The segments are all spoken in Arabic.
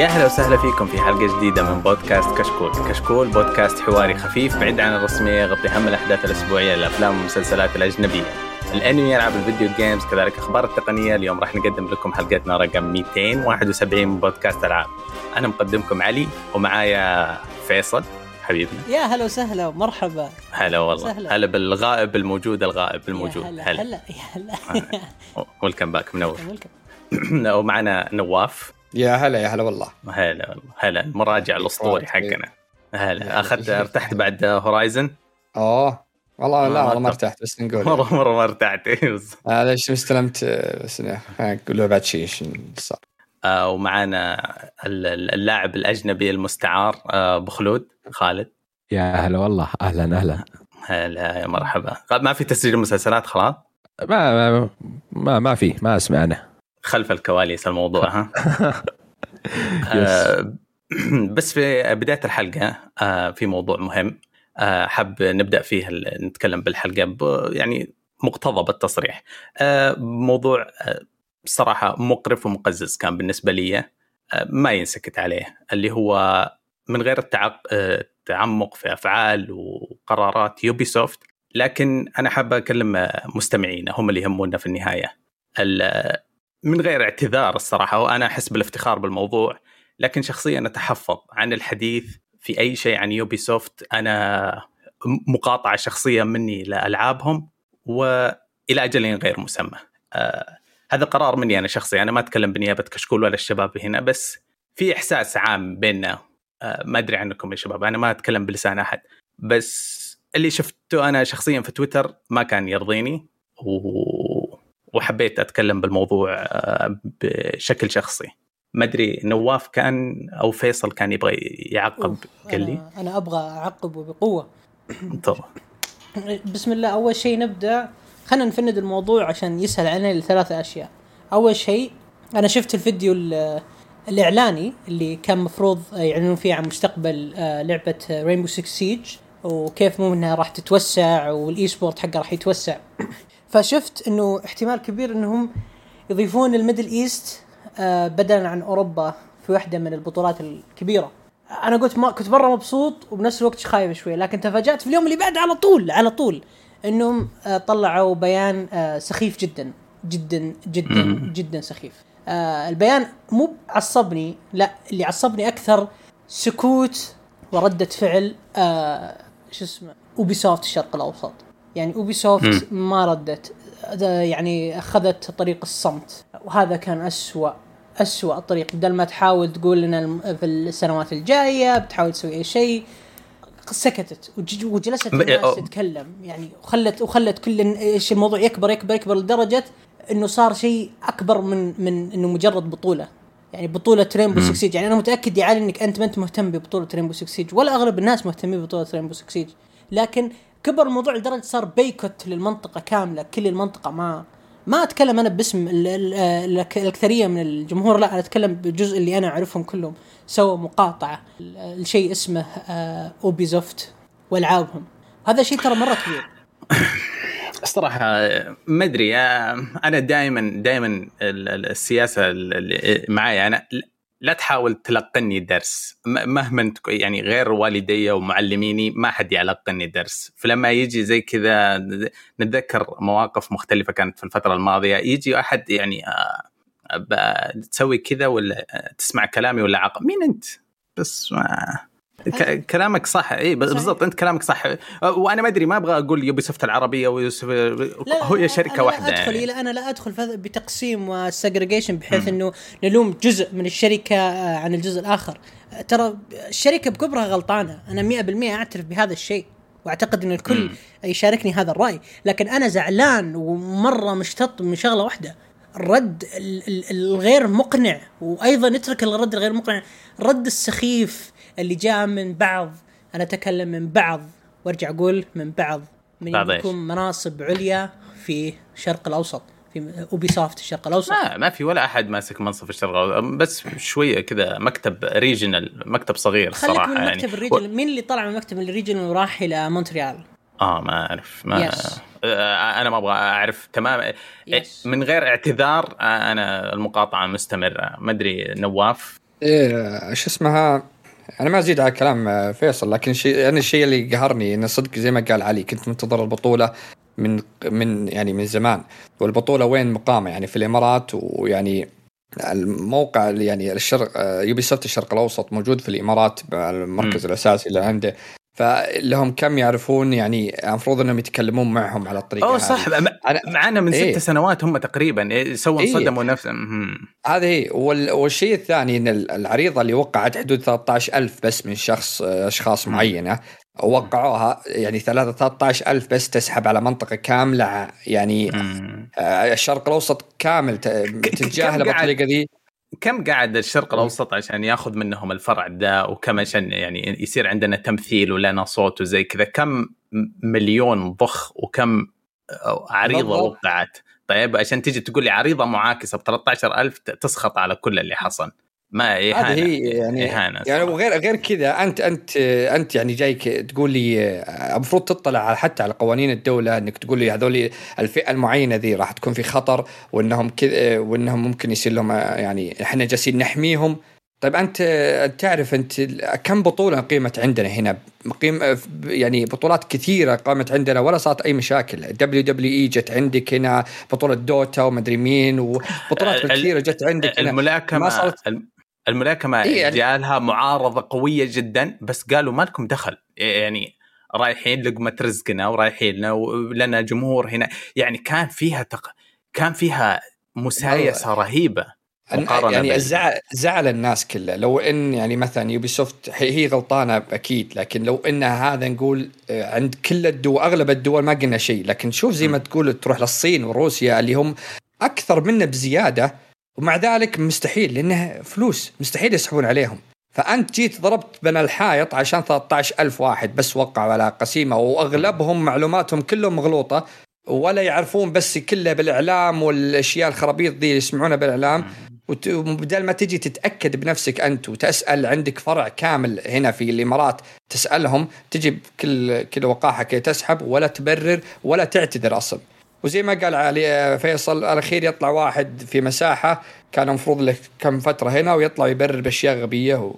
يا أهلا وسهلا فيكم في حلقة جديدة من بودكاست كشكول، كشكول بودكاست حواري خفيف بعيد عن الرسمية يغطي أهم الأحداث الأسبوعية للأفلام والمسلسلات الأجنبية. الانمي العاب الفيديو جيمز كذلك أخبار التقنية. اليوم راح نقدم لكم حلقتنا رقم 271 من بودكاست ألعاب. أنا مقدمكم علي ومعايا فيصل حبيبنا. يا هلا وسهلا مرحبا هلا والله. سهلا. هلا بالغائب الموجود الغائب الموجود. هلا هلا. هلا Welcome back منور. Welcome. ومعنا نواف. يا هلا يا هلا والله. هلا والله. هلا المراجع الأسطوري حقنا. هلا أخذت. ارتحت بعد Horizon أوه والله لا والله ما. ارتحت. بس نقول. مرة مرة ما ارتحت. آه ليش استلمت بس إنه- قول له بعد شيء إيش صار. آه ومعنا ال- ال- اللاعب الأجنبي المستعار آه بخلود خالد. يا هلا والله. أهلا أهلا. هلا يا مرحبا. ما في تسجيل مسلسلات خلاص؟ ما ما ما, ما في ما أسمع أنا. خلف الكواليس الموضوع ها؟ آه بس في بداية الحلقة آه في موضوع مهم آه حاب نبدأ فيه نتكلم بالحلقة يعني مقتضب التصريح موضوع صراحة مقرف ومقزز كان بالنسبة لي ما ينسكت عليه اللي هو من غير التعق... التعمق في أفعال وقرارات Ubisoft لكن أنا حابب أكلم مستمعينا هم اللي يهمونا في النهاية. ال- من غير اعتذار الصراحة وأنا أحس بالافتخار بالموضوع لكن شخصيا أتحفظ عن الحديث في أي شيء عن Ubisoft أنا مقاطعة شخصيه مني لألعابهم وإلى أجل غير مسمى. آه هذا قرار مني أنا شخصي أنا ما أتكلم بنيابة كشكول ولا الشباب هنا بس في إحساس عام بيننا. آه ما أدري عنكم يا شباب أنا ما أتكلم بلسان أحد. بس اللي شفته أنا شخصيا في تويتر ما كان يرضيني و... وحبيت أتكلم بالموضوع آه، بشكل شخصي. ما أدري نواف كان أو فيصل كان يبغى يعقب؟ قال لي. أنا, أنا أبغى اعقب بقوة. طبعا بسم الله أول شيء نبدأ. خلينا نفند الموضوع عشان يسهل علينا لثلاثة أشياء. أول شيء أنا شفت الفيديو ال- الإعلاني اللي كان مفروض يعلنون فيه عن مستقبل آه، لعبة Rainbow 6 Siege وكيف مو إنها راح تتوسع وال eSport حقها راح يتوسع. فشفت إنه احتمال كبير إنهم يضيفون ال Middle East آه، بدلا عن أوروبا في واحدة من البطولات الكبيرة. أنا قلت ما كنت مرة مبسوط وبنفس الوقت خايف شوي لكن تفاجأت في اليوم اللي بعده على طول على طول إنهم آه، طلعوا بيان آه، سخيف جدا جدا جدا. جدا سخيف. البيان مو عصبني لا اللي عصبني أكثر سكوت وردة فعل شو اسمه Ubisoft الشرق الأوسط. يعني Ubisoft ما ردت. يعني أخذت طريق الصمت. وهذا كان أسوأ أسوأ طريق. بدل ما تحاول تقول لنا في السنوات الجاية بتحاول تسوي أي شيء سكتت وج- وجلست الناس تتكلم. يعني وخلت وخلت كل إيش الموضوع يكبر يكبر يكبر لدرجة إنه صار شيء أكبر من من إنه مجرد بطولة. يعني بطولة Rainbow 6 Siege يعني أنا متأكد يا علي إنك أنت ما أنت مهتم ببطولة Rainbow 6 Siege ولا أغلب الناس مهتمين ببطولة Rainbow 6 Siege لكن كبر الموضوع لدرجة صار boycott للمنطقة كاملة. كل المنطقة ما ما أتكلم أنا باسم ال- ال- ال- الأكثرية من الجمهور لا أنا أتكلم بالجزء اللي أنا أعرفهم كلهم. سووا مقاطعة الشيء اسمه آه، اوبيزوفت وألعابهم. هذا شيء ترى مرة كبير. الصراحة ما أدري آه، أنا دائما دائما ال- ال- السياسة اللي معايا أنا لا تحاول تلقني درس. مهما يعني غير والدي ومعلميني ما حد يلقني درس. فلما يجي زي كذا نتذكر مواقف مختلفة كانت في الفترة الماضية. يجي أحد يعني آه، تسوي كذا ولا آه، تسمع كلامي ولا عقل مين أنت؟ بس ما كلامك صح. إي بالضبط أنت كلامك صح. وأنا ما أدري ما أبغى أقول Ubisoft العربية و Ubisoft هي شركه أنا واحدة لا أدخل يعني. أنا لا أدخل بتقسيم و segregation بحيث إنه نلوم جزء من الشركة آه، عن الجزء الآخر. ترى الشركة بكبرها غلطانة. أنا 100% أعترف بهذا الشيء وأعتقد إن الكل مم. يشاركني هذا الرأي. لكن أنا زعلان ومرة مشتط من شغلة واحدة. الرد ال- ال- الغير مقنع وأيضا اترك الرد الغير مقنع. الرد السخيف اللي جاء من بعض أنا أتكلم من بعض وأرجع أقول من بعض. من؟ يكون مناصب عليا في الشرق الأوسط في Ubisoft الشرق الأوسط. ما ما في ولا أحد ماسك منصب في الشرق الأوسط، بس شوية كذا مكتب regional مكتب صغير خليك صراحة من يعني. مكتب ال region مين اللي طلع من مكتب ال region وراح إلى مونتريال؟ آه ما أعرف ما Yes. آه أنا ما أبغى أعرف تمام. Yes. من غير اعتذار آه أنا المقاطعة مستمرة. ما أدري نواف؟ إيه شو اسمها؟ أنا ما أزيد على كلام آه، فيصل لكن شيء يعني الشيء اللي قهرني انه صدق زي ما قال علي كنت منتظر البطولة من من يعني من زمان. والبطولة وين مقامة؟ يعني في الإمارات ويعني الموقع اللي يعني الشرق Ubisoft الشرق الأوسط موجود في الإمارات المركز م. الأساسي اللي عنده فلهم كم يعرفون يعني المفروض انهم يتكلمون معهم على الطريقة أوه صح. معنا من إيه؟ ست سنوات هم تقريبا إيه، سووا إيه؟ صدموا نفسهم هذه هي. والشيء الثاني إن العريضة اللي وقعت حدود 13000 بس من شخص أشخاص معينة وقعوها يعني 13000 بس تسحب على منطقة كاملة يعني آه، الشرق الأوسط كامل تتجاهله بالطريقة ذي. كم قاعد الشرق الأوسط عشان ياخذ منهم الفرع ده؟ وكم عشان يعني يصير عندنا تمثيل ولنا صوت وزي كذا؟ كم مليون ضخ وكم عريضة. وقعت؟ طيب عشان تيجي تقول لي عريضة معاكسة ب 13000 تسخط على كل اللي حصل. ما إهانة هذه هي يعني إهانة. يعني وغير غير كذا أنت أنت أنت يعني جايك تقول لي المفروض تطلع حتى على قوانين الدولة إنك تقول لي هذول الفئة المعينة ذي راح تكون في خطر وإنهم كذا وإنهم ممكن يصير لهم يعني إحنا جالسين نحميهم. طيب أنت تعرف أنت كم بطولة قيمت عندنا هنا؟ قيم يعني بطولات كثيرة قامت عندنا ولا صارت أي مشاكل؟ WWE جت عندك هنا بطولة Dota ومدري مين وبطولات كثيرة جت عندك هنا. الملاكمة ما صارت الملاكمة إيه يعني جالها معارضة قوية جدا بس قالوا ما لكم دخل. يعني رايحين لقمة رزقنا ورايحين لنا ولنا جمهور هنا. يعني كان فيها تق... كان فيها مسايسة رهيبة يعني زعل زعل الناس كلها لو إن يعني مثلا يوبي سوفت هي غلطانة أكيد لكن لو إن هذا نقول آه، عند كل الدول أغلب الدول ما قلنا شيء. لكن شوف زي ما تقول تروح للصين وروسيا اللي هم أكثر منا بزيادة ومع ذلك مستحيل لأنه فلوس مستحيل يسحبون عليهم. فأنت جيت ضربت بين الحائط عشان 13000 واحد بس وقعوا على قسيمة وأغلبهم معلوماتهم كلهم مغلوطة ولا يعرفون بس كله بالإعلام والأشياء الخرابيط دي يسمعونها بالإعلام. وبدل ما تجي تتأكد بنفسك أنت وتسأل عندك فرع كامل هنا في الإمارات تسألهم تجي بكل كل وقاحة كي تسحب ولا تبرر ولا تعتذر أصلا. وزي ما قال علي فيصل الأخير يطلع واحد في مساحة كان المفروض له كم فترة هنا ويطلع يبرر بأشياء غبية و...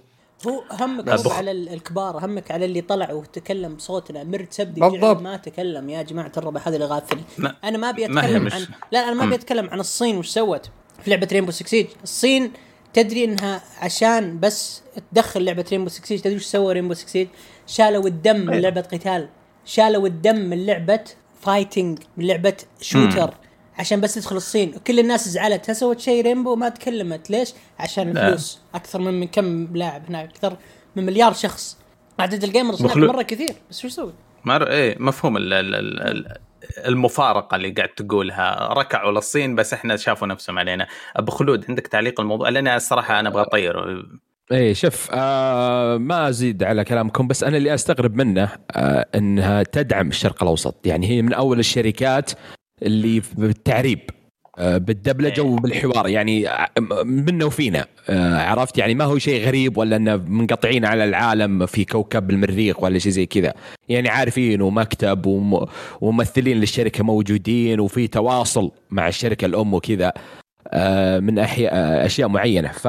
هو همك بس على الكبار همك على اللي طلع وتكلم بصوتنا مرت سبدي بالضبط. ما تكلم. يا جماعة الربع هذا اللي غافل ما أنا ما أبي أتكلم عن لا أنا ما أبي أتكلم عن الصين وش سوت في لعبة Rainbow 6 Siege الصين تدري إنها عشان بس تدخل لعبة Rainbow 6 Siege تدري وش سوى Rainbow 6 Siege شالوا الدم من لعبة قتال. شالوا الدم من لعبة fighting من لعبة shooter مم. عشان بس تدخل الصين. وكل الناس زعلت. سوت شيء Rainbow ما تكلمت. ليش؟ عشان الفلوس أكثر من, من كم لاعب هناك؟ أكثر من مليار شخص. عدد ال gamers هناك مرة كثير. بس شو يسوي؟ ما إيه مفهوم ال ال ال المفارقة اللي قاعد تقولها. ركعوا للصين بس إحنا شافوا نفسهم علينا. أبو خلود عندك تعليق الموضوع؟ لأن الصراحة أنا أبغى اطير إيه شوف آه ما أزيد على كلامكم بس أنا اللي أستغرب منه آه إنها تدعم الشرق الأوسط. يعني هي من أول الشركات اللي بالتعريب آه بالدبلجة إيه. وبالحوار. يعني آه، منا وفينا آه عرفت؟ يعني ما هو شيء غريب ولا إنه منقطعين على العالم في كوكب المريخ ولا شيء زي كذا. يعني عارفين ومكتب وممثلين للشركة موجودين وفي تواصل مع الشركة الأم وكذا آه من أحياء آه، أشياء معينة. ف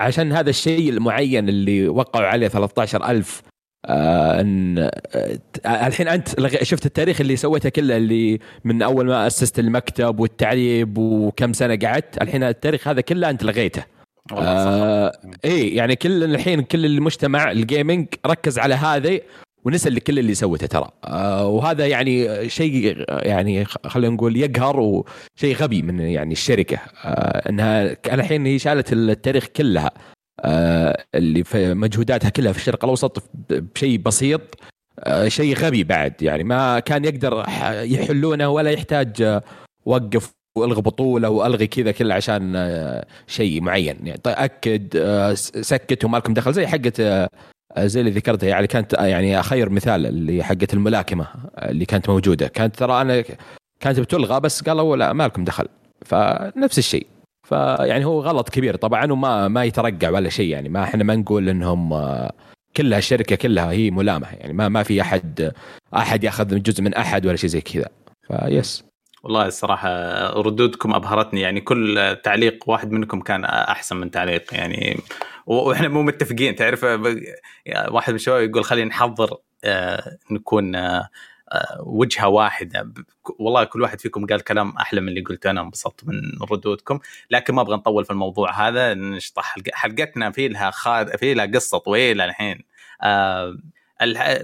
عشان هذا الشيء المعين اللي وقعوا عليه 13000 آه إن آه الحين أنت شفت التاريخ اللي سويته كله اللي من أول ما أسست المكتب والتعريب وكم سنة قعدت الحين التاريخ هذا كله أنت لغيته. آه اي يعني كل الحين كل المجتمع الجيمنج ركز على هذا ونسى كل اللي سوته ترى. آه وهذا يعني شيء يعني خلينا نقول يقهر وشيء غبي من يعني الشركة. آه إنها الحين هي شالت التاريخ كلها. آه اللي في مجهوداتها كلها في الشرق الأوسط بشيء بسيط شيء غبي بعد. يعني ما كان يقدر يحلونه ولا يحتاج وقف وألغي بطولة وألغي كذا كله عشان شيء معين. يعني طيب أكد سكت وما لكم دخل زي حقة زي اللي ذكرتها يعني كانت آه، يعني خير مثال اللي حقت الملاكمة آه، اللي كانت موجودة. كانت ترى أنا كانت بتلغى بس قالوا لا ما لكم دخل. فنفس الشيء. فيعني هو غلط كبير. طبعا وما ما يترقع ولا شيء يعني ما إحنا ما نقول إنهم كلها الشركة كلها هي ملامة. يعني ما ما في أحد أحد يأخذ جزء من أحد ولا شيء زي كذا. فيس والله الصراحة ردودكم أبهرتني يعني كل تعليق واحد منكم كان أحسن من تعليق يعني وإحنا مو متفقين تعرف واحد من الشباب يقول خلينا نحضر آه نكون آه وجهة واحدة والله كل واحد فيكم قال كلام أحلى من اللي قلته أنا انبسطت من ردودكم لكن ما أبغى نطول في الموضوع هذا نشطح حلقتنا في لها خاد في لها قصة طويلة الحين آه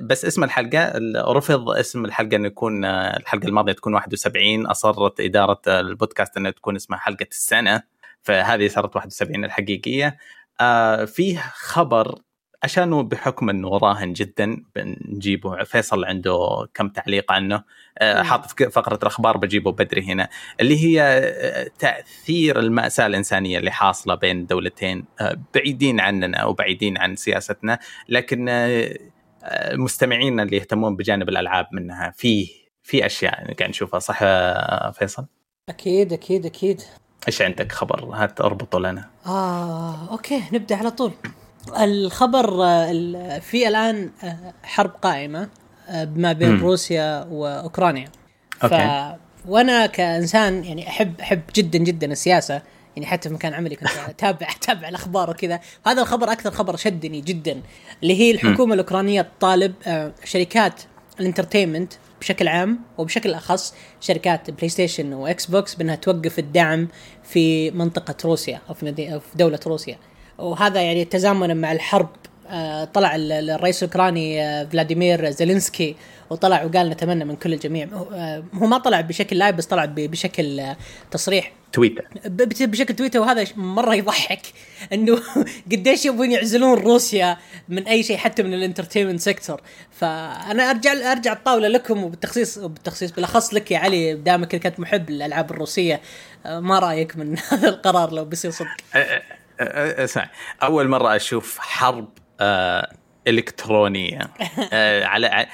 بس اسم الحلقة رفض اسم الحلقة إنه يكون الحلقة الماضية تكون 71 أصرت إدارة البودكاست انها تكون اسمها حلقة السنة فهذه صارت 71 الحقيقية. آه فيه خبر عشانه بحكم إنه راهن جدا بنجيبه فيصل عنده كم تعليق عنه؟ آه حاط في فقرة الأخبار بجيبه بدري هنا اللي هي آه، تأثير المأساة الإنسانية اللي حاصلة بين دولتين آه بعيدين عننا وبعيدين عن سياستنا لكن آه، المستمعين اللي يهتمون بجانب الألعاب منها في في أشياء قاعد نشوفها صح فيصل؟ أكيد أكيد أكيد. إيش عندك خبر؟ هات اربطه لنا. آه okay نبدأ على طول. الخبر في الآن آه، حرب قائمة آه، ما بين م. روسيا وأوكرانيا. okay. ف... وأنا كإنسان يعني أحب أحب جدا جدا السياسة. يعني حتى في مكان عملي كنت اتابع أتابع الأخبار وكذا. هذا الخبر أكثر خبر شدني جدا اللي هي الحكومة الأوكرانية تطالب آه، شركات ال entertainment بشكل عام وبشكل أخص شركات PlayStation و Xbox بأنها توقف الدعم في منطقة روسيا أو في دولة روسيا. وهذا يعني تزامنا مع الحرب طلع الرئيس الأوكراني آه، فلاديمير زيلينسكي وطلع وقال نتمنى من كل الجميع. آه، هو ما طلع بشكل live بس طلع بشكل تصريح. تويتر. بشكل تويتر وهذا مرة يضحك إنه قديش يبون يعزلون روسيا من أي شيء حتى من ال entertainment sector. فأنا أرجع أرجع الطاولة لكم وبالتخصيص وبالتخصيص بالأخص لك يا علي دامك كنت محب للألعاب الروسية ما رأيك من هذا القرار لو بيصير صدق؟ أسمع أول مرة أشوف حرب آه إلكترونية. آه على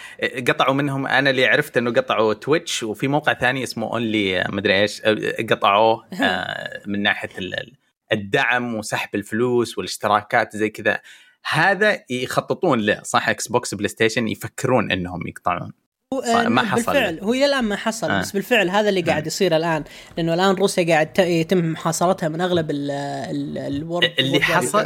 قطعوا منهم أنا اللي عرفت إنه قطعوا Twitch وفي موقع ثاني اسمه Only مدري إيش قطعوه آه من ناحية الدعم وسحب الفلوس والاشتراكات زي كذا. هذا يخططون له صح؟ Xbox PlayStation يفكرون إنهم يقطعون. ما حصل. بالفعل هو إلى الآن ما حصل آه. بس بالفعل هذا اللي قاعد يصير الآن لأنه الآن روسيا قاعد يتم محاصرتها من أغلب ال ال اللي حصل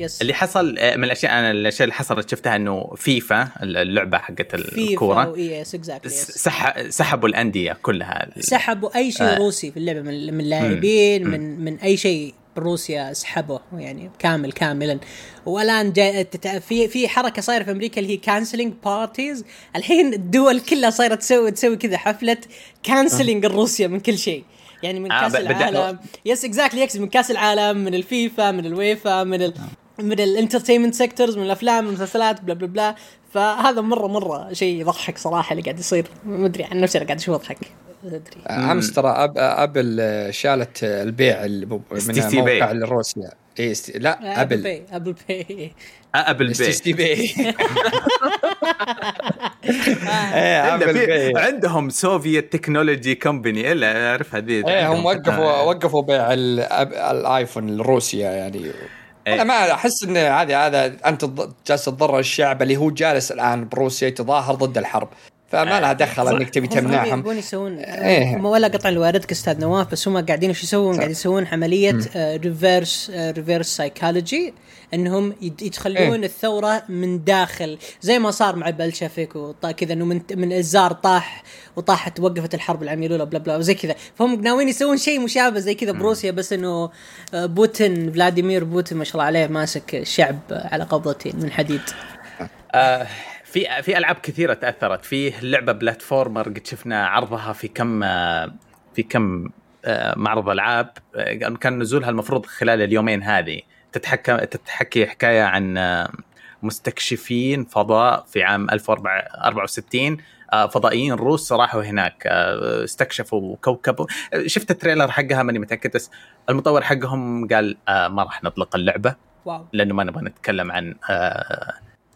yes. اللي حصل آه، من الأشياء أنا الأشياء اللي حصلت شفتها إنه فيفا اللعبة حقت الكورة yes exactly سح سحبوا الأندية كلها. سحبوا أي شيء آه. روسي في اللعبة من من لاعبين من من أي شيء بروسيا سحبه يعني كامل كاملا. والآن في في حركة صايرة في أمريكا اللي هي canceling parties الحين الدول كلها صايرة تسوي تسوي كذا حفلة canceling روسيا من كل شيء. يعني من آه، كأس العالم. yes exactly يكس من كأس العالم من الفيفا من الويفا من ال من ال entertainment sectors من الأفلام المسلسلات بلا بلا بلا. فهذا مرة مرة شيء يضحك صراحة اللي قاعد يصير. ما أدري عن نفسي أنا قاعد أشوف اضحك أدري. أمس ترى أب أبل شالت البيع من موقع روسيا اي است... لا أبل. باي ابل باي ابل باي ابل باي عندهم سوفيت تكنولوجي كومباني إلا أعرف هذه إيه هم وقفوا وقفوا بيع الآيفون لروسيا يعني. أنا ما أحس إن هذا هذا أنت جالس تضر الشعب اللي هو جالس الآن بروسيا يتظاهر ضد الحرب. فما لها دخل إنك تبي تمنعهم. يبون يسوون إيه. هم ولا قطع لهرجك أستاذ نواف بس هم قاعدين إيش يسوون؟ قاعدين يسوون عملية reverse reverse psychology انهم يتخلون إيه؟ الثورة من داخل. زي ما صار مع بلشفيك وكذا إنه من من الزار طاح وطاحت وقفت الحرب العالميه الاولى بلا بلا وزي كذا. فهم ناويين يسوون شيء مشابه زي كذا بروسيا بس إنه آه، بوتين فلاديمير بوتين ما شاء الله عليه ماسك الشعب على قبضتين من حديد. آه في في ألعاب كثيرة تأثرت. في لعبة بلاتفورمر قد شفنا عرضها في كم في كم آه، معرض ألعاب. آه، كان نزولها المفروض خلال اليومين هذه. تتحكى تتحكي حكاية عن آه، مستكشفين فضاء في عام 1064 فضائيين روس راحوا هناك استكشفوا كوكب شفت التريلر حقها ماني متأكد بس المطور حقهم قال ما راح نطلق اللعبة wow. لأنه ما نبغى نتكلم عن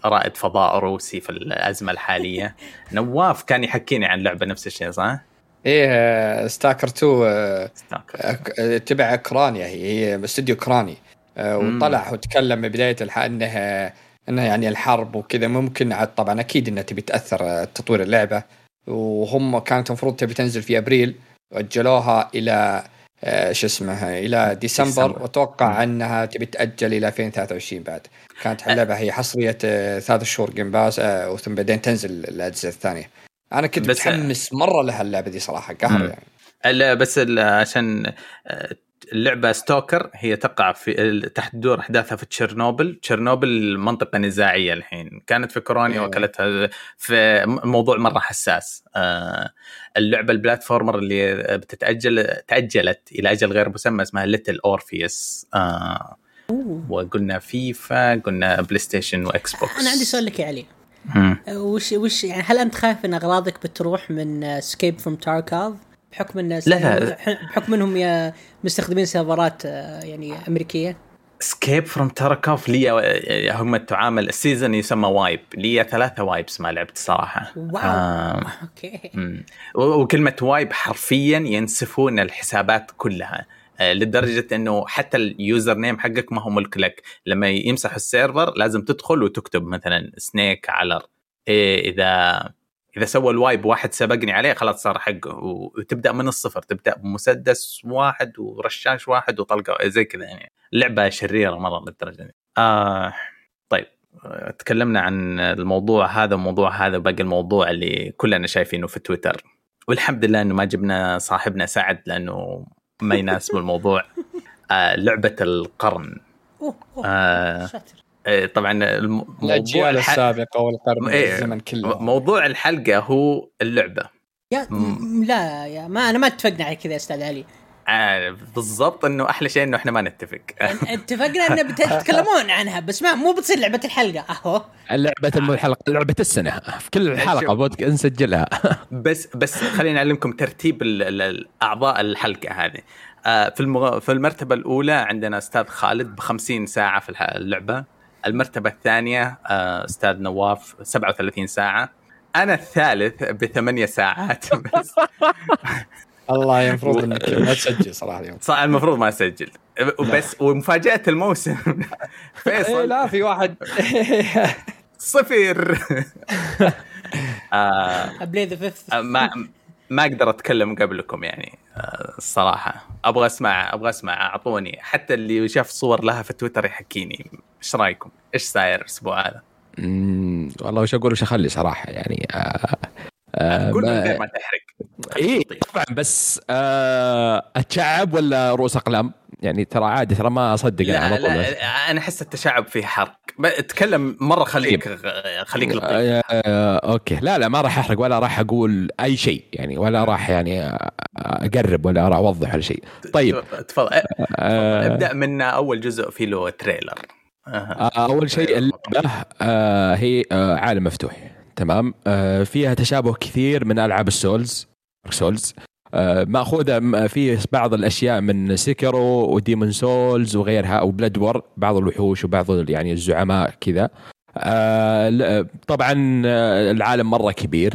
رائد فضاء روسي في الأزمة الحالية نواف كان يحكيني عن لعبة نفس الشيء صح؟ إيه Stalker 2 Stalker. تبع اوكرانيا هي هي استوديو اوكراني آه، وطلع وتكلم بداية انها انها يعني الحرب وكذا ممكن عاد طبعا أكيد إنها تبي تأثر تطوير اللعبة. وهم كانت المفروض تبي تنزل في أبريل وأجلوها إلى آه، شو اسمه إلى ديسمبر, ديسمبر. وأتوقع إنها تبي تأجل إلى 2023 بعد. كانت اللعبة هي حصرية آه، ثلاث شهور Game Pass وثم بعدين تنزل الأجزاء الثانية. أنا كنت متحمس مرة لها اللعبه دي صراحة قهر يعني. لا بس عشان اللعبة Stalker هي تقع في تحت دور أحداثها في تشيرنوبل، تشيرنوبل منطقه نزاعيه الحين، كانت في أوكرانيا إيه. وكلها في موضوع مرة حساس. آه، اللعبة ال platformer اللي بتتأجل تأجلت إلى أجل غير مسمى اسمها Little Orpheus. آه، وقلنا فيفا قلنا PlayStation و Xbox أنا عندي سؤال لك يا علي. وش وش يعني هل أنت خايف إن أغراضك بتروح من Escape from Tarkov بحكم الناس لا لا. بحكم انهم يا مستخدمين سيرفرات آه، يعني أمريكية. Escape from Tarkov لي هم تعامل ال season يسمى wipe لي ثلاثة wipes ما لعبت صراحة. wow. آه okay. وكلمة wipe حرفيا ينسفون الحسابات كلها آه لدرجة إنه حتى ال user name حقك ما هو ملك لك. لما يمسح ال server لازم تدخل وتكتب مثلا Snake إيه إذا إذا سوى ال wipe واحد سبقني عليه خلاص صار حقه وتبدأ من الصفر تبدأ بمسدس واحد ورشاش واحد وطلقة زي كذا يعني. لعبة شريرة مرة للدرجة دي. آه طيب. تكلمنا عن الموضوع هذا وموضوع هذا وباقي الموضوع اللي كلنا شايفينه في تويتر. والحمد لله إنه ما جبنا صاحبنا سعد لأنه ما يناسب الموضوع. آه لعبة القرن. آه طبعا الموضوع الأجيال الح... السابقة والقرن إيه الزمن كله. موضوع الحلقة هو اللعبة. يا م... لا يا ما أنا ما اتفقنا على كذا يا أستاذ علي. آه بالضبط إنه أحلى شيء إنه إحنا ما نتفق. اتفقنا إن بتتكلمون عنها بس ما مو بتصير لعبة الحلقة أهو. لعبه الحلقة لعبة السنة في كل حلقه بودك نسجلها. بس بس خليني أعلمكم ترتيب الاعضاء الحلقة هذه. آه، في المغ... في المرتبة الأولى عندنا أستاذ خالد ب 50 ساعة في اللعبة. المرتبة الثانية آه، أستاذ نواف 37 ساعة. أنا الثالث بثمانية ساعات. بس الله المفروض إنك ما تسجل صراحة اليوم. صح المفروض ما أسجل. بس ومفاجأة الموسم. فيصل. إيه لا في واحد. صفر. plead the fifth ما أقدر أتكلم قبلكم يعني آه، الصراحة أبغى أسمع أبغى أسمع أعطوني حتى اللي شاف صور لها في تويتر يحكيني إيش رأيكم؟ إيش صاير الأسبوع هذا؟ والله وش أقول وش أخلي صراحة يعني آه قول من غير ما تحرق. اي طبعا بس آه اتشعب ولا رؤوس أقلام؟ يعني ترى عادي ترى ما أصدق لا أنا لا, لا أنا أحس التشعب فيه حرق. تكلم مرة خليك طيب. خليك لطيف. آه آه okay. لا لا ما راح أحرق ولا راح أقول أي شيء يعني ولا راح يعني أقرب ولا راح أوضح ولا شيء. طيب. تفضل آه ابدأ من أول جزء في له trailer آه أول شيء اللعبة آه هي آه عالم مفتوح. تمام. آه فيها تشابه كثير من ألعاب ال Souls Souls. آه، مأخوذة في بعض الأشياء من Sekiro و Demon's Souls وغيرها أو Bloodborne بعض الوحوش وبعض يعني الزعماء كذا. آه، طبعا آه، العالم مرة كبير.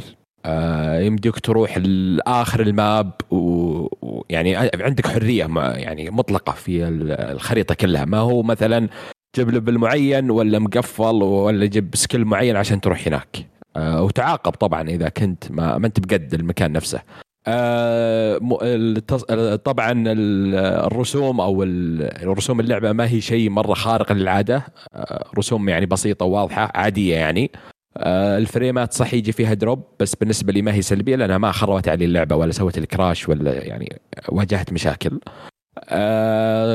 يمديك تروح لآخر ال map ويعني عندك حرية يعني مطلقة في الخريطة كلها. ما هو مثلا جيب level معين ولا مقفل ولا جيب skill معين عشان تروح هناك. وتعاقب طبعا إذا كنت ما, ما أنت بقد المكان نفسه. آه، طبعا الرسوم أو رسوم اللعبة ما هي شيء مرة خارق للعادة. آه، رسوم يعني بسيطة وواضحة عادية يعني. آه، الفريمات صح يجي فيها drop بس بالنسبة لي ما هي سلبية لأنها ما خربت علي اللعبة ولا سوت ال crash ولا يعني واجهت مشاكل.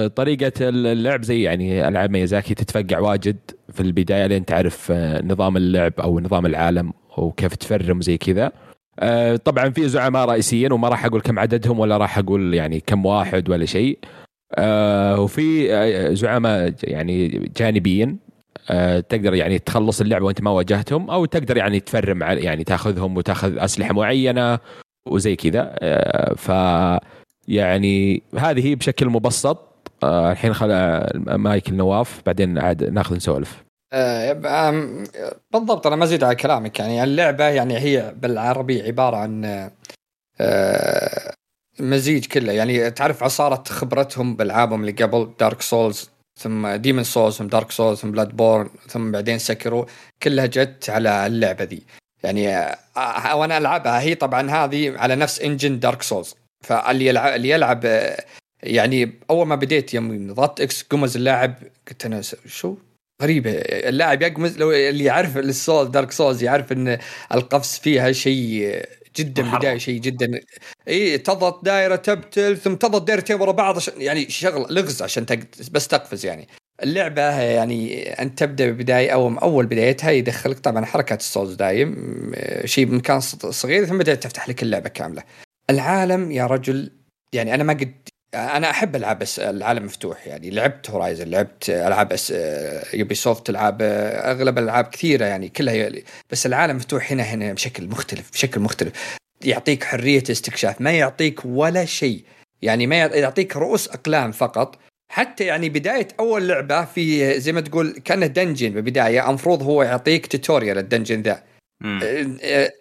طريقة اللعب زي يعني ألعاب ميازاكي تتفقع واجد في البداية لين تعرف نظام اللعب أو نظام العالم وكيف تفرم زي كذا. آه، طبعا في زعماء رئيسيين وما راح أقول كم عددهم ولا راح أقول يعني كم واحد ولا شيء. آه، وفي آه، زعماء يعني جانبيين تقدر يعني تخلص اللعبه وأنت ما واجهتهم أو تقدر يعني تفرم يعني تأخذهم وتأخذ أسلحة معينة وزي كذا. ف يعني هذه هي بشكل مبسط. الحين خل مايك النواف بعدين عاد ناخذ نسولف. آه، بالضبط أنا ما أزيد على كلامك. يعني اللعبة يعني هي بالعربي عبارة عن آه، مزيج كله. يعني تعرف عصاره خبرتهم بالعابهم اللي قبل Dark Souls ثم Demon's Souls ثم Dark Souls ثم Bloodborne ثم بعدين Sekiro كلها جت على اللعبة ذي. يعني آه، وأنا ألعبها هي طبعا هذه على نفس engine Dark Souls فاللي يلعب اللي يلعب يعني أول ما بديت يوم ضغطت X قمز اللاعب قلت أنا شو؟ غريبة اللاعب يقمز لو اللي يعرف ال Soul Dark Souls يعرف إن القفز فيها شيء جدا محرم. بداية شيء جدا إي تضغط دائره تبتل ثم تضغط دائرتين ورا بعض عشان يعني شغل لغز عشان بس تقفز يعني. اللعبة يعني أنت تبدأ ببداية أو أول بدايتها يدخلك طبعا حركات ال Souls دايم شيء بمكان صغير ثم بدأت تفتح لك اللعبة كاملة. العالم يا رجل يعني أنا ما قد أنا أحب ألعاب العالم مفتوح يعني. لعبت Horizon لعبت ألعاب Ubisoft ألعاب أغلب الألعاب كثيرة يعني كلها بس العالم مفتوح هنا هنا بشكل مختلف بشكل مختلف. يعطيك حرية استكشاف ما يعطيك ولا شيء. يعني ما يعطيك رؤوس أقلام فقط. حتى يعني بداية أول لعبة في زي ما تقول كأنه dungeon بالبداية. المفروض هو يعطيك tutorial ال dungeon ذا.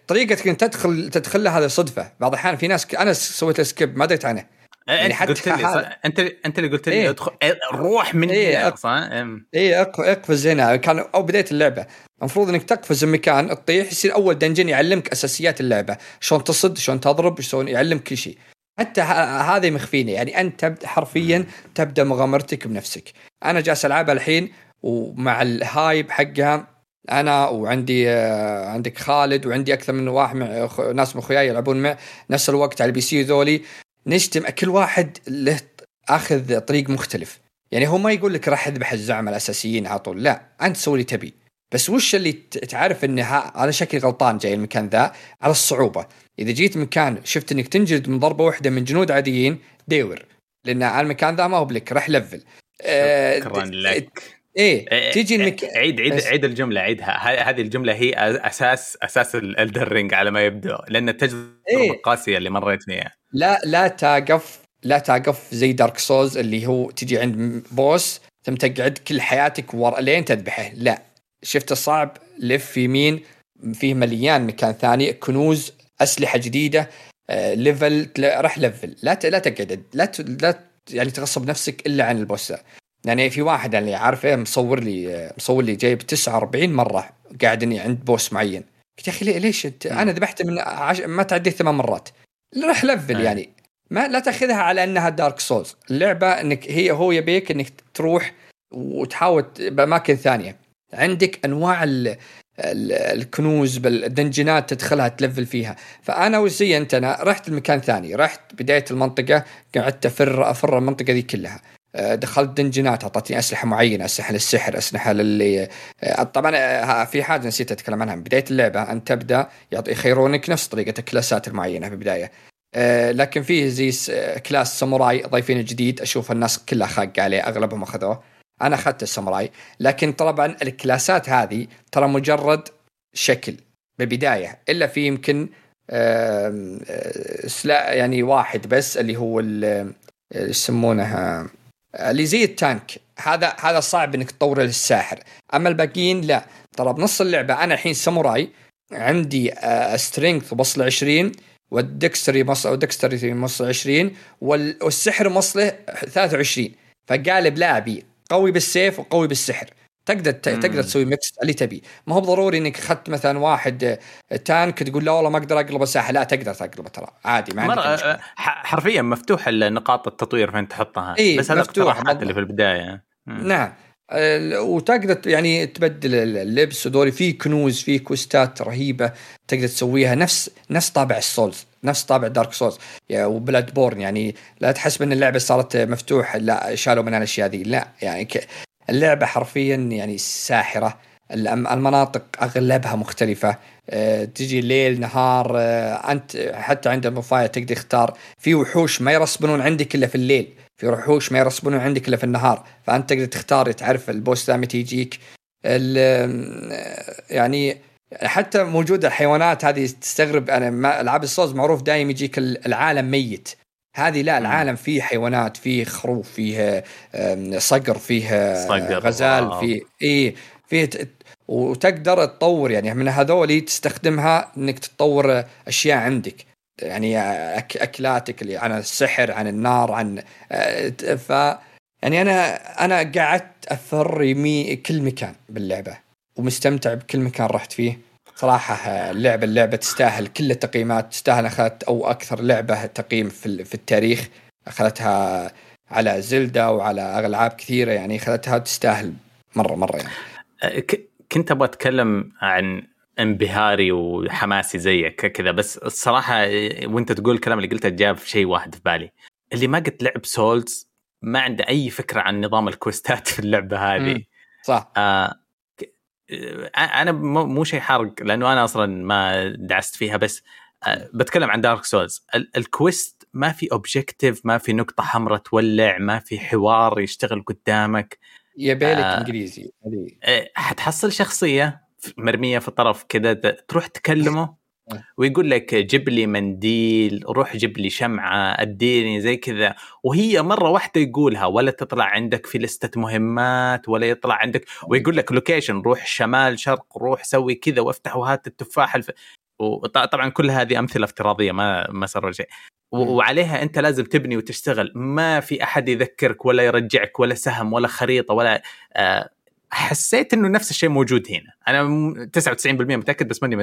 طريقه انك تدخل تدخل له هذا صدفه بعض الأحيان في ناس أنا سويت skip ما دريت عنه. إيه، يعني حتى قلت لي أنت أنت اللي قلت لي إيه؟ ادخل إيه، روح من إيه هنا صح؟ اي اقفز هنا. كان أو بدايه اللعبة. المفروض إنك تقفز المكان تطيح يصير أول dungeon يعلمك أساسيات اللعبة. شلون تصد شلون تضرب شلون يعلمك كل شيء. حتى هذه مخفينه. يعني أنت حرفيا تبدأ مغامرتك بنفسك. أنا جالس ألعبها الحين ومع ال hype حقها أنا وعندي آه، عندك خالد وعندي أكثر من واحد مع ناس من اخوياي يلعبون مع نفس الوقت على ال PC ذولي نجتمع كل واحد له أخذ طريق مختلف. يعني هو ما يقول لك راح أذبح الزعماء الأساسيين على طول لا أنت سوي اللي تبي. بس وش اللي تعرف إن هذا شكلي غلطان جاي المكان ذا على الصعوبة. إذا جيت مكان شفت إنك تنجلد من ضربة واحدة من جنود عاديين ديور لأن على المكان ذا ما هو بلك راح level. شكرا آه لك. إيه, إيه تيجي المك... عيد عيد عيد الجملة عيدها هذه الجملة هي أساس أساس الدن رينج على ما يبدو لأن التجربه إيه؟ القاسية اللي مريت فيها لا لا تقف لا تقف زي دارك سولز اللي هو تجي عند boss ثم تقعد كل حياتك ورا لين تذبحه. لا شفت الصعب لف يمين فيه مليان مكان ثاني كنوز أسلحة جديدة آه، level راح ليفل لا لا تقعد لا لا يعني تغصب نفسك إلا عن ال boss. يعني في واحد اللي عارفه مصور لي مصور لي جايب 49 مرة قاعد إني عند boss معين. قلت يا أخي ليش أنت؟ أنا ذبحته من عش... ما تعدي ثمان مرات. راح level يعني. ما لا تأخذها على أنها دارك سولز اللعبة إنك هي هو يبيك إنك تروح وتحاول بأماكن ثانية. عندك أنواع ال... الكنوز بالدنجنات تدخلها تلفل فيها. فأنا وزي أنت أنا رحت لمكان ثاني. رحت بداية المنطقة قعدت افر أفر المنطقة ذي كلها. دخلت دنجنات أعطتني أسلحة معينة أسلحة للسحر أسلحة للي آه، طبعا آه، في حاجة نسيت أتكلم عنها. من بداية اللعبة أن تبدأ يخيرونك نفس طريقة الكلاسات المعينة في البداية. لكن فيه زي class ساموراي ضايفين جديد أشوف الناس كلها خاق عليه أغلبهم أخذوه. أنا أخذت الساموراي لكن طبعا الكلاسات هذه ترى مجرد شكل بالبداية إلا في يمكن سلا يعني واحد بس اللي هو يسمونها اللي زي ال tank. هذا هذا صعب إنك تطوره للساحر. أما الباقيين لا. ترى بنص اللعبة أنا الحين ساموراي. عندي strength وصل 20 وال dexterity مصل أو dexterity مصل 20 والسحر مصله 23 فقالب لعبي قوي بالسيف وقوي بالسحر. تقدر تقدر تسوي mix اللي تبي. ما هو بضروري إنك اخذت مثلا واحد tank تقول لا والله ما أقدر أقلبه ساحر. لا تقدر تقلبه ترى. عادي ما عندك حرفيا مفتوح نقاط التطوير فين تحطها. إيه بس هذا اقتراحات اللي في البداية. نعم. وتقدر يعني تبدل اللبس ودوري. في كنوز في كوستات رهيبة تقدر تسويها. نفس نفس طابع السولز. نفس طابع دارك سولز وبلاد بورن. يعني لا تحسب ان اللعبة صارت مفتوح لا شالوا منها الأشياء ذي. لا يعني اللعبة حرفيا يعني ساحرة. المناطق أغلبها مختلفة. أه تجي ليل نهار أه أنت حتى عند الدفاية تقدر تختار. في وحوش ما يرسبنون عندك إلا في الليل. في وحوش ما يرسبنون عندك إلا في النهار. فأنت تقدر تختار تعرف ال boss ذا متى يجيك يعني حتى موجود الحيوانات هذه تستغرب. أنا ألعاب الصوز معروف دايم يجيك العالم ميت. هذه لا العالم فيه حيوانات فيه خروف فيه صقر فيه صقر غزال فيه اي فيه وتقدر تطور يعني من هذول تستخدمها إنك تطور أشياء عندك. يعني أك أكلاتك اللي عن السحر عن النار عن آه، ف يعني أنا أنا قعدت افر يمي كل مكان باللعبة ومستمتع بكل مكان رحت فيه. صراحة اللعبة اللعبة تستاهل كل التقييمات تستاهل أخذت أو أكثر لعبة تقييم في, في التاريخ. أخذتها على زلدا وعلى ألعاب كثيرة يعني خلتها تستاهل مرة مرة يعني. أه، كنت أبغى أتكلم عن انبهاري وحماسي زيك كذا بس الصراحة وأنت تقول الكلام اللي قلته جاب شيء واحد في بالي. اللي ما قد لعب سولز ما عنده أي فكرة عن نظام الكوستات في اللعبة هذه. صح. آه أنا مو شيء حرق لأنه أنا أصلا ما دعست فيها بس بتكلم عن دارك سولز ال quest ما في objective ما في نقطة حمراء تولع ما في حوار يشتغل قدامك. يبيلك آه إنجليزي حتحصل شخصية مرمية في طرف كذا تروح تكلمه. ويقول لك جيب لي منديل روح جيب لي شمعة أديني زي كذا. وهي مرة واحدة يقولها ولا تطلع عندك في لستة مهمات ولا يطلع عندك. ويقول لك location روح شمال شرق روح سوي كذا وافتح وهات التفاح الف... وطبعا كل هذه أمثلة افتراضية ما ما صار شيء. وعليها أنت لازم تبني وتشتغل. ما في أحد يذكرك ولا يرجعك ولا سهم ولا خريطة ولا آه حسيت إنه نفس الشيء موجود هنا أنا 99% متأكد بس ماني 100%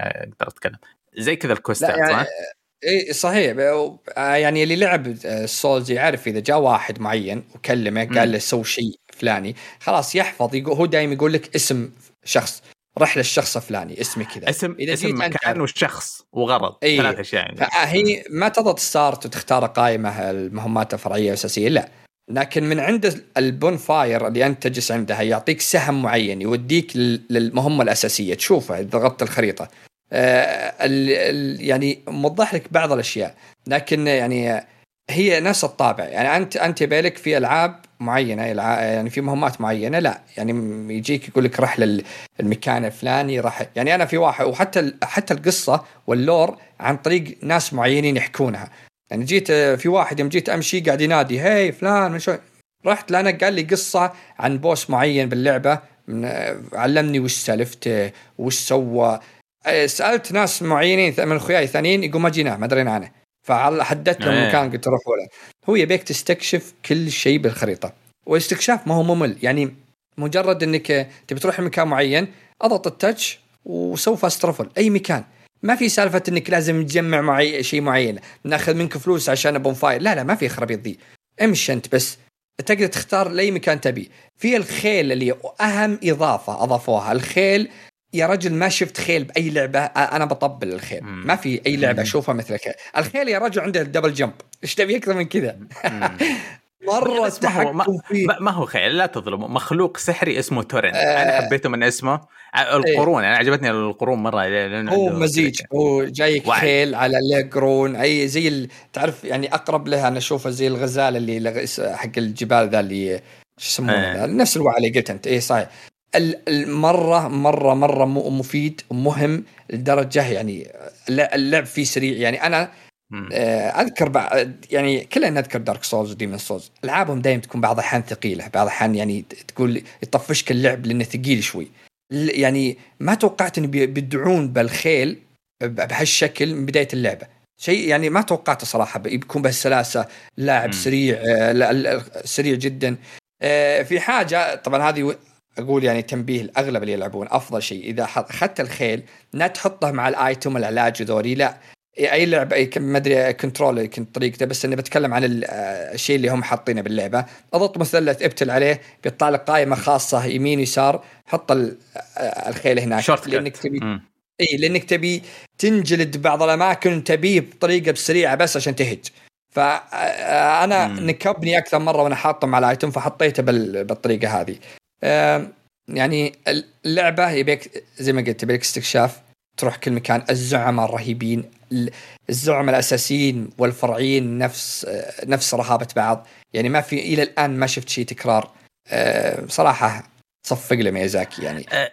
أقدر أتكلم زي كذا الكوستات يعني صح؟ إي صحيح يعني اللي لعب سولز يعرف إذا جاء واحد معين وكلمه قال له سوي شيء فلاني خلاص يحفظ يقول هو دائما يقول لك اسم شخص رح للشخص الفلاني اسمي كذا اسم إذا اسم مكان وشخص وغرض. ثلاث أشياء يعني. فهي ما تضغط start وتختار قائمة المهمات الفرعيه الاساسيه لا لكن من عند ال bonfire اللي انت تجلس عندها يعطيك سهم معين يوديك للمهمة الأساسية. تشوفها إذا ضغطت الخريطة. آه يعني موضح لك بعض الأشياء. لكن يعني هي نفس الطابع. يعني أنت أنت بالك في ألعاب معينة يعني في مهمات معينة لا. يعني يجيك يقول لك رح للمكان الفلاني راح يعني أنا في واحد وحتى حتى القصة واللور عن طريق ناس معينين يحكونها. يعني جيت في واحد يوم جيت أمشي قاعد ينادي هي فلان من شو؟ رحت لأنه قال لي قصة عن بوس معين باللعبة من علمني وش سالفته وش سوى. سألت ناس معينين من أخوياي ثانيين يقول ما جينا ما درينا عنه. فحددت له إيه. مكان قلت روح ولا هو يبيك تستكشف كل شيء بالخريطة. والاستكشاف ما هو ممل يعني مجرد إنك تبي تروح لمكان معين أضغط التاتش وسوي فاست أي مكان. ما في سالفة إنك لازم تجمع معي شيء معين نأخذ منك فلوس عشان bonfire لا لا ما في خرابيط ذي امشي أنت بس. تقدر تختار لأي مكان تبي. في الخيل اللي أهم إضافة أضافوها. الخيل يا رجل ما شفت خيل بأي لعبة أنا بطبل الخيل. ما في أي لعبة أشوفها مثل الخيل. الخيل يا رجل عنده ال double jump إيش تبي أكثر من كذا؟ مرة التحكم فيه. ما هو خيل لا تظلمه مخلوق سحري اسمه تورنت آه. أنا حبيته من اسمه. القرون أنا عجبتني القرون مرة. هو مزيج. هو جايك خيل على له قرون أي زي ال... تعرف يعني أقرب لها أنا اشوفه زي الغزال اللي حق الجبال ذا اللي شو يسمونه آه. نفس الوعي اللي قلت أنت. اي صحيح. المره مرة مرة مفيد ومهم لدرجة يعني اللعب فيه سريع. يعني أنا آه، أذكر بعد يعني كلنا نذكر دارك سولز وديمن سولز ألعابهم دائما تكون بعض الأحيان ثقيلة بعض الأحيان يعني تقول يطفشك اللعب لأنه ثقيل شوي. يعني ما توقعت ان بيدعون بالخيل بهالشكل من بداية اللعبة. شيء يعني ما توقعته صراحة بيكون بهالسلاسة لاعب سريع آه، سريع جدا. آه، في حاجة طبعا هذه أقول يعني تنبيه الاغلب اللي يلعبون أفضل شيء إذا أخذت الخيل لا تحطه مع الآيتم العلاج ذولي لا. أي لعبة أي ما أدري كنترول كنت طريقته بس إني بتكلم عن الشيء اللي هم حاطينه باللعبة. اضغط مثلث ابتل عليه بيطلع لك قائمة خاصة يمين يسار حط الخيل هناك. شورت لأنك تبي إي لأنك تبي تنجلد بعض الأماكن تبيه بطريقة سريعه بس عشان تهج. فانا نكبني أكثر مرة وأنا حاطه مع الايتم فحطيته بالطريقة هذه. يعني اللعبة يبيك زي ما قلت يبيك استكشاف تروح كل مكان الزعماء الرهيبين الزعماء الأساسيين والفرعيين نفس نفس رهابة بعض. يعني ما في إلى الآن ما شفت شيء تكرار. آه، صراحة صفق له ميازاكي يعني. آه،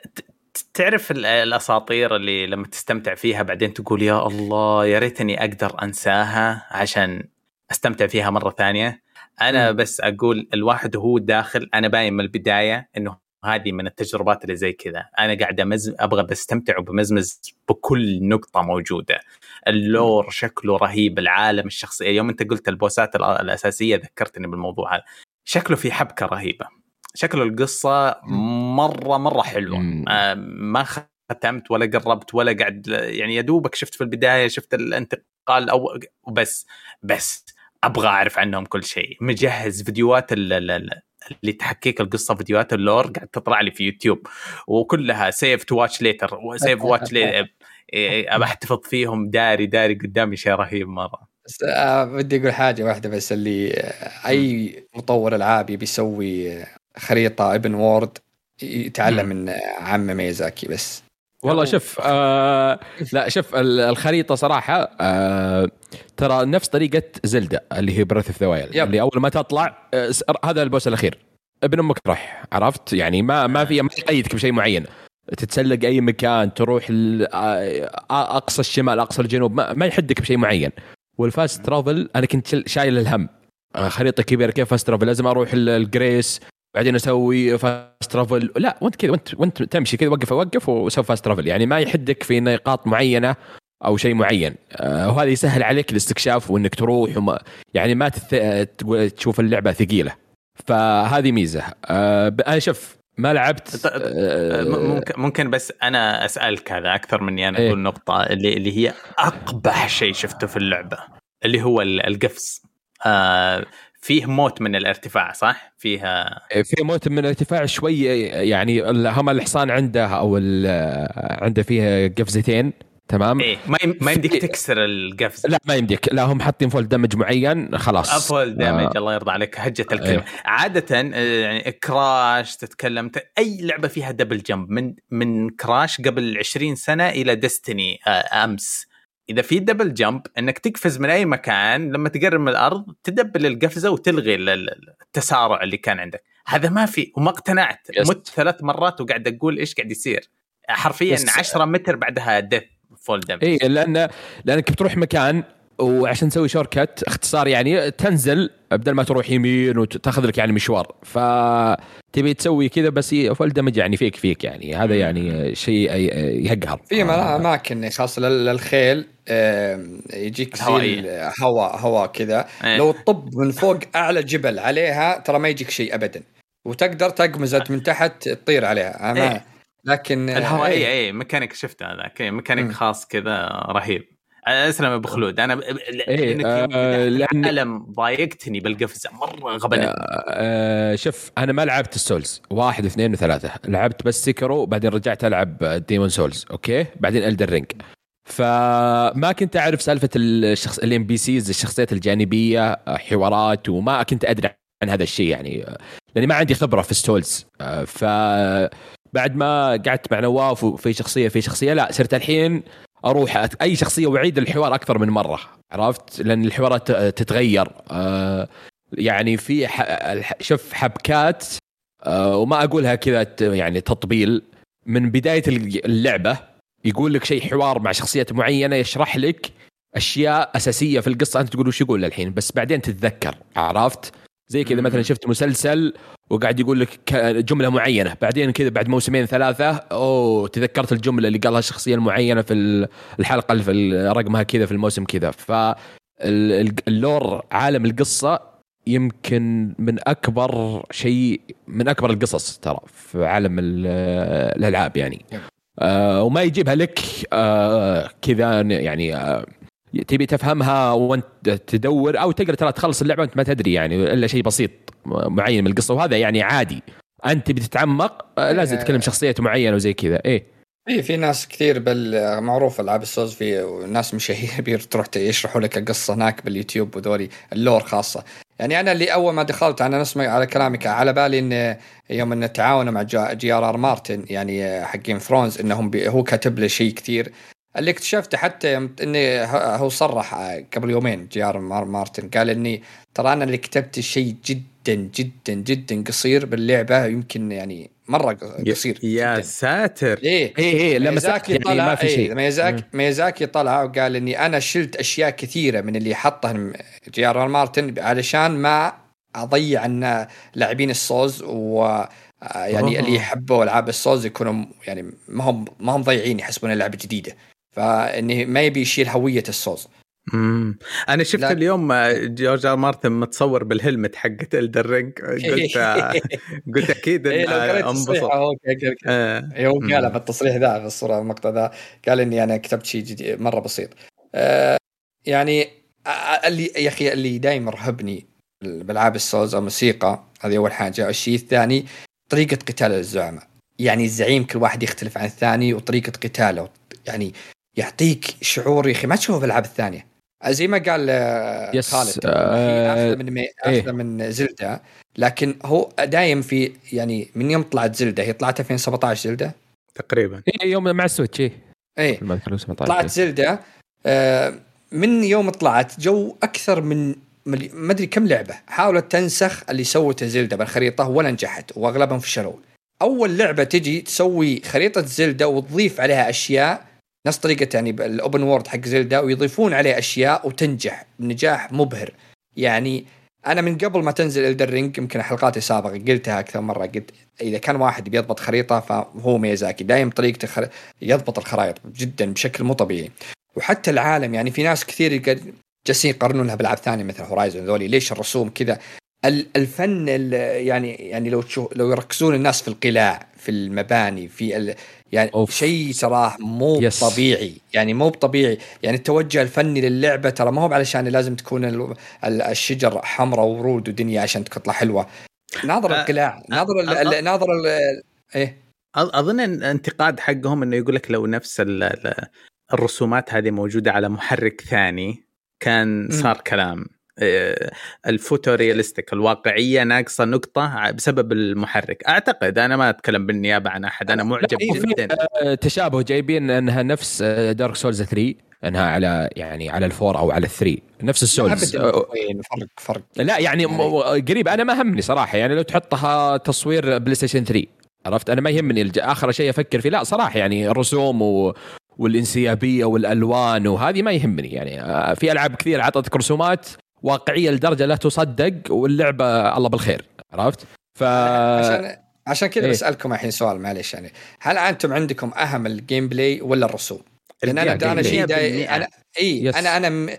تعرف الأساطير اللي لما تستمتع فيها بعدين تقول يا الله يا ريتني أقدر أنساها عشان أستمتع فيها مرة ثانية. أنا م. بس أقول الواحد وهو داخل أنا باين من البداية إنه هذه من التجربات اللي زي كذا. أنا قاعد أمز... أبغى بستمتع وبمزمز بكل نقطة موجودة. ال lore شكله رهيب العالم الشخصيه يوم أنت قلت البوسات الأساسية ذكرتني بالموضوع هذا. شكله في حبكة رهيبة. شكله القصة مرة مرة حلوة. آه ما ختمت ولا قربت ولا قاعد يعني يا دوبك شفت في البداية شفت الانتقال أو وبس بس أبغى أعرف عنهم كل شيء. مجهز فيديوهات اللي تحكيك القصة فيديوهات ال lore قاعد تطلع لي في يوتيوب وكلها save to watch later و save watch أبى أحتفظ فيهم داري داري قدامي شيء رهيب مرة. بس آه بدي أقول حاجة واحدة بس اللي آه، أي مطور ألعاب يبي يسوي خريطة open world يتعلم من عم ميازاكي بس. والله شوف آه لا شوف الخريطة صراحة آه ترى نفس طريقة زلدة اللي هي Breath of the اللي أول ما تطلع آه هذا ال boss الأخير. ابن أمك راح عرفت؟ يعني ما ما في ما يقيدك بشيء معين. تتسلق أي مكان تروح آه، أقصى الشمال أقصى الجنوب ما, ما يحدك بشيء معين. وال fast travel أنا كنت شايل الهم. آه، خريطة كبيرة كيف fast travel لازم أروح ال grace بعدين أسوي fast travel لا وانت كذا وانت وانت تمشي كذا وقف اوقف وسوي fast travel يعني ما يحدك في نقاط معينة أو شيء معين. آه وهذا يسهل عليك الاستكشاف وإنك تروح وما يعني ما تث... تشوف اللعبة ثقيلة. فهذه ميزة. آه أنا شوف ما لعبت آه ممكن ممكن بس أنا أسألك هذا أكثر مني أنا إيه؟ أقول نقطة اللي اللي هي أقبح شيء شفته في اللعبة اللي هو القفز آه فيه موت من الارتفاع صح؟ فيها إيه، في موت من الارتفاع شوي يعني هم الحصان عنده أو عنده فيها قفزتين تمام إيه ما ما يمديك تكسر القفز لا ما يمديك لا هم حاطين fall damage معين خلاص fall damage آه. الله يرضى عليك هجة الكلمة إيه. عادة آه، يعني كراش تتكلم أي لعبة فيها double jump من من كراش قبل 20 سنة إلى ديستني آه، أمس إذا في double jump إنك تقفز من أي مكان لما تقرب من الأرض تدبل القفزة وتلغي التسارع اللي كان عندك. هذا ما في وما اقتنعت. مت ثلاث مرات وقاعد أقول إيش قاعد يصير. حرفيا 10 متر بعدها death fall damage اي لأن لأنك بتروح مكان وعشان تسوي short cut اختصار يعني تنزل بدل ما تروح يمين وتاخذ لك يعني مشوار. فتبي تسوي كذا بس fall damage يعني فيك فيك يعني. هذا يعني شيء يقهر في اماكن خاصه للخيل يجيك زي هواء هواء كذا. إيه. لو تطب من فوق أعلى جبل عليها ترى ما يجيك شيء ابدا. وتقدر تقمز من تحت تطير عليها. إيه. لكن الهوائيه إي. إي ميكانيك شفت هذا. ميكانيك خاص كذا رهيب. أسلم أبو خلود. أنا إيه آه لأن... العالم ضايقتني بالقفزة. مرة غبنت آه آه شوف أنا ما لعبت ال Souls واحد اثنين وثلاثة. لعبت بس Sekiro بعدين رجعت ألعب Demon Souls أوكي؟ بعدين Elden Ring فما كنت أعرف سالفة الشخص ال NPCs الشخصيات الجانبية حوارات وما كنت أدري عن هذا الشيء يعني. لأني ما عندي خبرة في ستولز آه، ف بعد ما قعدت مع نواف وفي شخصية في شخصية لا صرت الحين أروح أي شخصية واعيد الحوار أكثر من مرة عرفت؟ لأن الحوارات تتغير آه يعني في شوف حبكات آه وما أقولها كذا يعني تطبيل. من بداية اللعبة يقول لك شيء حوار مع شخصية معينة يشرح لك أشياء أساسية في القصة. أنت تقول وش يقول الحين؟ بس بعدين تتذكر عرفت؟ زي كذا مثلا شفت مسلسل وقاعد يقول لك جملة معينة. بعدين كذا بعد موسمين ثلاثة أوه تذكرت الجملة اللي قالها الشخصيه المعينة في الحلقة في رقمها كذا في الموسم كذا. ف اللور عالم القصة يمكن من أكبر شيء من أكبر القصص ترى في عالم الألعاب يعني. آه وما يجيبها لك آه كذا يعني آه تبي تفهمها وانت تدور أو تقدر ترى تخلص اللعبة وانت ما تدري يعني إلا شيء بسيط معين من القصة وهذا يعني عادي. أنت بتتعمق آه، لازم تتكلم إيه. شخصيه معينة وزي كذا. إيه. اي في ناس كثير بال معروف ألعاب السوز في ناس مشاهير تروح يشرحوا لك القصة هناك باليوتيوب وذولي ال lore خاصة. يعني أنا اللي أول ما دخلت أنا نسمع على كلامك على بالي إن يوم إن تعاونوا مع جي ار آر مارتن يعني حقين ثرونز إنهم هو كاتب له شيء كثير. اللي اكتشفته حتى إني هو صرح قبل يومين جي ار مارتن قال إني ترى أنا اللي كتبت شيء جدا جدا جدا قصير باللعبة يمكن يعني مرة قصير يا جداً. ساتر. إيه إيه إيه ميازاكي يعني طلع ما في شيء. إيه ميازاكي, ميازاكي طلع وقال إني أنا شلت أشياء كثيرة من اللي حطها جي ار مارتن علشان ما أضيع إن لاعبين السوز و يعني اللي يحبوا ألعاب السوز يكونوا يعني ما هم ما هم ضايعين يحسبون اللعبه جديدة. فانه ما يبي يشيل هوية السوز امم أنا شفت لا. اليوم جورج آر مارتن متصور بال helmet حقت Elden Ring قلت قلت أكيد إيه، أنبسط. هو آه. قال في التصريح ذا في الصورة المقطع ذا. قال إني أنا كتبت شيء جديد مرة بسيط. آه يعني اللي يا أخي اللي دايم يرهبني بالألعاب ال Souls الموسيقى هذه أول حاجة. الشيء الثاني طريقة قتال الزعماء. يعني الزعيم كل واحد يختلف عن الثاني وطريقة قتاله. يعني يعطيك شعور يا أخي. ما تشوفه في الألعاب الثانية. زي ما قال آه، yes خالد آه من مي... إيه. من زلدة لكن هو دايم في يعني من يوم طلعت زلدة هي طلعت 2017 زلدة؟ تقريبا. إيه يوم مع السويتش إيه. إيه. 2017 طلعت زلدة آه من يوم طلعت جو أكثر من ملي- ما أدري كم لعبة. حاولت تنسخ اللي سوته زلدة بالخريطة ولا نجحت وأغلبهم فشلوا. أول لعبة تجي تسوي خريطة زلدة وتضيف عليها أشياء نفس طريقة يعني ال open world حق زلدة ويضيفون عليه أشياء وتنجح بنجاح مبهر. يعني أنا من قبل ما تنزل Elden Ring يمكن حلقاتي السابقة قلتها أكثر مرة قلت إذا كان واحد بيضبط خريطة فهو ميازاكي دايم طريقته خر... يضبط الخرائط جدا بشكل مو طبيعي. وحتى العالم يعني في ناس كثير جالسين يقارنونها بألعاب ثانية مثل هورايزون ذولي. ليش الرسوم كذا؟ ال- الفن ال- يعني يعني لو تشوف لو يركزون الناس في القلاع في المباني في يعني أوف. شيء تراه مو يس. طبيعي. يعني مو طبيعي. يعني التوجه الفني للعبة ترى ما هو علشان لازم تكون ال- ال- الشجر حمراء وورود ودنيا عشان تطلع حلوة. ناظر أه، القلاع. ناظر ال- أه، ناظر ال- إيه. أ- أظن إن انتقاد حقهم إنه يقول لك لو نفس ال- ال- الرسومات هذه موجودة على محرك ثاني كان صار كلام. إيه، ال photorealistic الواقعية ناقصة نقطة بسبب المحرك. أعتقد أنا ما أتكلم بالنيابة عن أحد أنا معجب جدا. آه، تشابه جايبين أنها نفس Dark Souls 3 أنها على يعني على ال four أو على ال three نفس ال Souls. آه، فرق فرق. لا يعني م- قريب. أنا ما همني صراحة يعني لو تحطها تصوير بلاي ستيشن 3 عرفت؟ أنا ما يهمني آخر شيء أفكر فيه. لا صراحة يعني الرسوم و... والانسيابية والألوان وهذه ما يهمني يعني آه، في ألعاب كثير عطتك رسومات واقعية لدرجة لا تصدق واللعبة الله بالخير عرفت؟ ف عشان عشان كذا إيه. بسألكم الحين سؤال معليش يعني هل أنتم عندكم أهم ال gameplay ولا الرسوم؟ لأن أنا ال game أنا play شيء 100% داي أنا إي yes. أنا أنا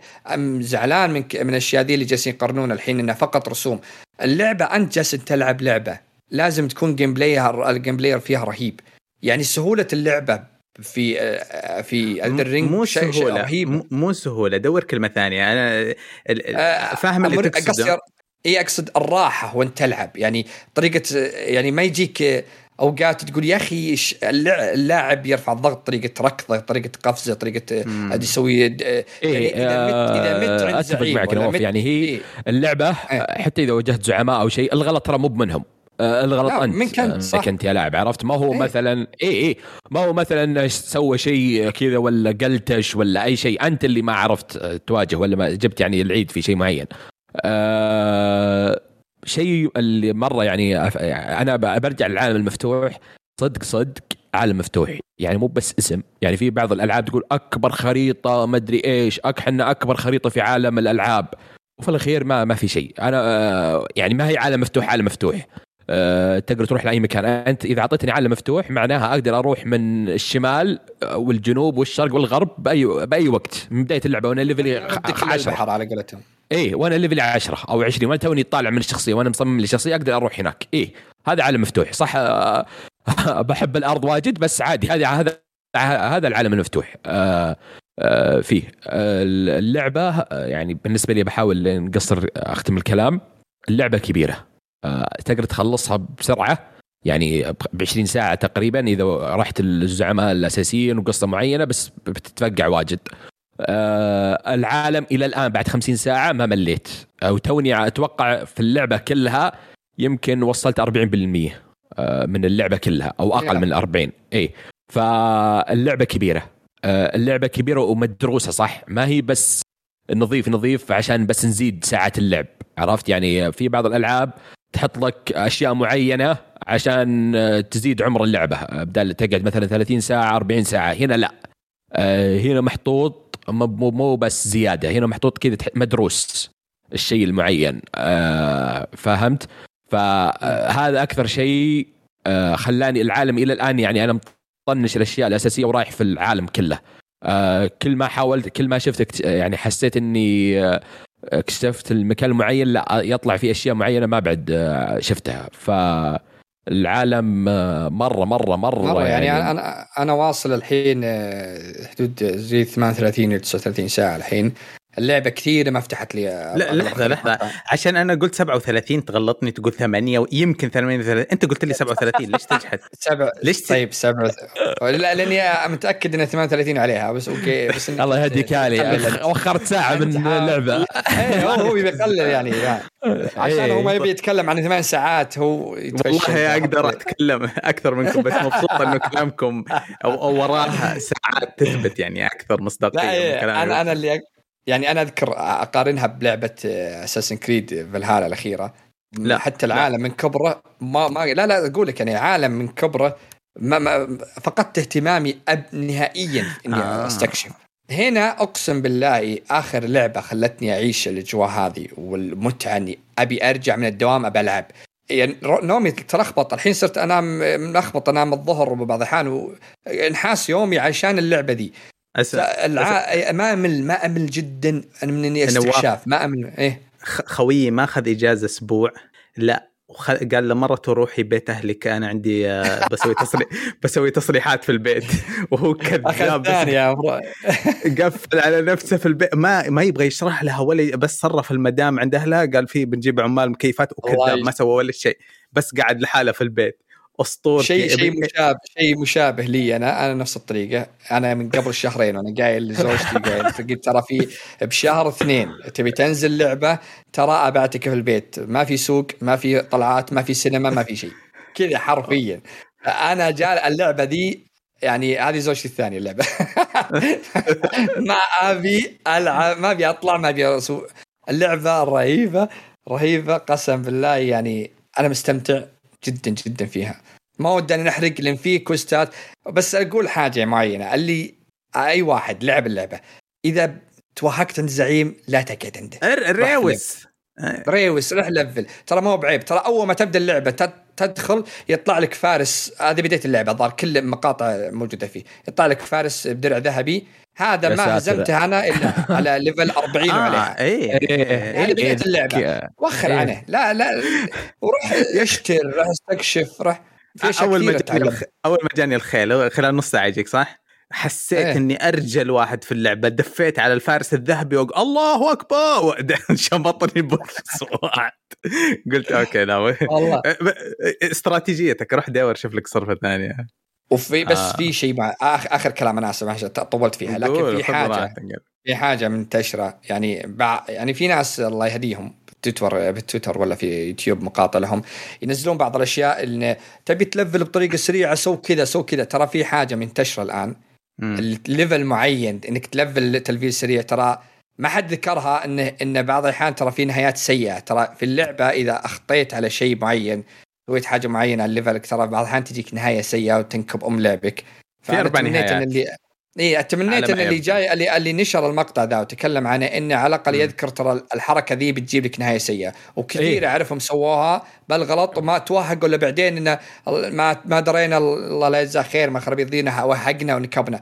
زعلان من ك- من الأشياء دي اللي جالسين يقارنون الحين إنها فقط رسوم اللعبة أنت جالس تلعب لعبة لازم تكون gameplay ها ال gameplay فيها رهيب يعني سهولة اللعبة في آه، في الدرينج مو سهولة. رهيب. مو- سهولة. دور كلمة ثانية. أنا ال- فاهم اللي تقصده. أقصد- اي أقصد الراحة وأنت تلعب. يعني طريقة يعني ما يجيك أوقات تقول يا أخي اللاعب يرفع الضغط طريقة ركضة طريقة قفزة طريقة يسوي يعني إيه إذا مت إذا مت عند أتفق معك نواف يعني هي إيه. اللعبة إيه. حتى إذا واجهت زعماء أو شيء الغلط ترى مو منهم آه، الغلط أنت منك أنت، صح. انك انت يا لاعب عرفت؟ ما هو إيه. مثلا اي اي ما هو مثلا سوى شيء كذا ولا قلتش ولا أي شيء أنت اللي ما عرفت آه، تواجه ولا ما جبت يعني العيد في شيء معين. آه شيء اللي مرة يعني أنا برجع للعالم المفتوح صدق صدق عالم مفتوح يعني مو بس اسم يعني في بعض الألعاب تقول أكبر خريطة ما أدري إيش إحنا أكبر خريطة في عالم الألعاب. وفي الأخير ما ما في شيء. أنا آه، يعني ما هي عالم مفتوح عالم مفتوح. أه تقدر تروح لأي مكان. أنت إذا أعطيتني عالم مفتوح معناها أقدر أروح من الشمال والجنوب والشرق والغرب باي بأي وقت. من بداية اللعبة وأنا level ي ودك 10 البحر على قولتهم. إيه وأنا level ي 10 أو 20 وأنا توني طالع من الشخصية وأنا مصمم لي شخصيه أقدر أروح هناك. إيه هذا عالم مفتوح. صح آه، بحب الأرض واجد بس عادي. هذا هذا هذا العالم المفتوح. آه، آه، فيه. آه، اللعبة آه، يعني بالنسبة لي بحاول نقصر أختم الكلام. اللعبة كبيرة. تقدر تخلصها بسرعة. يعني ب 20 ساعة تقريبا إذا رحت الزعماء الأساسيين وقصة معينة بس بتتفقع واجد. آه العالم إلى الآن بعد 50 ساعة ما مليت. أو توني أتوقع في اللعبة كلها يمكن وصلت 40% آه من اللعبة كلها أو أقل. من 40 اي فاللعبة كبيرة. آه اللعبة كبيرة ومدروسة صح؟ ما هي بس نظيف نظيف عشان بس نزيد ساعات اللعب عرفت؟ يعني في بعض الألعاب تحط لك أشياء معينة عشان آه، تزيد عمر اللعبة. بدل تقعد مثلا 30 ساعة 40 ساعة. هنا لا. آه، هنا محطوط مو مو- بس زيادة. هنا محطوط كذا مدروس الشيء المعين. آه، فهمت؟ فهذا أكثر شيء خلاني العالم إلى الآن يعني أنا مطنش الأشياء الأساسية ورايح في العالم كله. كل ما حاولت كل ما شفت اكت- يعني حسيت إني اكتشفت المكان المعين لا يطلع في أشياء معينة ما بعد آه، شفتها. فالعالم آه، مرة مرة مرة, مرة يعني, أنا أنا واصل الحين آه، حدود زي 38 إلى 39 ساعة الحين. اللعبة كثير ما فتحت لي لا لحظة لحظة. عشان أنا قلت 37 تغلطني تقول 8 يمكن 38 أنت قلت لي 37 ليش تجحد؟ سبع ليش طيب سبع لا لأني متأكد ان 38 عليها بس أوكي بس الله يهديك علي وخرت ساعة من اللعبة. إيه هو بيقلل يعني, يعني. عشان هو ما يبي يتكلم عن ثمان ساعات هو والله أقدر أتكلم أكثر منكم بس مبسوط إنه كلامكم أو وراها ساعات تثبت يعني أكثر مصداقية من أنا أنا اللي يعني أنا أذكر أقارنها بلعبة اساسن كريد فالهالا الأخيرة. لا حتى العالم لا. من كبره ما, ما لا لا أقول لك يعني عالم من كبره ما, ما فقدت اهتمامي أب نهائيا إني آه. أستكشف. هنا أقسم بالله آخر لعبة خلتني أعيش الأجواء هذه والمتعة إني أبي أرجع من الدوام ابى ألعب. يعني نومي تلخبط. الحين صرت أنام ملخبط أنام الظهر وبعض الأحيان انحاس يومي عشان اللعبة دي أس... الع... ما أمل ما أمل جدا أنا من اني استكشاف. ما أمل إيه. خويي ما أخذ إجازة أسبوع. لا وخ... قال له مرة روحي بيت أهلك أنا عندي آه، بسوي تصريح بسوي تصريحات في البيت. وهو كذاب. قفل على نفسه في البيت. ما ما يبغى يشرح لها ولا بس صرف المدام عند أهلها. قال في بنجيب عمال مكيفات وكذاب ما سوى ولا شيء. بس قعد لحاله في البيت. أسطورتي. شيء شيء مشابه شيء مشابه لي أنا. أنا نفس الطريقة. أنا من قبل شهرين وأنا قايل لزوجتي قايل قلت ترى في بشهر اثنين تبي تنزل لعبة ترى أبعتك في البيت. ما في سوق ما في طلعات ما في سينما ما في شيء. كذا حرفيا. أنا جاء اللعبة دي يعني هذه زوجتي الثانية اللعبة. ما أبي ألعب ما أبي أطلع ما أبي اللعبة رهيبة رهيبة قسم بالله يعني أنا مستمتع. جدا جدا فيها. ما ودي نحرق لأن في كوستات. بس أقول حاجة معينة اللي أي واحد لعب اللعبة إذا توهقت عند زعيم لا تقعد عنده. ريوس. ريوس روح لفل ترى ما هو بعيب. ترى أول ما تبدأ اللعبة تدخل يطلع لك فارس. هذه بداية اللعبة الظاهر كل مقاطع موجودة فيه. يطلع لك فارس بدرع ذهبي. هذا ما هزمته أنا إلا على level 40 آه وعليها اي اي بداية اللعبة. وخر عنه. لا لا. وروح يشتر روح استكشف روح في أول ما أول ما جاني الخيل. خلال نص ساعة يجيك صح؟ حسيت إيه. إني ارجل واحد في اللعبة. دفيت على الفارس الذهبي وقال الله أكبر! شمطني بصوات قلت أوكي لا والله. استراتيجيتك روح دور شوف لك صرفة ثانية. وفي بس آه. في شيء مع آخر, آخر كلام أنا اسف طولت فيها لكن في حاجة في حاجة منتشرة. يعني بع... يعني في ناس الله يهديهم تويتر بالتويتر ولا في يوتيوب مقاطع لهم ينزلون بعض الأشياء إن تبي تلفل بطريقة سريعة سو كذا سو كذا. ترى في حاجة منتشرة الآن. ال level معين إنك تلفل تلفيل سريع. ترى ما حد ذكرها انه إن بعض الأحيان ترى في نهايات سيئة. ترى في اللعبة إذا أخطيت على شيء معين سويت حاجة معينة على level ك ترى بعض الأحيان تجيك نهاية سيئة وتنكب أم لعبك. في أربع نهايات. إن اللي اي تمنيت إن اللي جاي اللي, اللي نشر المقطع ذا وتكلم عنه إنه على الأقل يذكر ترى الحركة ذي بتجيب لك نهاية سيئة. وكثير إيه؟ اعرفهم سووها بالغلط وما توهقوا إلا بعدين إنه ما ما درينا الله لا يجزاه خير ما خرب يدينا وهقنا ونكبنا.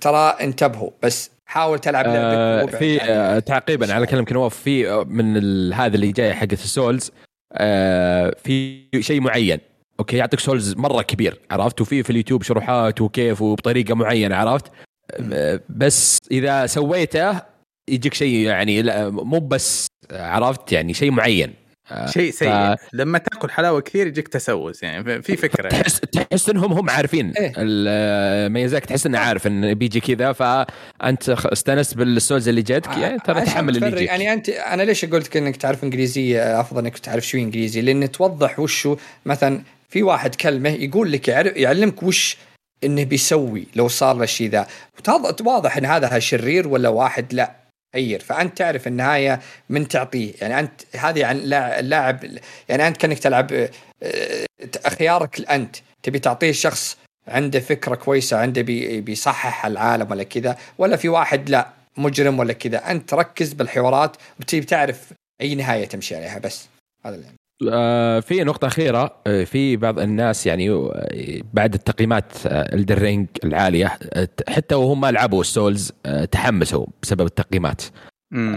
ترى انتبهوا بس حاول تلعب آه في آه تعقيبا على كلام نواف في آه، من هذا اللي جاي حقت ال souls آه في شيء معين. أوكي يعطيك souls مرة كبير عرفت؟ وفي في اليوتيوب شروحات وكيف وبطريقة معينة عرفت؟ آه بس إذا سويته يجيك شيء يعني مو بس عرفت؟ يعني شيء معين. آه، شيء سيء. ف... لما تأكل حلاوة كثير يجيك تسوس يعني في فكرة يعني. تحس تحس إنهم هم عارفين إيه؟ ميزاك تحس إنه عارف انه بيجي كذا فأنت استأنست بال souls اللي جاتك يعني ترى تحمل اللي يجيك. يعني أنت أنا ليش قلت إنك تعرف إنجليزية أفضل إنك تعرف شوي إنجليزي؟ لأن توضح وشو مثلا في واحد كلمة يقول لك يعلمك وش إنه بيسوي لو صار له الشيء ذا. واضح إن هذا شرير ولا واحد لا غير فأنت تعرف النهاية من تعطيه. يعني أنت هذه عن اللاعب يعني أنت كأنك تلعب آه، خيارك أنت. تبي تعطيه شخص عنده فكرة كويسة عنده بي بيصحح العالم ولا كذا ولا في واحد لا مجرم ولا كذا. أنت ركز بالحوارات وتبي تعرف أي نهاية تمشي عليها بس. هذا اللي في نقطة أخيرة آه في بعض الناس يعني آه، بعد التقييمات آه Elden Ring العالية آه، حتى وهم ما لعبوا ال souls آه تحمسوا بسبب التقييمات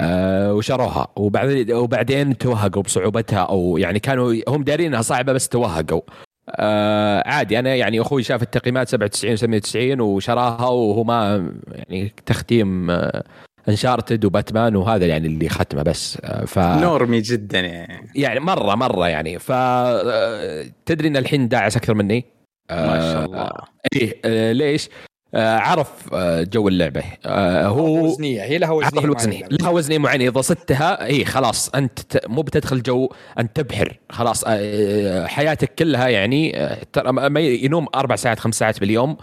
آه وشروها. وبعد وبعدين توهقوا بصعوبتها أو يعني كانوا هم دارين انها صعبة بس توهقوا. آه عادي أنا يعني أخوي شاف التقييمات 97 و 98 وشراها وهو ما يعني تختيم آه Uncharted و Batman وهذا يعني اللي ختمه بس. آه، ف normie جدا يعني. يعني مرة مرة يعني. ف آه، تدري إن الحين داعس أكثر مني؟ ما شاء الله. إيه آه، ليش؟ آه، عرف آه، جو اللعبة. آه، هو وزنية. هي لها عرف وزنيه الوزنية. معينة. لها وزنية معينة. إذا صدتها اي خلاص أنت ت- مو بتدخل جو أنت تبحر. خلاص آه، حياتك كلها يعني آه، ترى ما- ما ينوم أربع ساعات خمس ساعات باليوم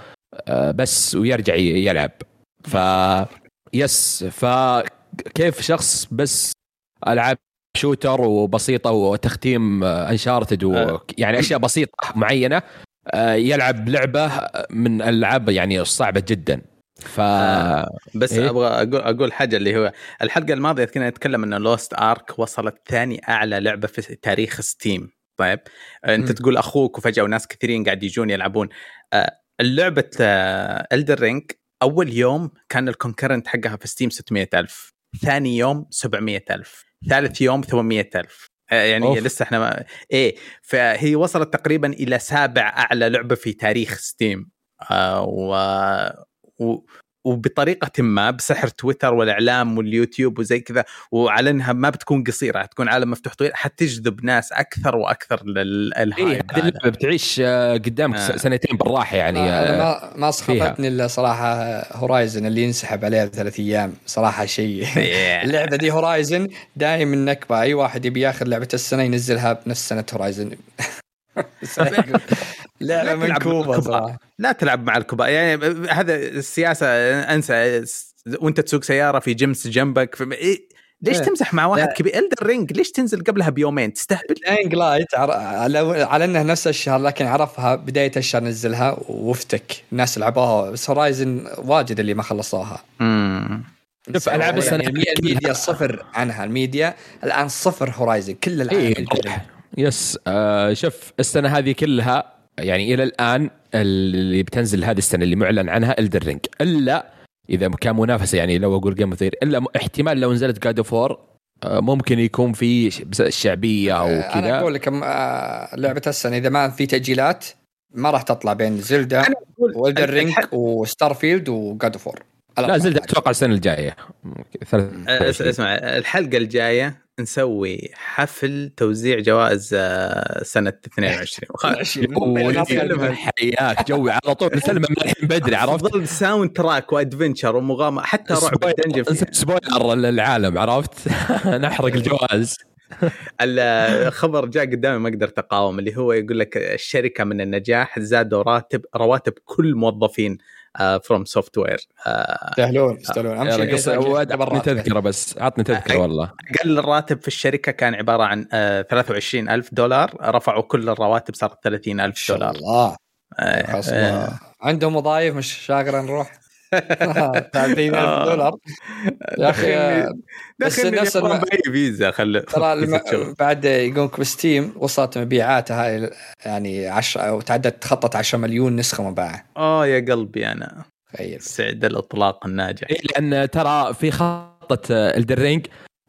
آه، بس ويرجع يلعب. ف yes فكيف شخص بس ألعاب shooter وبسيطة وتختيم Uncharted آه. يعني أشياء بسيطة معينة آه، يلعب لعبة من الالعاب يعني الصعبه جدا ف آه. بس إيه؟ أبغى أقول أقول حاجة اللي هو الحلقة الماضية كنا نتكلم إن Lost Ark وصلت ثاني أعلى لعبة في تاريخ Steam طيب أنت مم. تقول أخوك وفجأة وناس كثيرين قاعد يجون يلعبون آه، اللعبه Elden Ring أول يوم كان ال concurrent حقها في Steam 600 ألف ثاني يوم 700 ألف ثالث يوم 800 ألف آه، يعني أوف. لسه إحنا ما... إيه فهي وصلت تقريبا إلى سابع أعلى لعبة في تاريخ Steam آه و... و... وبطريقة ما بسحر تويتر والإعلام واليوتيوب وزي كذا وعلى أنها ما بتكون قصيرة حتكون عالم مفتوح طويل حتجذب ناس أكثر وأكثر إيه لل hype هذه اللعبة بتعيش آه، قدامك آه. س- سنتين بالراحة يعني أنا آه، ما ما اسخفتني إلا صراحة Horizon اللي ينسحب عليها بثلاث أيام صراحة شيء. اللعبة دي Horizon دايم النكبه اي واحد يبي ياخذ لعبة السنة ينزلها بنفس سنة Horizon لا بالكبار. صراحة. لا تلعب مع الكبار يعني هذا السياسة أنسى. وأنت تسوق سيارة في جمس جنبك. في... إيه؟ ليش إيه. تمزح مع واحد. كبير؟ Elden Ring ليش تنزل قبلها بيومين؟ تستهبل؟ Dying Light عر... على... على انها نفس الشهر لكن عرفها بداية الشهر نزلها وافتك الناس لعبوها. بس Horizon واجد اللي ما خلصوها. شوف، ألعاب السنة يعني ال me- ال media صفر عنها. الميديا الآن صفر Horizon كل العالم إيه يلعبها. yes آه شوف السنة هذه كلها يعني إلى الآن اللي بتنزل هذه السنة اللي معلن عنها Elden Ring إلا إذا كان منافسة يعني لو أقول game of إلا احتمال لو نزلت God of War ممكن يكون في ش- بس- شعبيه أو أنا كذا. أقول لك آه، لعبة السنة إذا ما في تاجيلات ما راح تطلع بين Zelda و Elden Ring و Starfield و God of لا زلت أتوقع السنة الجاية. ثلاث- أسمع الحلقة الجاية نسوي حفل توزيع جوائز آه، سنة 22 ولدي حياك جوي على طول. نسلم من الحين بدري عرفت؟ افضل soundtrack و adventure ومغامرة. حتى رعب Elden Ring. spoiler للعالم عرفت؟ نحرق الجوائز. الخبر جاء قدامي ما قدرت أقاوم اللي هو يقول لك الشركة من النجاح زادوا راتب رواتب كل موظفين. FromSoftware يستاهلون يستاهلون. أهم يلا شيء قصة يسجل عطني برات. تذكرة بس عطني تذكرة والله. أقل الراتب في الشركة كان عبارة عن آه، 23 ألف دولار رفعوا كل الرواتب صارت 30 ما الف شاء دولار. الله. آه، خلاص آه، الله. عندهم وظائف مش شاغره نروح؟ 30000 دولار. يا أخي بس الم- بأي فيزا خل ترى. بعد يقولك ب Steam وصلت مبيعاتها هاي يعني 10 أو تعدت تخطت 10 مليون نسخة مباعة. آه يا قلبي أنا. تخيل. سعد الإطلاق الناجح. إيه لأن ترى في خطة Elden Ring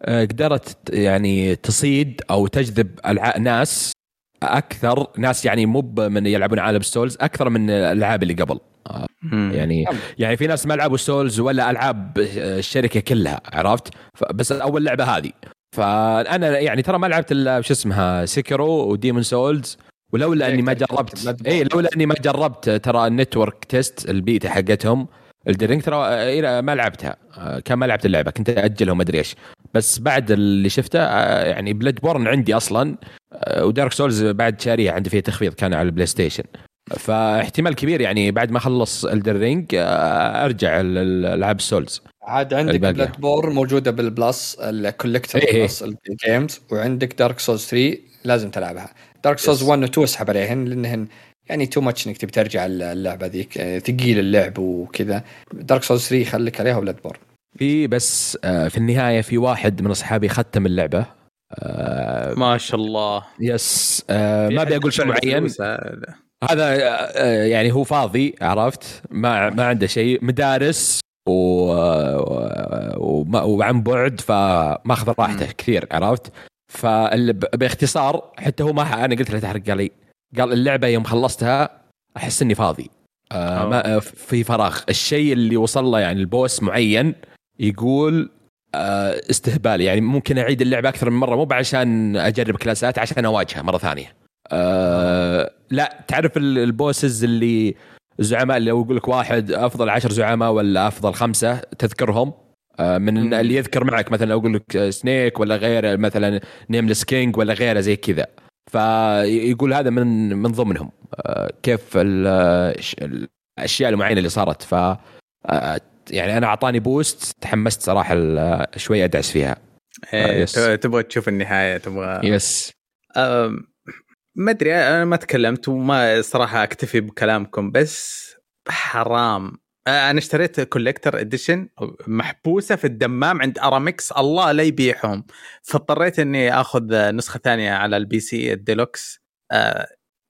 قدرت يعني تصيد أو تجذب الع... ناس أكثر ناس يعني مو من يلعبون عالم Souls أكثر من الألعاب اللي قبل. يعني. يعني في ناس ما لعبوا Souls ولا ألعاب الشركة كلها عرفت؟ بس أول لعبة هذه. فأنا يعني ترى ما لعبت إلا شو اسمها Sekiro و Demon's Souls ولولا إني ما جربت. اي لولا إني ما جربت ترى ال network test ال beta حقتهم Elden Ring ترى إلى ما لعبتها. آه، كان ما لعبت اللعبة كنت أجلها وما أدري إيش. بس بعد اللي شفته آه، يعني Bloodborne عندي أصلا آه، و Dark Souls بعد شاريها عندي فيها تخفيض كان على البلاي ستيشن فاحتمال كبير يعني بعد ما اخلص Elden Ring أرجع لألعاب ال Souls عاد عندك. Blood borne موجودة بال Plus ال Collection إيه إيه. Plus ال games وعندك Dark Souls 3 لازم تلعبها. Dark Souls Yes. 1 و 2 أسحب عليهن لأنهن يعني too much إنك تبي ترجع اللعبة ذيك يعني ثقيل اللعب وكذا. Dark Souls 3 خليك عليها و Bloodborne. في بس آه، في النهاية في واحد من أصحابي ختم اللعبة. آه، ما شاء الله. yes آه، ما ابي أقول شيء معين. هذا آه، يعني هو فاضي عرفت؟ ما ما عنده شيء. مدارس و... وعن بعد فماخذ راحته كثير عرفت؟ فباختصار حتى هو ما أنا قلت له تحرق قال لي قال اللعبة يوم خلصتها أحس إني فاضي. آه أوه. ما في فراغ. الشيء اللي وصل له يعني البوس معين يقول آه، استهبال. يعني ممكن أعيد اللعبة أكثر من مرة مو عشان أجرب كلاسات عشان اواجهها مرة ثانية. أه لا تعرف ال- ال bosses اللي الزعماء اللي يقول لك واحد أفضل عشر زعماء ولا أفضل خمسة تذكرهم؟ آه، من. اللي يذكر معك مثلا لو أقول لك آه، Snake ولا غيره مثلا Nameless King ولا غيره زي كذا. فيقول هذا من من ضمنهم. آه، كيف الأشياء المعينة اللي صارت. ف آه، يعني أنا أعطاني boost تحمست صراحة شوي أدعس فيها. إيه، yes. تبغى تشوف النهاية تبغى yes ما أدري أنا ما تكلمت وما صراحة أكتفي بكلامكم بس حرام. أنا اشتريت collector edition محبوسة في الدمام عند ارامكس الله لا يبيعهم فاضطريت إني آخذ نسخة ثانية على ال PC ال deluxe.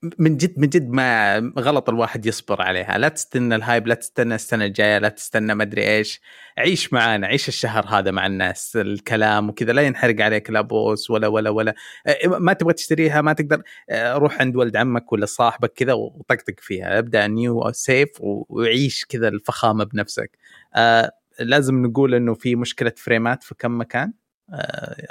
من جد من جد ما غلط الواحد يصبر عليها. لا تستنى ال hype لا تستنى السنة الجاية لا تستنى ما أدري إيش. عيش معانا عيش الشهر هذا مع الناس الكلام وكذا. لا ينحرق عليك لا boss ولا ولا ولا. أه، ما تبغى تشتريها ما تقدر. أه، روح عند ولد عمك ولا صاحبك كذا وطقطق فيها. ابدأ new save وعيش كذا الفخامة بنفسك. أه، لازم نقول إنه في مشكلة فريمات في كم مكان؟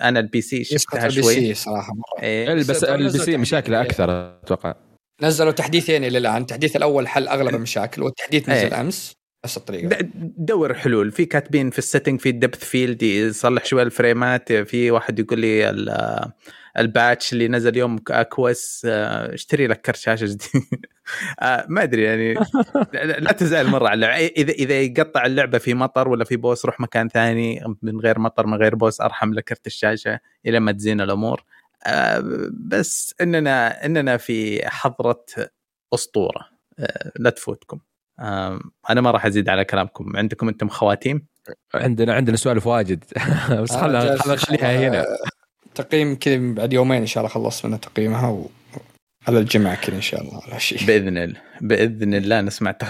أنا ال P سي شفتها البي شوي سي صراحة مرة. إيه. بس بس ال PC مشاكله تحديث. أكثر أتوقع. نزلوا تحديثين إلى الآن. التحديث الأول حل أغلب المشاكل والتحديث نزل إيه. أمس. نفس الطريقة. دور حلول. في كاتبين في ال setting في ال depth field يصلح شوية الفريمات. في واحد يقول لي ال- ال patch اللي نزل يوم اكوس آه، اشتري لك كرت شاشة جديد. آه، ما أدري يعني. لا تزعل مرة على اللعبه إذا إذا يقطع اللعبة في مطر ولا في boss روح مكان ثاني من غير مطر من غير boss أرحم لك كرت الشاشة إلى ما تزين الأمور. آه، بس إننا إننا في حضرة أسطورة. لا تفوتكم. أنا ما راح أزيد على كلامكم. عندكم أنتم خواتيم؟ عندنا عندنا سوالف واجد. بس خلنا الله، هنا. تقييم كذا بعد يومين إن شاء الله خلصت من تقييمها و... على الجمعة كذا إن شاء الله على شيء بإذن الله بإذن الله نسمع تخ...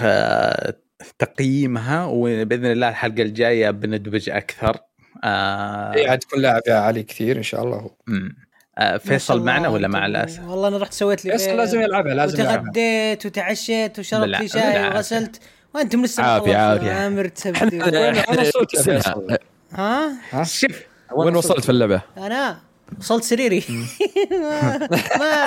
تقييمها وبإذن الله الحلقة الجاية بندبج أكثر آه... هي عاد تكون لاعب يا علي كثير إن شاء الله مم. آه ما شاء فيصل معنا ولا مع الأسف؟ والله أنا رحت سويت لي بيض لازم يلعبها لازم يلعبها وتغديت وتعشيت وشربت لي شاي. وغسلت وأنتم لسه عافية،. عافية. أمر تبدو إحنا أنا صوت يا سنة. فيصل. ها ها شوف وين وصلت في اللعبة؟ أنا وصلت سريري. ما,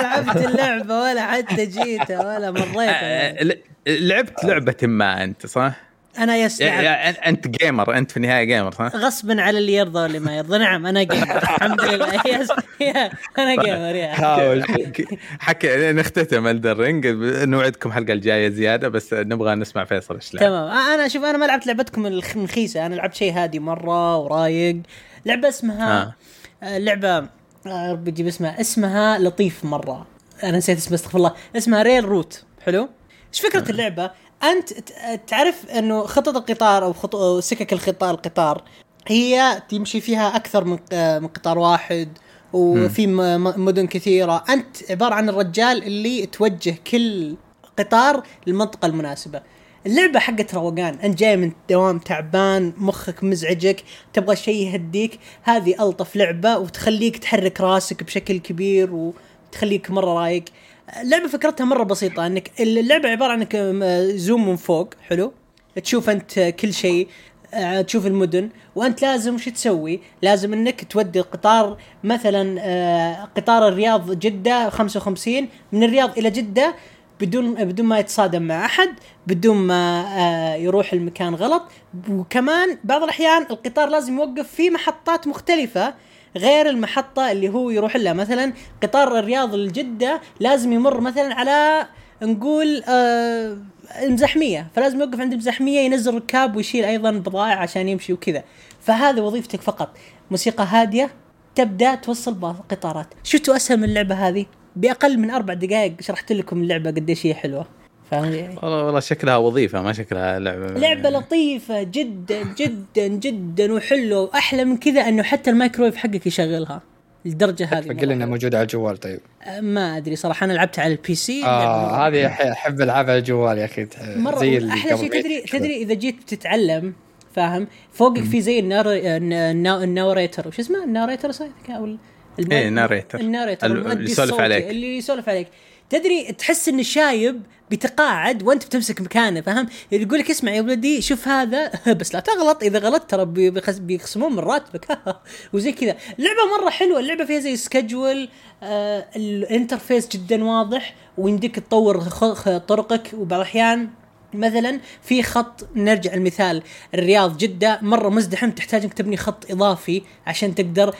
لعبت اللعبة ولا حتى جيتها ولا مريت. آه لعبت لعبة ما أنت صح؟ أنا yes أنت gamer أنت في النهاية gamer صح؟ غصبا على اللي يرضى واللي ما يرضى. نعم أنا gamer الحمد لله. yes أنا gamer يا. حاول حكي نختتم Elden Ring نوعدكم الحلقة الجاية زيادة بس نبغى نسمع فيصل إيش. تمام. آه، أنا شوف أنا ما لعبت لعبتكم الخ- الخيسة. أنا لعبت شيء هادي مرة ورايق. لعبة اسمها آه. آه. لعبة آه، يا رب أجيب اسمها. اسمها لطيف مرة. أنا نسيت اسمها استغفر الله. اسمها Rail Route حلو؟ إيش فكرة اللعبة؟ أنت تعرف إنه خطط القطار أو خط... أو سكك القطار القطار هي تمشي فيها أكثر من من قطار واحد وفي مدن كثيرة. أنت عبارة عن الرجال اللي توجه كل قطار للمنطقة المناسبة. اللعبة حقت روقان. أنت جاي من دوام تعبان مخك مزعجك تبغى شيء يهديك. هذه ألطف لعبة وتخليك تحرك راسك بشكل كبير وتخليك مرة رايق. اللعبة فكرتها مرة بسيطة إنك اللعبة عبارة عن انك م- زوم من فوق. حلو؟ تشوف أنت كل شيء آه، تشوف المدن. وأنت لازم وش تسوي؟ لازم إنك تودي القطار مثلا آه، قطار الرياض جدة 55 من الرياض إلى جدة بدون بدون ما يتصادم مع أحد بدون ما آه، يروح المكان غلط. وكمان بعض الأحيان القطار لازم يوقف في محطات مختلفة غير المحطة اللي هو يروح لها. مثلا قطار الرياض لجده لازم يمر مثلا على نقول آه المزحميه فلازم يوقف عند المزحميه ينزل ركاب ويشيل أيضا بضائع عشان يمشي وكذا. فهذا وظيفتك فقط. موسيقى هادية تبدأ توصل بعض القطارات شفتوا أسهل من اللعبة هذه؟ بأقل من أربع دقائق شرحت لكم اللعبة قديش هي حلوة. فاهم؟ والله والله شكلها وظيفة ما شكلها لعبة. لعبة لطيفة جدا جدا جدا وحلوة. وأحلى من كذا إنه حتى الميكرويف حقك يشغلها الدرجه هذه قل لنا موجودة على الجوال طيب. أه، ما أدري صراحة أنا لعبتها على ال PC. آه هذه أحب العبها على الجوال يا أخي. مرة زي اللي أحلى شيء تدري. تدري إذا جيت بتتعلم فاهم؟ فوقك في زي النار النا- ال narrator وش اسمه؟ ال narrator صحيح أو الم- إيه، narrator. ال narrator اللي يسولف عليك. اللي يسولف عليك تدري تحس إنه شايب بيتقاعد وأنت بتمسك مكانه فاهم؟ يقول لك اسمع يا ولدي شوف هذا بس لا تغلط إذا غلطت ترى بيخصمون من راتبك وزي كذا، اللعبه مرة حلوة، اللعبه فيها زي schedule آه ال interface جدا واضح ويمديك تطور طرقك وبعض الأحيان مثلا في خط نرجع المثال الرياض جدة مرة مزدحم تحتاج إنك تبني خط إضافي عشان تقدر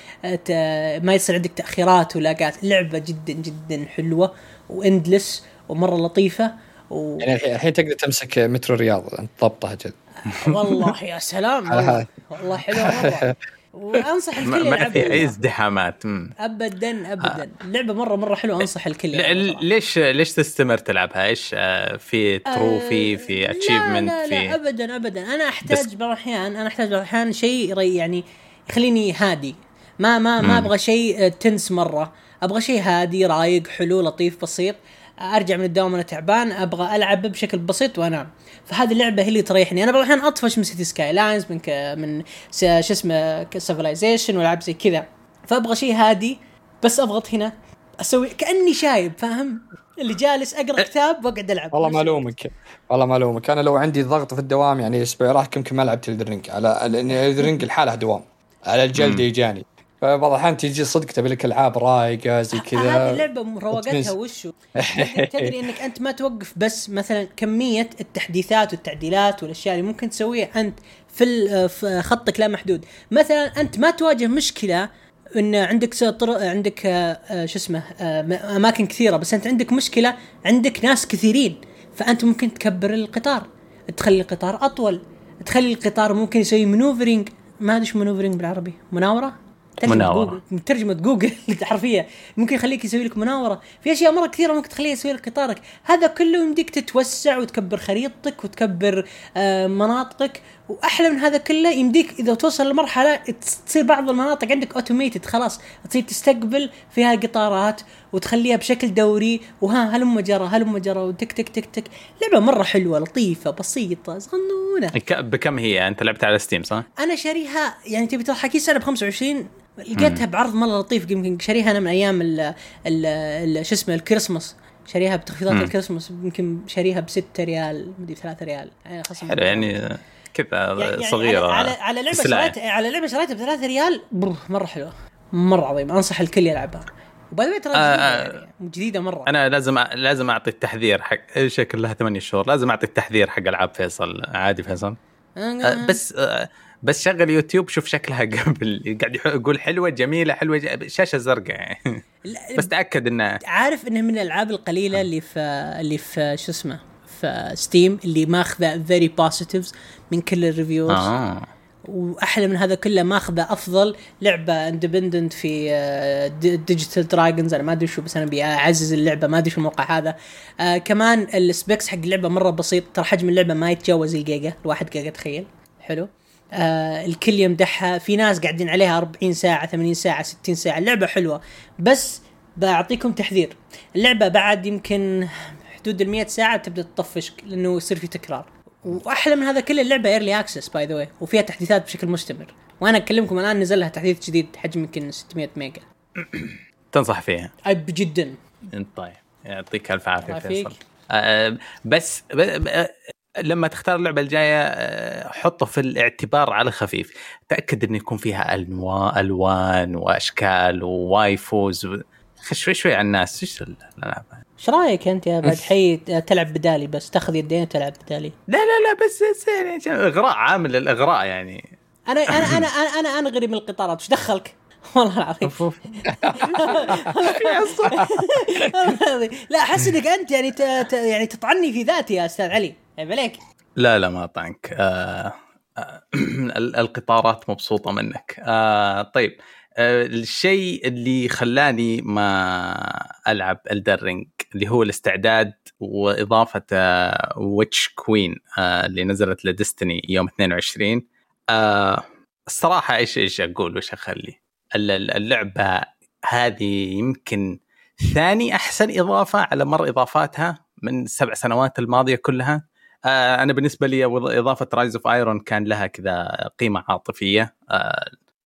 آه، ما يصير عندك تأخيرات و lag ات. لعبة جدا جدا حلوة و endless ومرة لطيفة و... يعني الحين الحين تقدر تمسك مترو الرياض أنت ضبطها جد. والله يا سلام والله, والله حلوة مرة. وأنصح الكل ما في أي ازدحامات. ابدا ابدا. اللعبة مرة مرة حلوة أنصح الكل. ليش ليش تستمر تلعبها؟ إيش آه، في trophy في آه، achievement لا لا, لا في ابدا ابدا. أنا أحتاج بعض الأحيان أنا أحتاج بعض الأحيان شيء يعني يخليني هادي. ما ما ما أبغى شيء آه، tense مرة. أبغى شيء هادي رايق حلو لطيف بسيط. أرجع من الدوام وأنا تعبان أبغى ألعب بشكل بسيط وأنام. فهذه اللعبة هي اللي تريحني. أنا بعض الاحيان أطفش من Cities Skylines من ك... من س... شو اسمه Civilization والعاب زي كذا. فأبغى شيء هادي بس أضغط هنا. أسوي كأني شايب فاهم؟ اللي جالس أقرأ كتاب وأقعد ألعب. والله ما ألومك. والله ما ألومك. أنا لو عندي ضغط في الدوام يعني أسبوع راح يمكن ما لعبت Elden Ring على لأن Elden Ring لحالها دوام. على الجلد يجاني. فبعض الأحيان تيجي صدق تبي لك ألعاب رايقة زي هذه كذا. اللعبة رواقتها وشو؟ تدري إنك أنت ما توقف بس مثلا كمية التحديثات والتعديلات والأشياء اللي ممكن تسويها أنت في خطك لا محدود. مثلا أنت ما تواجه مشكلة إن عندك س- طر- عندك آه، آه، شو اسمه آه، أماكن كثيرة بس أنت عندك مشكلة عندك ناس كثيرين فأنت ممكن تكبر القطار تخلي القطار أطول تخلي القطار ممكن يسوي maneuvering ما أدري إيش maneuvering بالعربي مناورة؟ مناورة. ترجمة جوجل حرفيا. ممكن يخليك يسوي لك مناورة. في أشياء مرة كثيرة ممكن تخليه يسوي لك قطارك. هذا كله يمديك تتوسع وتكبر خريطتك وتكبر آه مناطقك وأحلى من هذا كله يمديك إذا توصل لمرحلة تصير بعض المناطق عندك automated خلاص. تصير تستقبل فيها قطارات وتخليها بشكل دوري وها هلم جرى هلم جرى وتك تك تك تك. لعبة مرة حلوة لطيفة بسيطة صغنونة. ك- بكم هي؟ أنت لعبت على Steam صح؟ أنا شاريها يعني تبي تضحك سنة ب 25 لقيتها بعرض مرة لطيف. يمكن شاريها أنا من أيام ال شو اسمه الكريسماس. شاريها بتخفيضات. الكريسماس يمكن شاريها ب 6 ريال مدري 3 ريال. يعني خصم حلو يعني كذا يعني- يعني صغيرة. على على, على لعبه. شريتها على لعبة شريتها ب 3 ريال مرة حلوة. مرة عظيمه أنصح الكل يلعبها. وباي ترى آه، جديدة آه. يعني. جديدة مرة. أنا لازم أ- لازم أعطي التحذير حق شكلها ثمانية شهور. لازم أعطي التحذير حق ألعاب فيصل. عادي فيصل. آه، بس بس شغل يوتيوب شوف شكلها قبل. قاعد يقول حلوة جميلة حلوة ج... شاشة زرقاء. يعني بس تأكد انها عارف انها من الألعاب القليلة اللي في اللي في شو اسمه؟ في Steam اللي ماخذة very positives من كل ال reviews آه. وأحلى من هذا كله ماخذة أفضل لعبة independent في Digital Dragons أنا ما أدري شو بس أنا أبي أعزز اللعبة ما أدري شو الموقع هذا. آه كمان ال specs حق اللعبة مرة بسيط. ترى حجم اللعبة ما يتجاوز الجيجا الواحد جيجا تخيل. حلو. آه الكل يمدحها. في ناس قاعدين عليها 40 ساعة 80 ساعة 60 ساعة. اللعبة حلوة. بس بعطيكم تحذير. اللعبة بعد يمكن حدود ال 100 ساعة تبدأ تطفش لأنه يصير في تكرار. وأحلى من هذا كله اللعبة early access by the way وفيها تحديثات بشكل مستمر. وأنا أكلمكم الآن نزل لها تحديث جديد حجم يمكن 600 ميجا. تنصح فيها. أب جدا. طيب. يعطيك ألف عافية فيصل. آه، بس. لما تختار اللعبة الجاية آه، حطه في الاعتبار على خفيف. تأكد انه يكون فيها ألوان وأشكال ووايفوز شوي شوي على الناس إيش الألعاب؟ إيش رأيك أنت يا بعد؟ حي تلعب بدالي بس تاخذ يدين وتلعب بدالي. لا لا لا بس يعني إغراء عامل الاغراء يعني. أنا أنا أنا أنا أنا, أنا غريب من القطارات إيش دخلك؟ والله العظيم. لا أحس إنك أنت يعني. يعني تطعني في ذاتي يا أستاذ علي. عيب عليك. لا لا ما طعنك آه آه ال- القطارات مبسوطة منك. آه طيب. الشيء اللي خلاني ما ألعب Elden Ring اللي هو الاستعداد وإضافة آه Witch Queen آه اللي نزلت ل Destiny يوم 22 آه الصراحة إيش إيش أقول وش أخلي؟ ال- ال- اللعبة هذه يمكن ثاني أحسن إضافة على مر إضافاتها من السبع سنوات الماضية كلها. آه أنا بالنسبة لي إضافة Rise of Iron كان لها كذا قيمة عاطفية. آه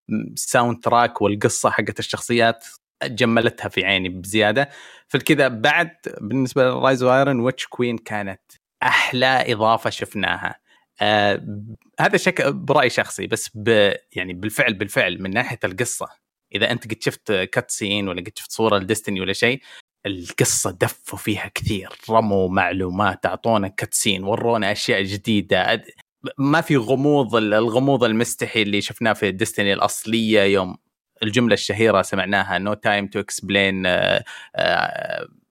ال soundtrack والقصة حقت الشخصيات جمّلتها في عيني بزيادة. فكذا بعد بالنسبة ل Rise of Iron، Witch Queen كانت أحلى إضافة شفناها. آه هذا شيء كرأي شخصي بس ب يعني بالفعل بالفعل من ناحية القصة. إذا أنت قد شفت cutscene ولا قد شفت صورة ل Destiny ولا شيء القصة دفوا فيها كثير. رموا معلومات أعطونا cutscene ورونا أشياء جديدة. ما في غموض الغموض المستحي اللي شفناه في Destiny الأصلية يوم الجملة الشهيرة سمعناها no time to explain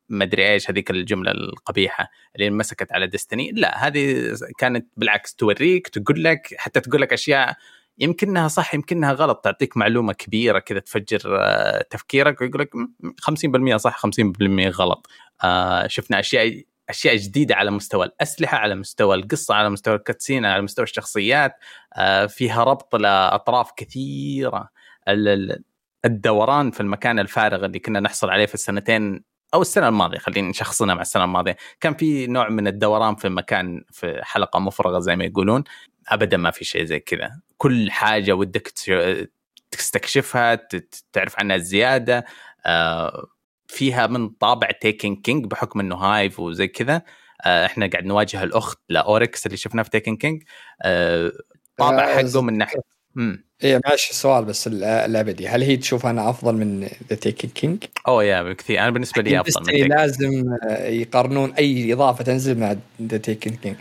ما ادري إيش هذيك الجملة القبيحة اللي مسكت على ديستني لا هذه كانت بالعكس توريك تقول لك حتى تقول لك أشياء يمكنها صح يمكنها غلط تعطيك معلومة كبيرة كذا تفجر آه، تفكيرك ويقول لك 50% صح 50% غلط. آه شفنا أشياء أشياء جديدة على مستوى الأسلحة على مستوى القصة على مستوى الكاتسين على مستوى الشخصيات آه فيها ربط لأطراف كثيرة. الدوران في المكان الفارغ اللي كنا نحصل عليه في السنتين أو السنة الماضية خلينا نشخصنها مع السنة الماضية. كان في نوع من الدوران في مكان في حلقة مفرغة زي ما يقولون. ابدا ما في شيء زي كذا. كل حاجة ودك تستكشفها تعرف عنها زيادة آه، فيها من طابع Taken King بحكم إنه Hive وزي كذا. آه، إحنا قاعد نواجه الأخت ل Oryx اللي شفناه في Taken King آه، طابع حقه من ناحيه إيه ماشي سؤال بس اللعبة دي. هل هي تشوف أنا أفضل من The Taken King؟ أوه يا بكثير. أنا بالنسبة لي أفضل من لازم يقارنون أي إضافة تنزل مع ذا تيكن كينج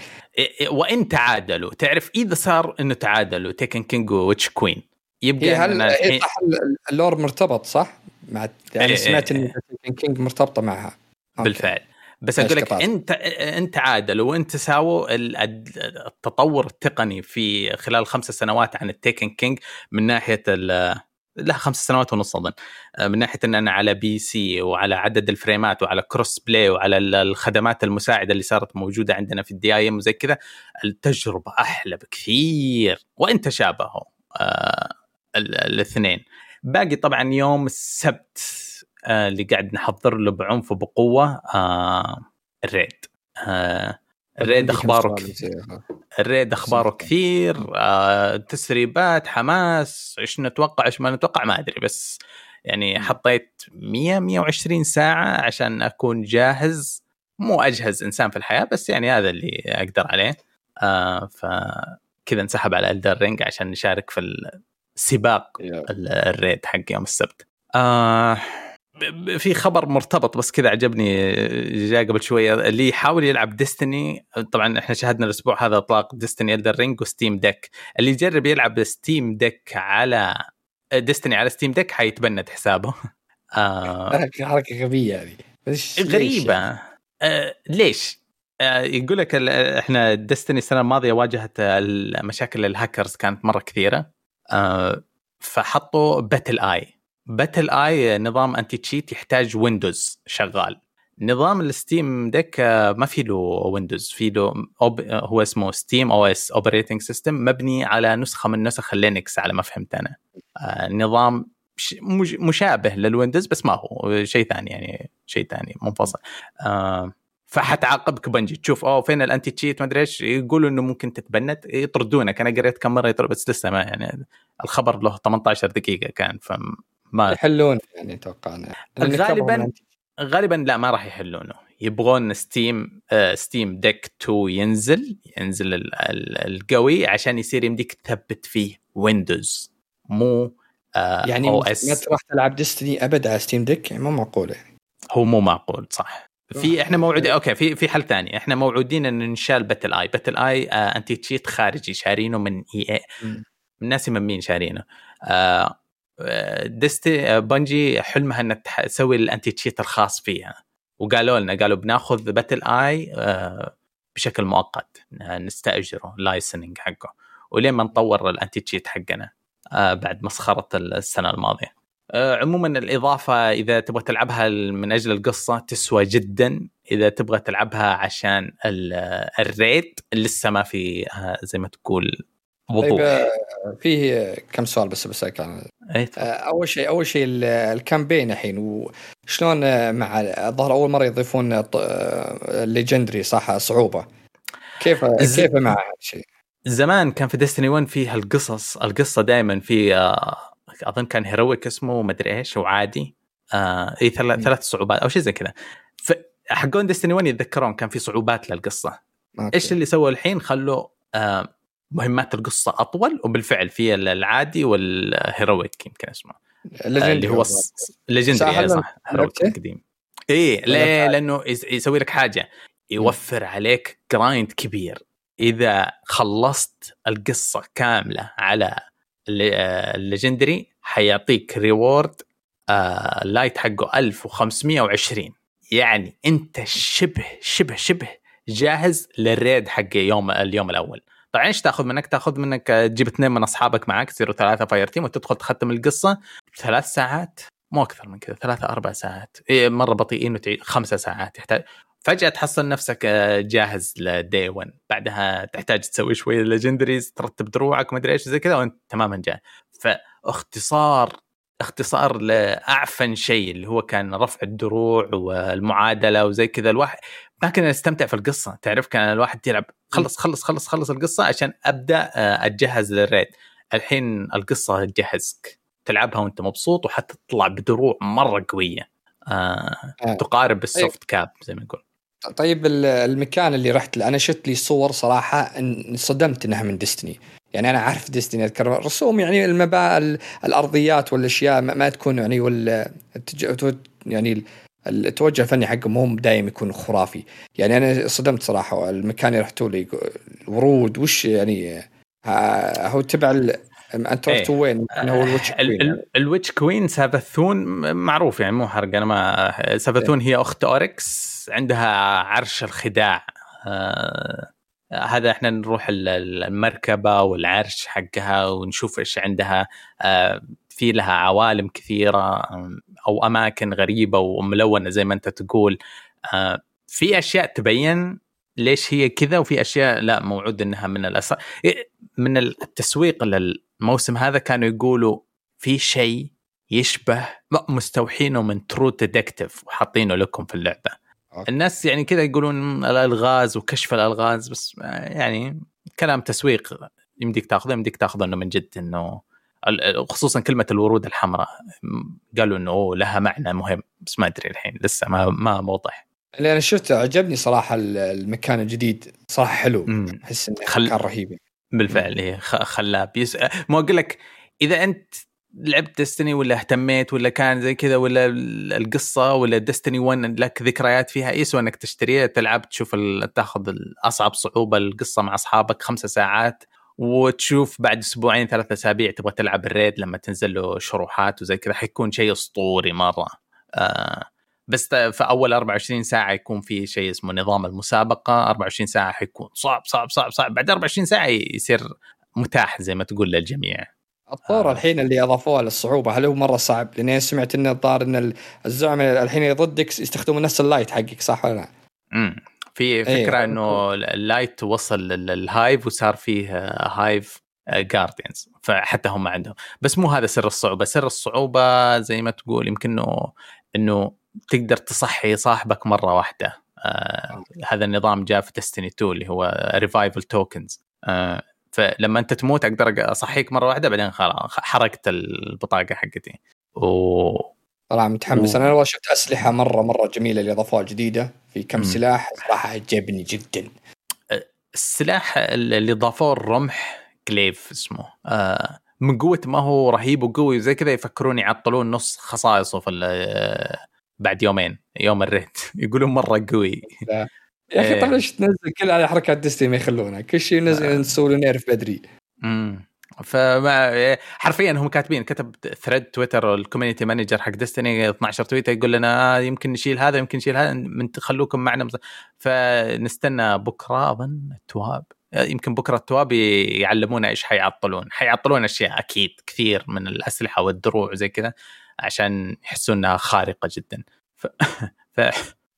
وإن تعادلوا تعرف إذا صار إنه تعادلوا Taken King و Witch Queen يبقى إيه هل إيه صح ال lore مرتبط صح؟ مع يعني إيه سمعت إن Taken King مرتبطة معها. بالفعل. بس أقول لك أنت أنت عادل وانت ساووا التطور التقني في خلال خمس سنوات عن ال Taken King من ناحية لا خمس سنوات ونص أظن. من ناحية ان أنا على PC وعلى عدد الفريمات وعلى cross-play وعلى الخدمات المساعدة اللي صارت موجودة عندنا في ال DIM وزي كذا التجربة أحلى بكثير. وان تشابهوا آه الاثنين. باقي طبعا يوم السبت آه اللي قاعد نحضر له بعنف وبقوة آه ال raid. آه ال raid اخباره ال raid اخباره كثير آه تسريبات حماس إيش نتوقع إيش ما نتوقع ما أدري بس يعني حطيت 100 120 ساعة عشان أكون جاهز. مو أجهز إنسان في الحياة بس يعني هذا اللي أقدر عليه. آه فكذا انسحب على Elden Ring عشان نشارك في السباق ال raid حق يوم السبت. آه في خبر مرتبط بس كذا عجبني جاء قبل شوية اللي يحاول يلعب Destiny طبعا إحنا شاهدنا الأسبوع هذا إطلاق Destiny Elden Ring و Steam Deck اللي يجرب يلعب Steam Deck على Destiny على Steam Deck حيتبند حسابه. آه حركه غبية هذه غريبة. يعني؟ آه ليش؟ آه يقول لك إحنا Destiny السنة الماضية واجهت المشاكل الهاكرز كانت مرة كثيرة. فحطوا BattlEye BattlEye نظام anti-cheat يحتاج Windows شغال. نظام ال Steam Deck آه، ما في له Windows في له آه، هو اسمه SteamOS operating system مبني على نسخة من نسخ ال Linux على ما فهمت أنا. آه، نظام مشابه لل Windows بس ما هو شيء ثاني يعني شيء ثاني منفصل. فحتعاقبك Bungie. تشوف أوه فين ال anti-cheat ما أدري إيش. يقولوا إنه ممكن تتبند يطردونك. أنا قريت كم مرة يطرد بس لسه ما يعني الخبر له 18 دقيقة كان فما ما يحلون يعني أتوقع غالبا غالبا لا ما راح يحلونه. يبغون Steam Steam Deck 2 ينزل ينزل ال ال القوي عشان يصير يمديك تثبت فيه Windows مو آه يعني ما تروح تلعب Destiny أبد على Steam Deck يعني مو معقول يعني. هو مو معقول صح. في إحنا موعودين أوكي في في حل ثاني. إحنا موعودين إن نشال BattlEye BattlEye آه anti-cheat خارجي شارينه من اي اي من ناسي من مين شارينه؟ آه Destiny Bungie حلمها إنها تسوي ال anti-cheat الخاص فيها. وقالوا لنا قالوا بناخذ BattlEye آه، بشكل مؤقت. نستأجره licensing حقه. ولين ما نطور ال anti-cheat حقنا آه، بعد مسخرة السنة الماضية. آه، عموما الإضافة إذا تبغى تلعبها من أجل القصة تسوى جدا. إذا تبغى تلعبها عشان ال raid لسه ما في زي ما تقول وضوح. طيب فيه كم سؤال بس بسالك عن إيه، أول شيء أول شيء ال campaign الحين وشلون مع الظاهر أول مرة يضيفون ال legendary صح؟ صعوبة. كيف كيف مع هالشيء؟ زمان كان في Destiny 1 فيها القصص القصة دائما في أظن كان heroic اسمه مدري إيش وعادي. آه اي ثلاث ثلاث صعوبات أو شيء زي كذا. حقون Destiny 1 يتذكرون كان في صعوبات للقصة. أوكي. إيش اللي سووا الحين؟ خلوا آه مهمات القصة أطول وبالفعل في العادي وال heroic يمكن اسمه. آه اللي هو legendary صح heroic القديم. اي ليه؟ لأنه يسوي لك حاجة. يوفر عليك grind كبير. إذا خلصت القصة كاملة على ال legendary حيعطيك reward آه light حقه 1520 يعني انت شبه شبه شبه جاهز لل raid حق يوم اليوم الأول. طبعا إيش تأخذ منك؟ تأخذ منك تجيب اثنين من أصحابك معك تصيروا ثلاثة fireteam وتدخل تختم القصة ثلاث ساعات مو أكثر من كذا ثلاثة أربع ساعات. إيه مرة بطيئين وتعيد خمسة ساعات. يحتاج فجأة تحصل نفسك آه، جاهز ل day 1 بعدها تحتاج تسوي شوية legendaries ترتب دروعك ما أدري إيش زي كذا وأنت تماما جاهز. فاختصار اختصار لأعفن شيء اللي هو كان رفع الدروع والمعادلة وزي كذا. الواحد ما كنا نستمتع في القصة. تعرف كان الواحد يلعب خلص خلص خلص خلص القصة عشان أبدأ آه، اتجهز لل raid. الحين القصة تجهزك. تلعبها وأنت مبسوط وحتطلع بدروع مرة قوية. آه آه. تقارب بال soft cap زي ما نقول طيب المكان اللي رحت له أنا شفت لي صور صراحة انصدمت إنها من Destiny. يعني أنا عارف Destiny أذكر رسوم يعني المبا الأرضيات والأشياء ما تكون يعني وال يعني التوجه الفني حقهم مو دايم يكون خرافي. يعني أنا صدمت صراحة المكان اللي رحتوا لي الورود وش يعني هو تبع انت رحت إيه. وين؟ هو ال Witch Queen ال Witch Queen Savathûn معروف يعني مو حرق أنا ما Savathûn هي أخت Oryx عندها عرش الخداع. آه هذا إحنا نروح المركبة والعرش حقها ونشوف إيش عندها. آه في لها عوالم كثيرة أو أماكن غريبة وملونة زي ما أنت تقول. آه في أشياء تبين ليش هي كذا؟ وفي أشياء لا موعود إنها من الاسرار من التسويق للموسم هذا كانوا يقولوا في شيء يشبه مستوحينه من True Detective وحاطينه لكم في اللعبة. Okay. الناس يعني كذا يقولون الألغاز وكشف الألغاز بس يعني كلام تسويق. يمديك تاخذه يمديك تاخذه إنه من جد إنه خصوصا كلمة الورود الحمراء. قالوا إنه لها معنى مهم بس ما أدري الحين لسه ما ما موضح. اللي أنا شفته عجبني صراحة المكان الجديد. صراحة حلو. أحس إنه خل... مكان رهيب. بالفعل هي خلاب. يس... ما أقول لك إذا أنت لعبت Destiny ولا اهتميت ولا كان زي كذا ولا القصة ولا ديستني 1 لك ذكريات فيها يسوى انك تشتريها؟ تلعب تشوف تاخذ الاصعب صعوبة القصة مع أصحابك خمسة ساعات وتشوف بعد أسبوعين ثلاثة أسابيع تبغى تلعب الريد لما تنزل له شروحات وزي كذا حيكون شيء أسطوري مرة. آه بس في أول 24 ساعة يكون في شيء اسمه نظام المسابقة 24 ساعة حيكون صعب صعب صعب صعب بعد 24 ساعة يصير متاح زي ما تقول للجميع الطور آه. الحين اللي اضافوها للصعوبة هل هو مرة صعب؟ لأني سمعت إن الظاهر إن الزعماء الحين ضدك يستخدمون نفس ال light حقك صح ولا لا؟ امم في إيه، فكرة أيه. إنه ال light وصل لل Hive وصار فيه Hive Guardians فحتى هم عندهم بس مو هذا سر الصعوبة سر الصعوبة زي ما تقول يمكن إنه إنه تقدر تصحي صاحبك مرة واحدة. آه هذا النظام جاء في Destiny 2 اللي هو revival tokens آه فلما أنت تموت أقدر أصحيك مرة واحدة بعدين خلاص حرقت البطاقة حقتي. و طلع متحمس. و... أنا شفت أسلحة مرة مرة جميلة اللي أضافوها جديدة. في كم م. سلاح صراحة عجبني جدا. السلاح اللي ضافوه الرمح كليف اسمه. آه من قوة ما هو رهيب وقوي وزي كذا يفكرون يعطلون نص خصائصه في بعد يومين يوم الريت. يقولون مرة قوي. يا أخي طيب ليش تنزل كل على حركات Destiny ما يخلونها كل شيء نزل آه. نسوي nerf بدري. امم فما حرفيا هم كاتبين كتب thread تويتر ال community manager حق Destiny 12 تويتر يقول لنا يمكن نشيل هذا يمكن نشيل هذا من تخلوكم معنا. فنستنى بكرة أظن ال TWAB. يمكن بكرة ال TWAB يعلمونا إيش حيعطلون. حيعطلون أشياء أكيد كثير من الأسلحة والدروع وزي كذا. عشان يحسون إنها خارقة جدا. ف... ف...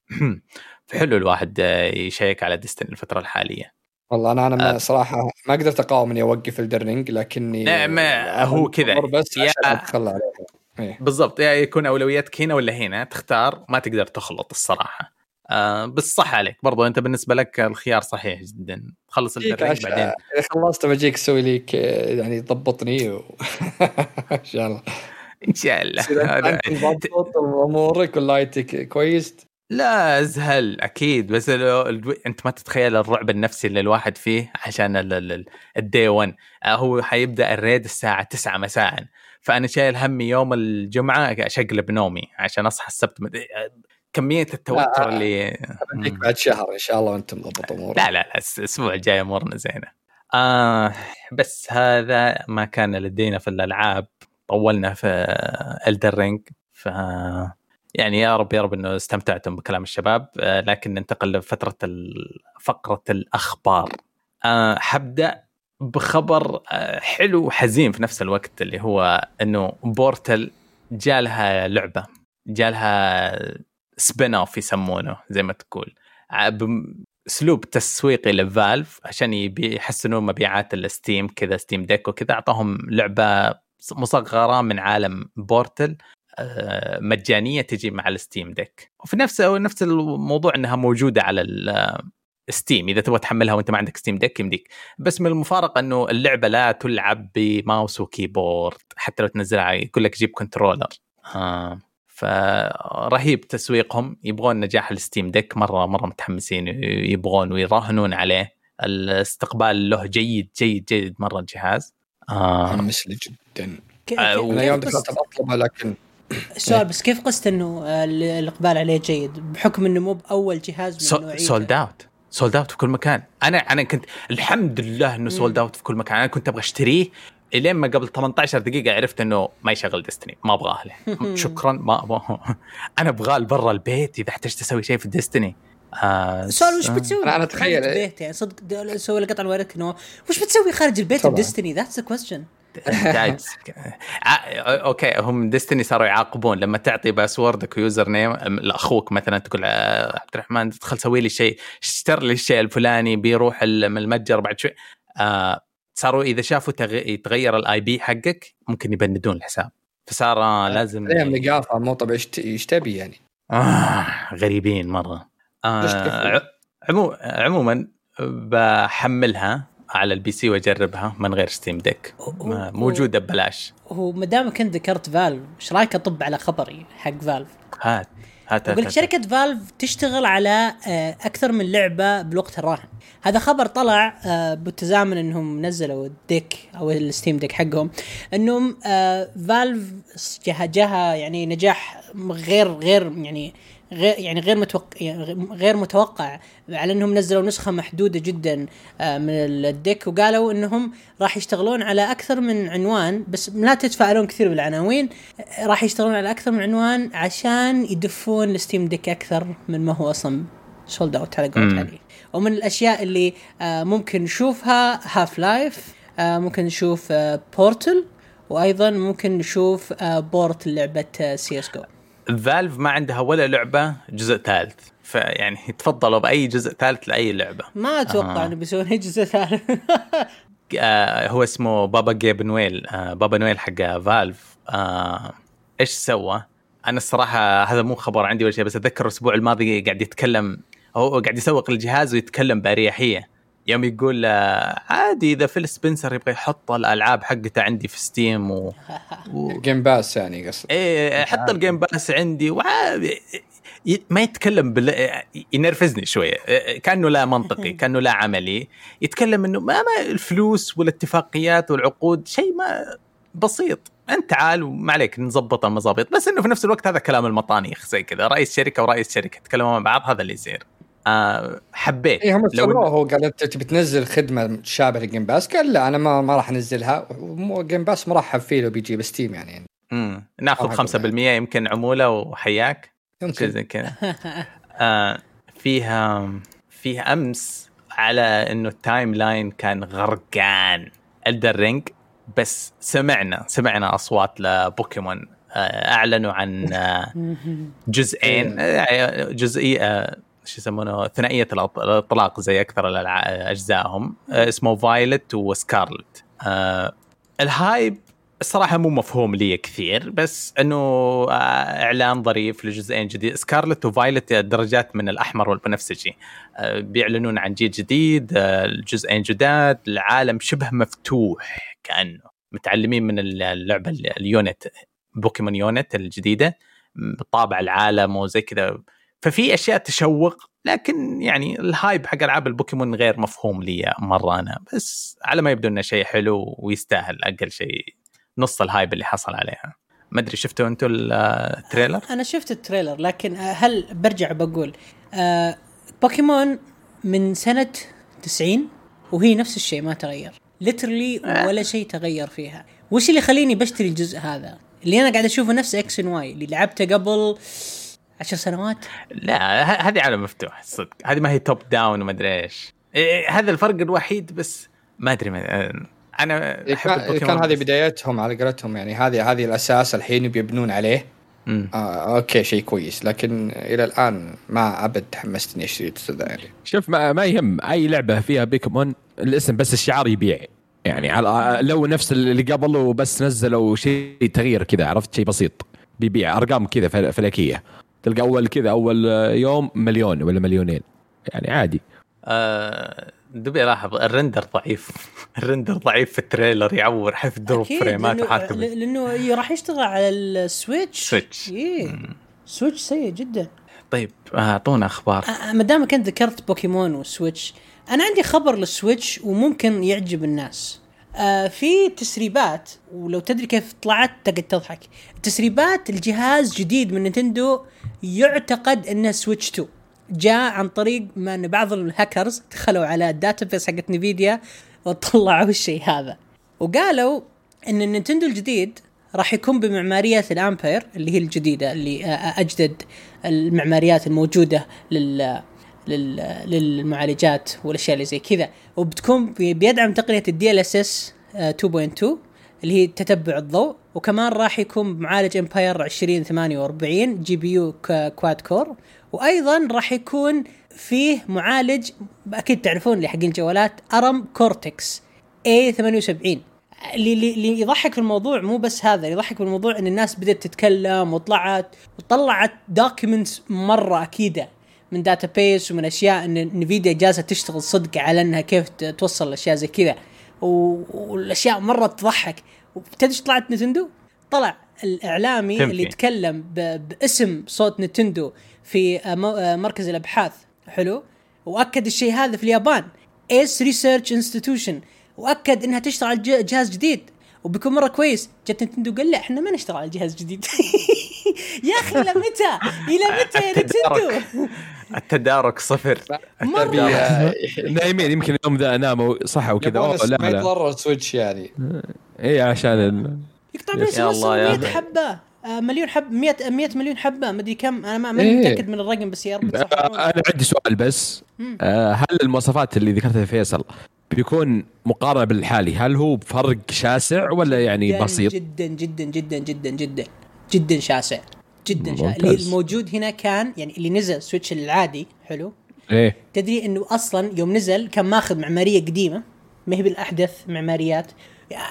فحلو الواحد يشيك على Destiny الفترة الحالية. والله أنا أنا أه. صراحة ما قدرت أقاوم إني أوقف Elden Ring لكني ما هو كذا. بس يا أتخلى إيه. بالضبط. يا يكون أولوياتك هنا ولا هنا تختار. ما تقدر تخلط الصراحة. آه بس صح عليك. برضو أنت بالنسبة لك الخيار صحيح جدا. خلص Elden Ring بعدين. اذا خلصت بجيك أسوي لك يعني ضبطني و... إن شاء الله. إن شاء الله. أمورك؟ و light ك كويس؟ لا ازهل أكيد. بس أنت ما تتخيل الرعب النفسي اللي الواحد فيه عشان ال day 1 آه، هو حيبدأ ال raid الساعة 9 مساء. فأنا شايل همي يوم الجمعة أشقلب نومي عشان أصحى السبت. كمية التوتر اللي بديك بعد شهر إن شاء الله وأنت مضبط أمورك. لا لا لا الأسبوع الجاي أمورنا زينة. آه بس هذا ما كان لدينا في الألعاب. طولنا في Elden Ring ف يعني يا رب يا رب إنه استمتعتم بكلام الشباب لكن ننتقل لفترة فقرة الأخبار. آه حبدأ بخبر آه حلو وحزين في نفس الوقت اللي هو إنه Portal جالها لعبة جالها spin-off يسمونه زي ما تقول. أسلوب تسويقي ل Valve عشان يحسنون مبيعات ال Steam كذا Steam Deck وكذا أعطاهم لعبة مصغرة من عالم Portal آه، مجانية تجي مع ال Steam Deck. وفي نفس نفس الموضوع إنها موجودة على Steam. إذا تبغى تحملها وأنت ما عندك Steam Deck يمديك. بس من المفارقة إنه اللعبة لا تلعب ب mouse و keyboard. حتى لو تنزلها يقول لك جيب controller. آه. فرهيب تسويقهم. يبغون نجاح ال Steam Deck. مرة مرة متحمسين يبغون ويراهنون عليه. الاستقبال له جيد جيد جيد مرة الجهاز. آه. لي جدا. آه أنا يوم دخلت اطلبه لكن السؤال بس كيف قست إنه الإقبال عليه جيد؟ بحكم إنه مو بأول جهاز من نوعيته. sold out sold out في كل مكان. أنا أنا كنت الحمد لله إنه sold out في كل مكان. أنا كنت أبغى أشتريه. إلين ما قبل 18 دقيقة عرفت إنه ما يشغل Destiny ما أبغاه له. شكرا. ما أبغاه. أنا أبغاه برا البيت. إذا احتجت أسوي شيء في Destiny آه سؤال وش بتسوي؟ أنا اتخيل البيت يعني. صدق سوي لك قطع الورق إنه وش بتسوي خارج البيت ب Destiny؟ That's a question Okay هم Destiny صاروا يعاقبون. لما تعطي password ك و username لأخوك مثلا تقول آه، عبد الرحمن ادخل سوي لي شيء اشتر لي الشيء الفلاني بيروح المتجر بعد شوي. آه صاروا إذا شافوا يتغير ال IP حقك ممكن يبندون الحساب. فصار آه، لازم عليهم لقافه مو طبيعي إيش تبي يعني. آه غريبين مرة. آه عمو عموما بحملها. على ال PC واجربها من غير Steam Deck موجوده ببلاش. هو ما دامك أنت ذكرت Valve إيش رأيك أطب على خبري حق Valve هات هات هات شركة Valve تشتغل على آه، أكثر من لعبة بالوقت الراهن. هذا خبر طلع آه، بالتزامن إنهم نزلوا ال Deck أو ال Steam Deck حقهم إنهم Valve آه، جاها يعني نجاح غير غير يعني غير يعني غير متوقع غير متوقع على إنهم نزلوا نسخة محدودة جدا آه، من ال Deck وقالوا إنهم راح يشتغلون على أكثر من عنوان بس لا تتفائلون كثير بالعناوين راح يشتغلون على أكثر من عنوان عشان يدفون ال Steam Deck أكثر من ما هو أصلا sold out على قولت علي ومن الأشياء اللي آه، ممكن نشوفها Half-Life آه، ممكن نشوف Portal وأيضا ممكن نشوف Port لعبة سي اس جو Valve ما عندها ولا لعبة جزء ثالث. فيعني تفضلوا بأي جزء ثالث لأي لعبة. ما أتوقع آه. إنه بيسوون جزء ثالث. آه هو اسمه بابا Gabe Newell. آه بابا نويل حق Valve. آه إيش سوى؟ أنا الصراحة هذا مو خبر عندي ولا شيء بس أتذكر الأسبوع الماضي قاعد يتكلم هو قاعد يسوق الجهاز ويتكلم بأريحية. يوم يقول آه، عادي إذا فيل سبنسر يبغى يحط الألعاب حقته عندي في Steam و, و... Game Pass يعني قصد إيه حط ال Game Pass عندي وعادي. ما يتكلم بل... ينرفزني شوية. كأنه لا منطقي كأنه لا عملي. يتكلم إنه ما, ما الفلوس والاتفاقيات والعقود شيء ما بسيط. أنت تعال وما عليك نظبط المظابيط بس إنه في نفس الوقت هذا كلام المطانيخ زي كذا. رئيس شركة ورئيس شركة يتكلمون مع بعض هذا اللي يصير. آه حبيت. اي هم لو هو قال أنت تبي تنزل خدمة تشابه ل Game Pass قال لا أنا ما, ما راح أنزلها. Game Pass مرحب فيه لو بيجي ب Steam يعني. امم ناخذ 5% يمكن عمولة وحياك. يمكن. زي كذا. آه فيها فيها أمس على إنه ال timeline كان غرقان. Elden Ring بس سمعنا سمعنا أصوات لبوكيمون. آه، أعلنوا عن آه، جزئين. آه، جزئيه شو يسمونه ثنائية الأطلاق زي أكثر أجزائهم. اسمه Violet و Scarlet ال hype الصراحة مو مفهوم لي كثير بس إنه آه، إعلان ظريف لجزئين جديد. Scarlet و Violet درجات من الأحمر والبنفسجي آه، بيعلنون عن جيل جديد الجزئين آه، جداد العالم شبه مفتوح كأنه. متعلمين من اللعبة ال Unite بوكيمون Unite الجديدة. طابع العالم وزي كذا ففي أشياء تشوق لكن يعني ال hype حق ألعاب البوكيمون غير مفهوم لي مرة أنا. بس على ما يبدو إنه شيء حلو ويستاهل أقل شيء نص ال hype اللي حصل عليها. ما أدري شفتوا أنتم ال trailer؟ أنا شفت ال trailer لكن هل برجع بقول آه بوكيمون من سنة 90 وهي نفس الشيء ما تغير. literally ولا شيء تغير فيها. وش اللي يخليني بشتري الجزء هذا؟ اللي أنا قاعد أشوفه نفس إكس ان واي اللي لعبته قبل عشر سنوات؟ لا هذه عالم مفتوح صدق. هذه ما هي top down وما أدري إيش. إيه هذا الفرق الوحيد بس ما أدري ما أنا أحب كان, كان هذه بدايتهم على قولتهم يعني هذه هذه الأساس الحين بيبنون عليه. آه okay شيء كويس. لكن إلى الآن ما أبد تحمست اني اشتري يعني. شوف ما, ما يهم. أي لعبة فيها بوكيمون الاسم بس الشعار يبيع. يعني على لو نفس اللي قبل وبس نزلوا شيء تغيير كذا عرفت؟ شيء بسيط. بيبيع أرقام كذا فلكية. تلقى أول كذا أول يوم مليون ولا مليونين. يعني عادي. آه دبي لاحظ ال render ضعيف. ال render ضعيف في ال trailer يعور حيث drop فريمات وحاطط لأنه راح يشتغل على ال Switch. Switch. إيه. Switch سيء جدا. طيب أعطونا أخبار. آه ما دامك أنت ذكرت بوكيمون و Switch أنا عندي خبر لل Switch وممكن يعجب الناس. آه في تسريبات ولو تدري كيف طلعت تقعد تضحك. تسريبات الجهاز جديد من نينتندو يعتقد انه Switch 2 جاء عن طريق ما أن بعض الهاكرز دخلوا على ال database حقت نفيديا وطلعوا الشيء هذا. وقالوا أن النينتندو الجديد راح يكون بمعمارية الامبير اللي هي الجديدة اللي أجدد المعماريات الموجودة لل للمعالجات والأشياء اللي زي كذا. وبتكون بيدعم تقنية ال DLSS 2.2 اللي هي تتبع الضوء وكمان راح يكون بمعالج امباير 2048 GPU CUDA core وأيضا راح يكون فيه معالج أكيد تعرفون اللي حق الجوالات ARM Cortex A78 اللي اللي يضحك في الموضوع مو بس هذا اللي يضحك في الموضوع إن الناس بدأت تتكلم وطلعت وطلعت documents مرة أكيدة من database ومن أشياء إن نفيديا جالسة تشتغل صدق على إنها كيف توصل الأشياء زي كذا. والأشياء مرة تضحك. وتدري طلعت نتندو؟ طلع الإعلامي تمكي. اللي يتكلم باسم صوت نتندو في آه، آه، مركز الأبحاث. حلو؟ وأكد الشيء هذا في اليابان. Ace Research Institution وأكد إنها تشتغل على جهاز جديد. وبيكون مرة كويس. جت نتندو قال لا إحنا ما نشتغل على جهاز جديد. يا أخي إلى متى؟ إلى متى يا نتندو؟ التدارك صفر. نايمين يمكن اليوم ذا ناموا صح وكذا لا لا. ما يتضرر Switch يعني. اي عشان يقطع بس 100 حبة. آه، مليون حب 100 100 مليون حبة. ما أدري كم. أنا ما ماني إيه. متأكد من الرقم بس يا رب. آه، أنا عندي سؤال بس. آه هل المواصفات اللي ذكرتها فيصل بيكون مقارنة بالحالي هل هو بفرق شاسع ولا يعني جداً بسيط؟ جدا جدا جدا جدا جدا جدا شاسع. جدا. شاسع اللي الموجود هنا كان يعني اللي نزل Switch العادي حلو. إيه. تدري إنه أصلا يوم نزل كان ماخذ معمارية قديمة ما هي بالأحدث معماريات.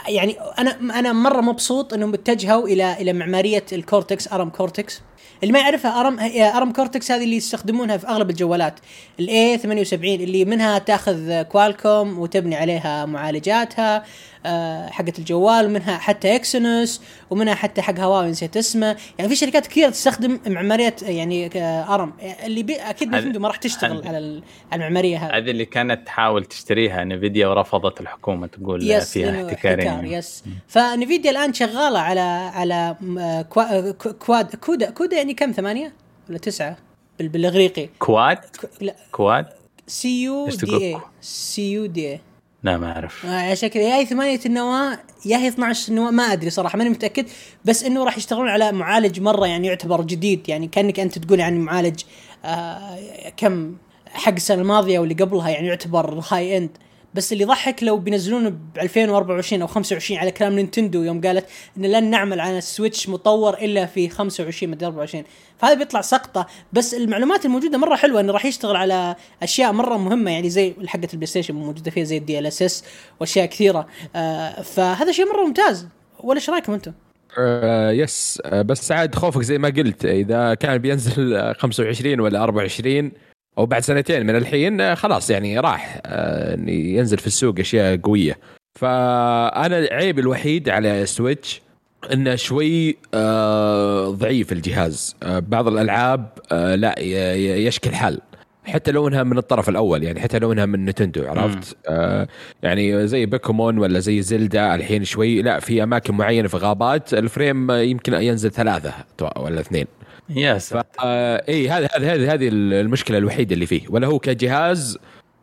يعني أنا أنا مرة مبسوط إنهم اتجهوا إلى إلى معمارية ال Cortex ARM Cortex. اللي ما يعرفها ARM ARM Cortex هذه اللي يستخدمونها في أغلب الجوالات. ال A78 اللي منها تأخذ كوالكوم وتبني عليها معالجاتها. آه، حقت الجوال ومنها حتى Exynos ومنها حتى حق هواوي نسيت اسمه. يعني في شركات كثيرة تستخدم معماريات يعني آه، ARM. اللي بي أكيد نتندو ما راح تشتغل على المعمارية هذه. هذه اللي كانت تحاول تشتريها نفيديا ورفضت الحكومة تقول yes فيها احتكارين yes فنفيديا الآن شغالة على على آه، quad CUDA CUDA يعني كم؟ ثمانية ولا تسعة؟ بالإغريقي. CUDA؟ لا. CUDA؟ C U D A C U D A لا ما أعرف. آه عشان كذا يا هي ثمانية النواة يا هي 12 نواة ما أدري صراحة ماني متأكد. بس إنه راح يشتغلون على معالج مرة يعني يعتبر جديد يعني كأنك أنت تقول يعني معالج آه كم حق السنة الماضية واللي قبلها يعني يعتبر high end بس اللي يضحك لو بينزلونه ب 2024 أو 25 على كلام Nintendo يوم قالت إن لن نعمل على ال Switch مطور إلا في 25 مدري 24 فهذا بيطلع سقطة. بس المعلومات الموجودة مرة حلوة إنه راح يشتغل على أشياء مرة مهمة يعني زي حقة ال PlayStation موجودة فيها زي ال DLSS وأشياء كثيرة. آه فهذا شيء مرة ممتاز. ولا إيش رأيكم أنتم؟ آه yes آه بس عاد خوفك زي ما قلت إذا كان بينزل 25 ولا 24 أو بعد سنتين من الحين آه، خلاص يعني راح آه ينزل في السوق أشياء قوية. فأنا عيبي الوحيد على Switch إنه شوي آه ضعيف الجهاز. بعض الألعاب لا يشكل حال حتى لو إنها من الطرف الأول يعني حتى لو إنها من Nintendo عرفت؟ آه يعني زي بيكومون ولا زي Zelda الحين شوي لا في أماكن معينة في غابات ال frame يمكن ينزل ثلاثة ولا اثنين. يا آه إي هذه هذه هذه المشكلة الوحيدة اللي فيه ولا هو كجهاز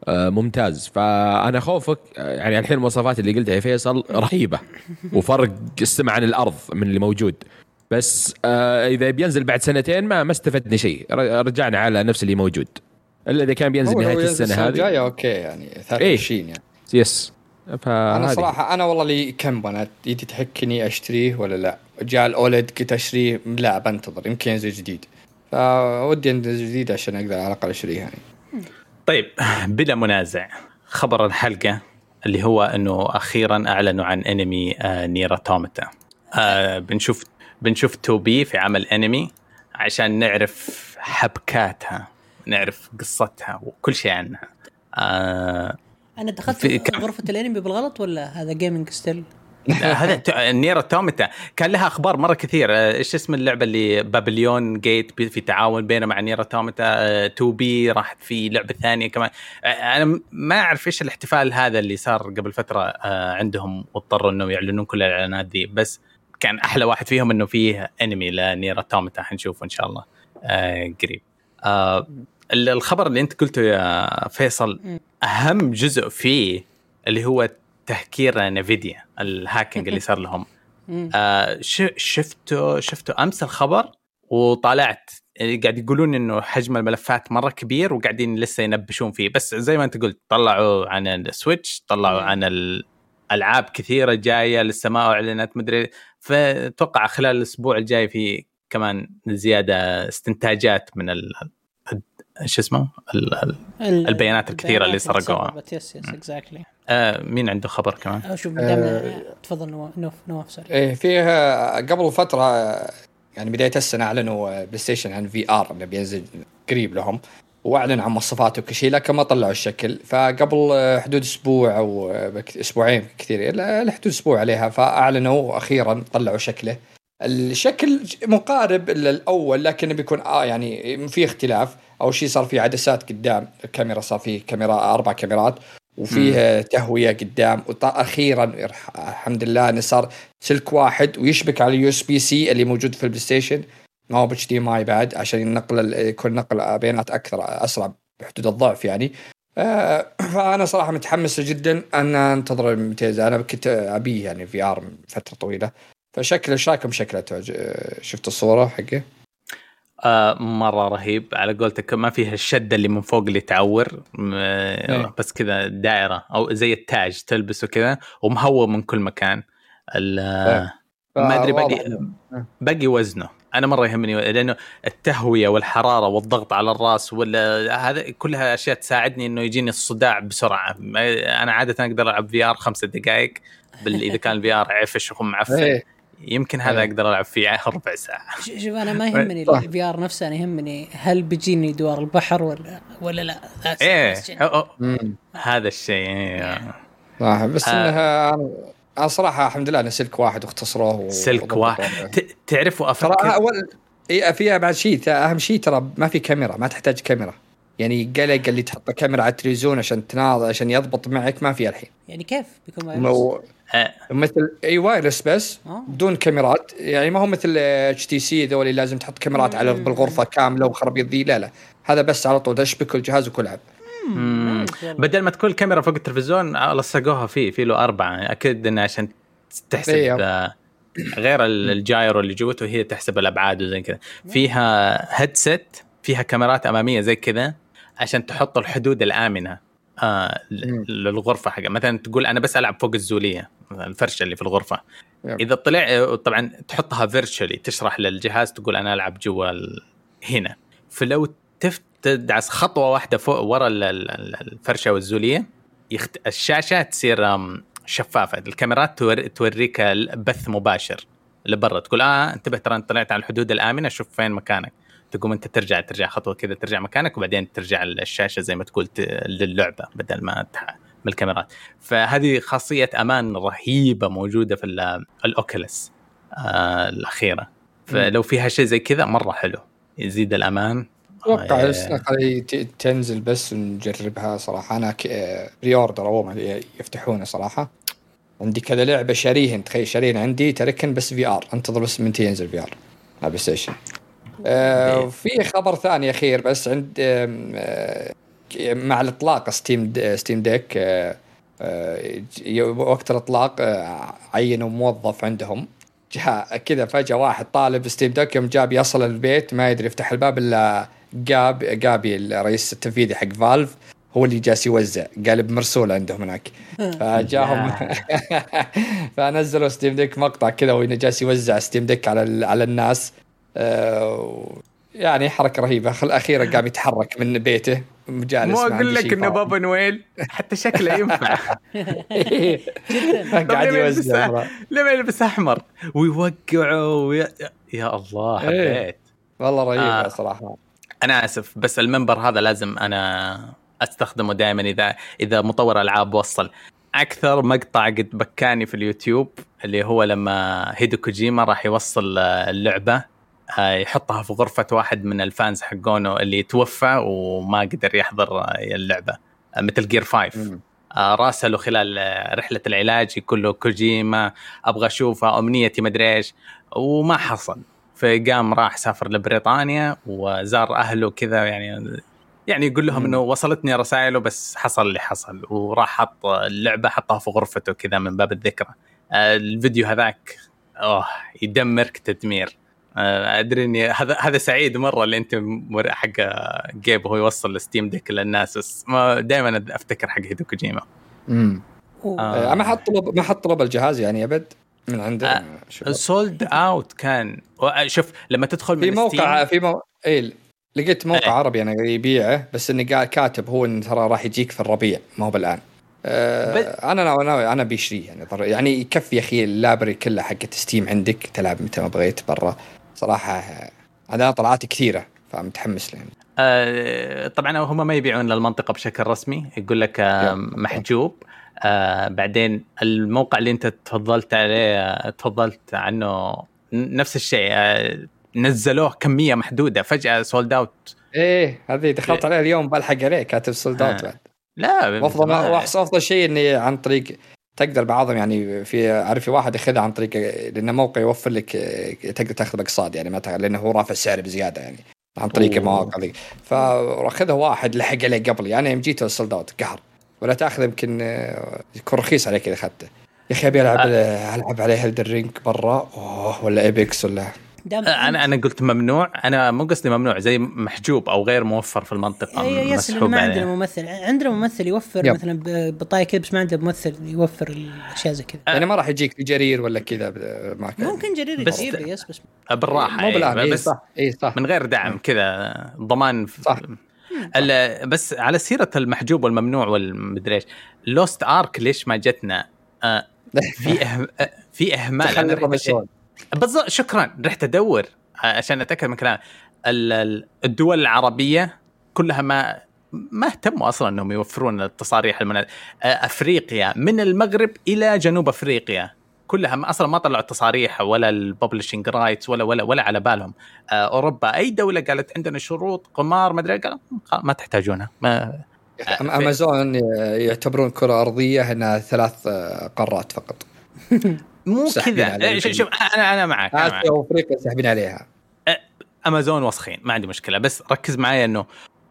آه ممتاز. فأنا خوفك آه، يعني الحين المواصفات اللي قلتها يا فيصل رهيبة وفرق السما عن الأرض من اللي موجود. بس إذا بينزل بعد سنتين ما ما استفدنا شيء. رجعنا على نفس اللي موجود. إلا إذا كان بينزل نهاية السنة هذه. الجاية okay يعني 23 إيه؟ يعني. yes. أنا صراحة أنا والله لي كم بنات يدي تحكني أشتريه ولا لا؟ جاء الأولد قلت أشتريه لا بنتظر يمكن ينزل جديد. فودي ينزل جديد عشان أقدر على الأقل أشتريه يعني. طيب بلا منازع خبر الحلقة اللي هو أنه أخيرا أعلنوا عن انمي آه NieR Automata آه بنشوف بنشوف 2B في عمل انمي عشان نعرف حبكاتها نعرف قصتها وكل شيء عنها. آه أنا دخلت في غرفة الأنمي بالغلط ولا هذا gaming still؟ هذا NieR Automata كان لها أخبار مرة كثير. آه، إيش اسم اللعبة اللي بابليون جيت في تعاون بينه مع NieR Automata 2B راحت في لعبة ثانية كمان. آه، أنا ما أعرف إيش الاحتفال هذا اللي صار قبل فترة آه، عندهم واضطروا إنه يعلنون كل الإعلانات دي. بس كان أحلى واحد فيهم إنه فيه انمي ل NieR Automata حنشوفه إن شاء الله قريب. الخبر اللي أنت قلته يا فيصل أهم جزء فيه اللي هو تهكير Nvidia ال hacking اللي صار لهم. آه شفته شفته أمس الخبر؟ وطالعت قاعد يقولون إنه حجم الملفات مرة كبير وقاعدين لسه ينبشون فيه. بس زي ما أنت قلت طلعوا عن ال Switch طلعوا عن الالعاب كثيرة جاية لسه ما أعلنت مدري فأتوقع خلال الأسبوع الجاي في كمان زيادة استنتاجات من شو اسمه؟ البيانات الكثيرة اللي سرقوها. yes yes exactly مين عنده خبر كمان؟ شوف آه تفضل نوف نوف sorry إيه فيه قبل فترة يعني بداية السنة أعلنوا PlayStation عن VR انه بينزل قريب لهم واعلن عن مواصفاته وكل شيء لكن ما طلعوا الشكل. فقبل حدود أسبوع أو أسبوعين كثير لحدود أسبوع عليها فأعلنوا أخيرا طلعوا شكله. الشكل مقارب للأول لكن بيكون آه يعني في اختلاف. أول شيء صار في عدسات قدام الكاميرا صار في كاميرا أربع كاميرات وفيه تهوية قدام وأخيرا الحمد لله إنه صار سلك واحد ويشبك على ال USB-C اللي موجود في ال PlayStation ما هو ب HDMI بعد عشان ينقل يكون نقل بيانات أكثر أسرع بحدود الضعف يعني. آه فأنا صراحة متحمس جدا أن أنتظر الممتاز أنا كنت أبيه يعني VR فترة طويلة. فشكله إيش رأيكم شكله شفت الصورة حقه؟ آه مرة رهيب. على قولتك ما فيها الشدة اللي من فوق اللي تعور. إيه. بس كذا دائرة أو زي التاج تلبسه كذا ومهوى من كل مكان. إيه. ما أدري باقي إيه. باقي وزنه. أنا مرة يهمني لأنه التهوية والحرارة والضغط على الرأس ولا هذا كلها أشياء تساعدني إنه يجيني الصداع بسرعة. أنا عادة أقدر ألعب VR خمسة دقائق. إذا كان ال VR عفش ومعفن يمكن هذا إيه. أقدر ألعب فيه ربع ساعة. شوف أنا ما يهمني ال VR نفسه أنا يهمني هل بيجيني دوار البحر ولا ولا لا. إيه. هذا الشيء إيه. صح بس إنها أنا صراحة الحمد لله انه سلك واحد واختصروه سلك واحد. تعرفوا أفكر ترى اول اي فيها بعد شيء أهم شيء ترى ما في كاميرا ما تحتاج كاميرا. يعني قلق اللي تحط كاميرا على التلفزيون عشان تناظر عشان يضبط معك ما في الحين. يعني كيف؟ بيكون آه. مثل إي wireless بس آه. بدون كاميرات. يعني ما هو مثل HTC ذول اللي لازم تحط كاميرات على بالغرفة كاملة وخرابيط ذي. لا لا. هذا بس على طول تشبك الجهاز والعب بدل ما تكون الكاميرا فوق التلفزيون لصقوها فيه في له أربعة. أكيد إنه عشان تحسب إيه. غير ال gyro اللي جوته هي تحسب الأبعاد وزي كذا. فيها headset فيها كاميرات أمامية زي كذا. عشان تحط الحدود الآمنة آه للغرفة حق مثلا تقول أنا بس ألعب فوق الزولية الفرشة اللي في الغرفة. yep. إذا طلع طبعا تحطها virtually تشرح للجهاز تقول أنا ألعب جوا هنا. فلو تدعس خطوة واحدة فوق ورا الفرشة والزولية يخت... الشاشة تصير شفافة. الكاميرات توريك بث مباشر لبرا. تقول آه انتبه ترى أنت طلعت على الحدود الآمنة شوف فين مكانك. تقوم أنت ترجع ترجع خطوة كذا ترجع مكانك وبعدين ترجع الشاشه زي ما تقول للعبة بدل ما من الكاميرات. فهذه خاصية أمان رهيبة موجودة في الأوكيلس آه الأخيرة. فلو فيها شيء زي كذا مرة حلو. يزيد الأمان. أتوقع آه، تنزل بس ونجربها صراحة. أنا pre-order عموما يفتحونه صراحة. عندي كذا لعبة شاريهن تخيل شاريهن عندي تركن بس VR. أنتظر بس متى ينزل VR. على PlayStation آه في خبر ثاني أخير بس عند آه مع الإطلاق Steam Steam Deck آه وقت الإطلاق عينوا موظف عندهم. جاء كذا فجأة واحد طالب Steam Deck يوم جاب يصل البيت ما يدري يفتح الباب إلا Gabe Gabe الرئيس التنفيذي حق Valve هو اللي جالس يوزع قالب مرسول عندهم هناك. فجاهم فنزلوا Steam Deck مقطع كذا وانه جالس يوزع Steam Deck على على الناس. يعني حركة رهيبة. خل أخيرا قام يتحرك من بيته جالس مو ما أقول لك إنه. بابا نويل حتى شكله ينفع. قاعد يوزع يلبس- لما يلبس أحمر ويوقعه وي... يا الله إيه. حبيت. والله رهيبه آه. صراحة. أنا آسف بس المنبر هذا لازم أنا أستخدمه دائما إذا إذا مطور ألعاب وصل. أكثر مقطع قد بكاني في اليوتيوب اللي هو لما هيدو كوجيما راح يوصل آه، اللعبة. آه، يحطها في غرفة واحد من الفانز حقونه اللي توفى وما قدر يحضر آه، اللعبة. آه، مثل جير 5 مم. آه، راسله خلال آه، رحلة العلاج يقول له كوجيما أبغى أشوفه أمنيتي مدري إيش. وما حصل. فقام راح سافر لبريطانيا وزار أهله كذا يعني يعني يقول لهم. إنه وصلتني رسائله بس حصل اللي حصل. وراح حط اللعبة حطها في غرفته كذا من باب الذكرى. آه، الفيديو هذاك أوه يدمرك تدمير آه، أدري إني هذا هذا سعيد مرة اللي أنت مر- حق جيب وهو يوصل الستيم ديك للناس بس ما دائما أفتكر حق هيدو كوجيما مم. و- آه. آه، ما حط طلب ما حط طلب الجهاز يعني أبد من عنده آه،. sold out كان و- شوف لما تدخل من في موقع Steam- في مو... اي لقيت موقع إيه. عربي أنا يبيعه بس إني قاعد كاتب هو إن ترى راح يجيك في الربيع ما هو بالآن آه أنا ناوي ناوي أنا بيشريه يعني يعني يكفي يا أخي ال library كلها حقت Steam عندك تلعب متى ما بغيت برا صراحة أنا طلعاتي كثيرة فمتحمس لهم آه، طبعا هم ما يبيعون للمنطقة بشكل رسمي يقول لك آه،. محجوب. آه، بعدين الموقع اللي أنت تفضلت عليه تفضلت عنه نفس الشيء آه، نزلوه كمية محدودة فجأة sold out إيه هذه دخلت عليها اليوم بلحق عليه كاتب sold out آه. بعد. لا وأحس- افضل شيء إني عن طريق تقدر بعضهم يعني في عارف في واحد ياخذها عن طريق لأنه موقع يوفر لك تقدر تاخذ باقساط يعني ما لأنه هو رافع السعر بزيادة يعني عن طريق. المواقع ذي فأخذها واحد لحق عليه قبل يعني يوم جيت sold out قهر ولا تأخذه يمكن يكون رخيص عليك إذا أخذته يا أخي أبي ألعب آه. ألعب عليه Elden Ring برا أوه ولا Apex ولا دام آه، أنا أنا قلت ممنوع. أنا مو قصدي ممنوع زي محجوب أو غير موفر في المنطقة. إيه، yes مسحوب ما عليه. عندنا ممثل. عندنا ممثل يوفر yep. مثلا بطايق كذا بس ما عندنا ممثل يوفر الأشياء زي كذا. يعني ما راح يجيك في جرير ولا كذا ب- معك ممكن جرير بس- yes بس بالراحة مو إيه، اي بس صح اي صح. من غير دعم كذا ضمان صح. ال- بس على سيرة المحجوب والممنوع والمدري إيش Lost Ark ليش ما جتنا؟ آه، في إه... في إهمال. بالضبط شكرا رحت أدور عشان أتأكد من كلام ال- ال- الدول العربية كلها ما ما اهتموا أصلا إنهم يوفرون التصاريح المنا... أفريقيا من المغرب إلى جنوب أفريقيا. كلها ما أصلا ما طلعوا التصاريح ولا ال publishing rights ولا ولا ولا على بالهم. آه، أوروبا أي دولة قالت عندنا شروط قمار ما أدري قالوا ما تحتاجونها. ما أمازون يعتبرون كرة أرضية انها ثلاث قارات فقط. مو كذا. آه، شوف أنا أنا معك. آسيا وأفريقيا ساحبين عليها. أمازون وسخين ما عندي مشكلة. بس ركز معي إنه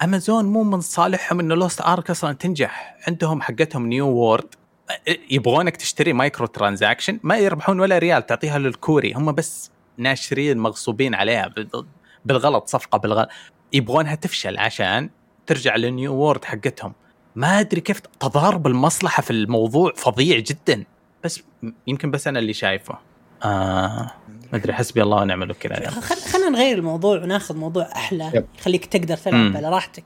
أمازون مو من صالحهم إنه Lost Ark أصلا تنجح. عندهم حقتهم New World يبغونك تشتري micro transaction ما يربحون ولا ريال تعطيها للكوري. هم بس ناشرين مغصوبين عليها بال- بالغلط صفقة بالغلط. يبغونها تفشل عشان ترجع لل New World حقتهم. ما أدري كيف تضارب المصلحة في الموضوع فظيع جدا. بس يمكن بس أنا اللي شايفه آه ما أدري حسبي الله ونعم الوكيل عليه. خلينا نغير الموضوع وناخذ موضوع أحلى yep. يخليك تقدر تلعب مم. على راحتك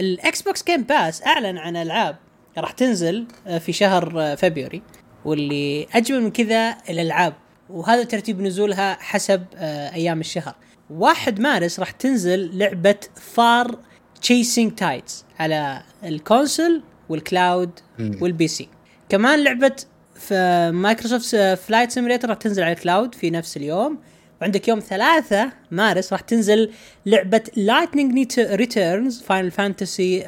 ال Xbox Game Pass أعلن عن ألعاب راح تنزل آه، في شهر آه، فبراير واللي أجمل من كذا الألعاب وهذا ترتيب نزولها حسب آه، أيام الشهر 1 مارس راح تنزل لعبة FAR Changing Tides على ال console وال cloud. وال PC كمان لعبة ف Microsoft Flight Simulator راح تنزل على ال cloud في نفس اليوم. وعندك يوم 3 مارس راح تنزل لعبة Lightning Returns Final Fantasy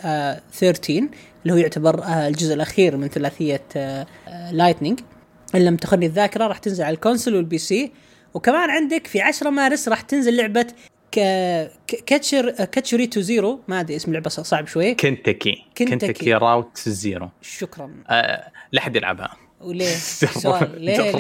13 اللي هو يعتبر آه، الجزء الأخير من ثلاثية Lightning إن لم تخني الذاكرة راح تنزل على ال console وال PC. وكمان عندك في 10 مارس راح تنزل لعبة. كاتشر كاتشوري Route Zero ما أدري اسم اللعبة صعب شوي. Kentucky. Kentucky. Kentucky Route Zero شكرا. آه لا حد يلعبها. وليه؟ سؤال. ليه جرب-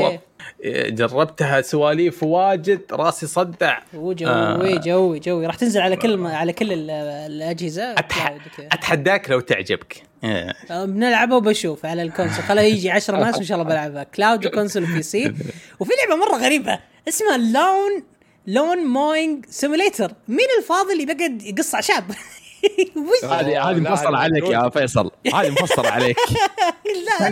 ليه؟ جربتها سواليف واجد راسي صدع. وجوي آه. جوي جوي. راح تنزل على كل على كل ال- الأجهزة؟ أتح... أتحداك لو تعجبك. آه، بنلعبها وبشوف على ال console. خلها يجي 10 مارس وإن شاء الله بلعبها. cloud و console و PC وفي لعبة مرة غريبة اسمها Lawn Lawn Mowing Simulator مين الفاضي اللي بيقعد يقص اعشاب؟ هذه هذه مفصله عليك يا فيصل. هذه مفصله عليك. لا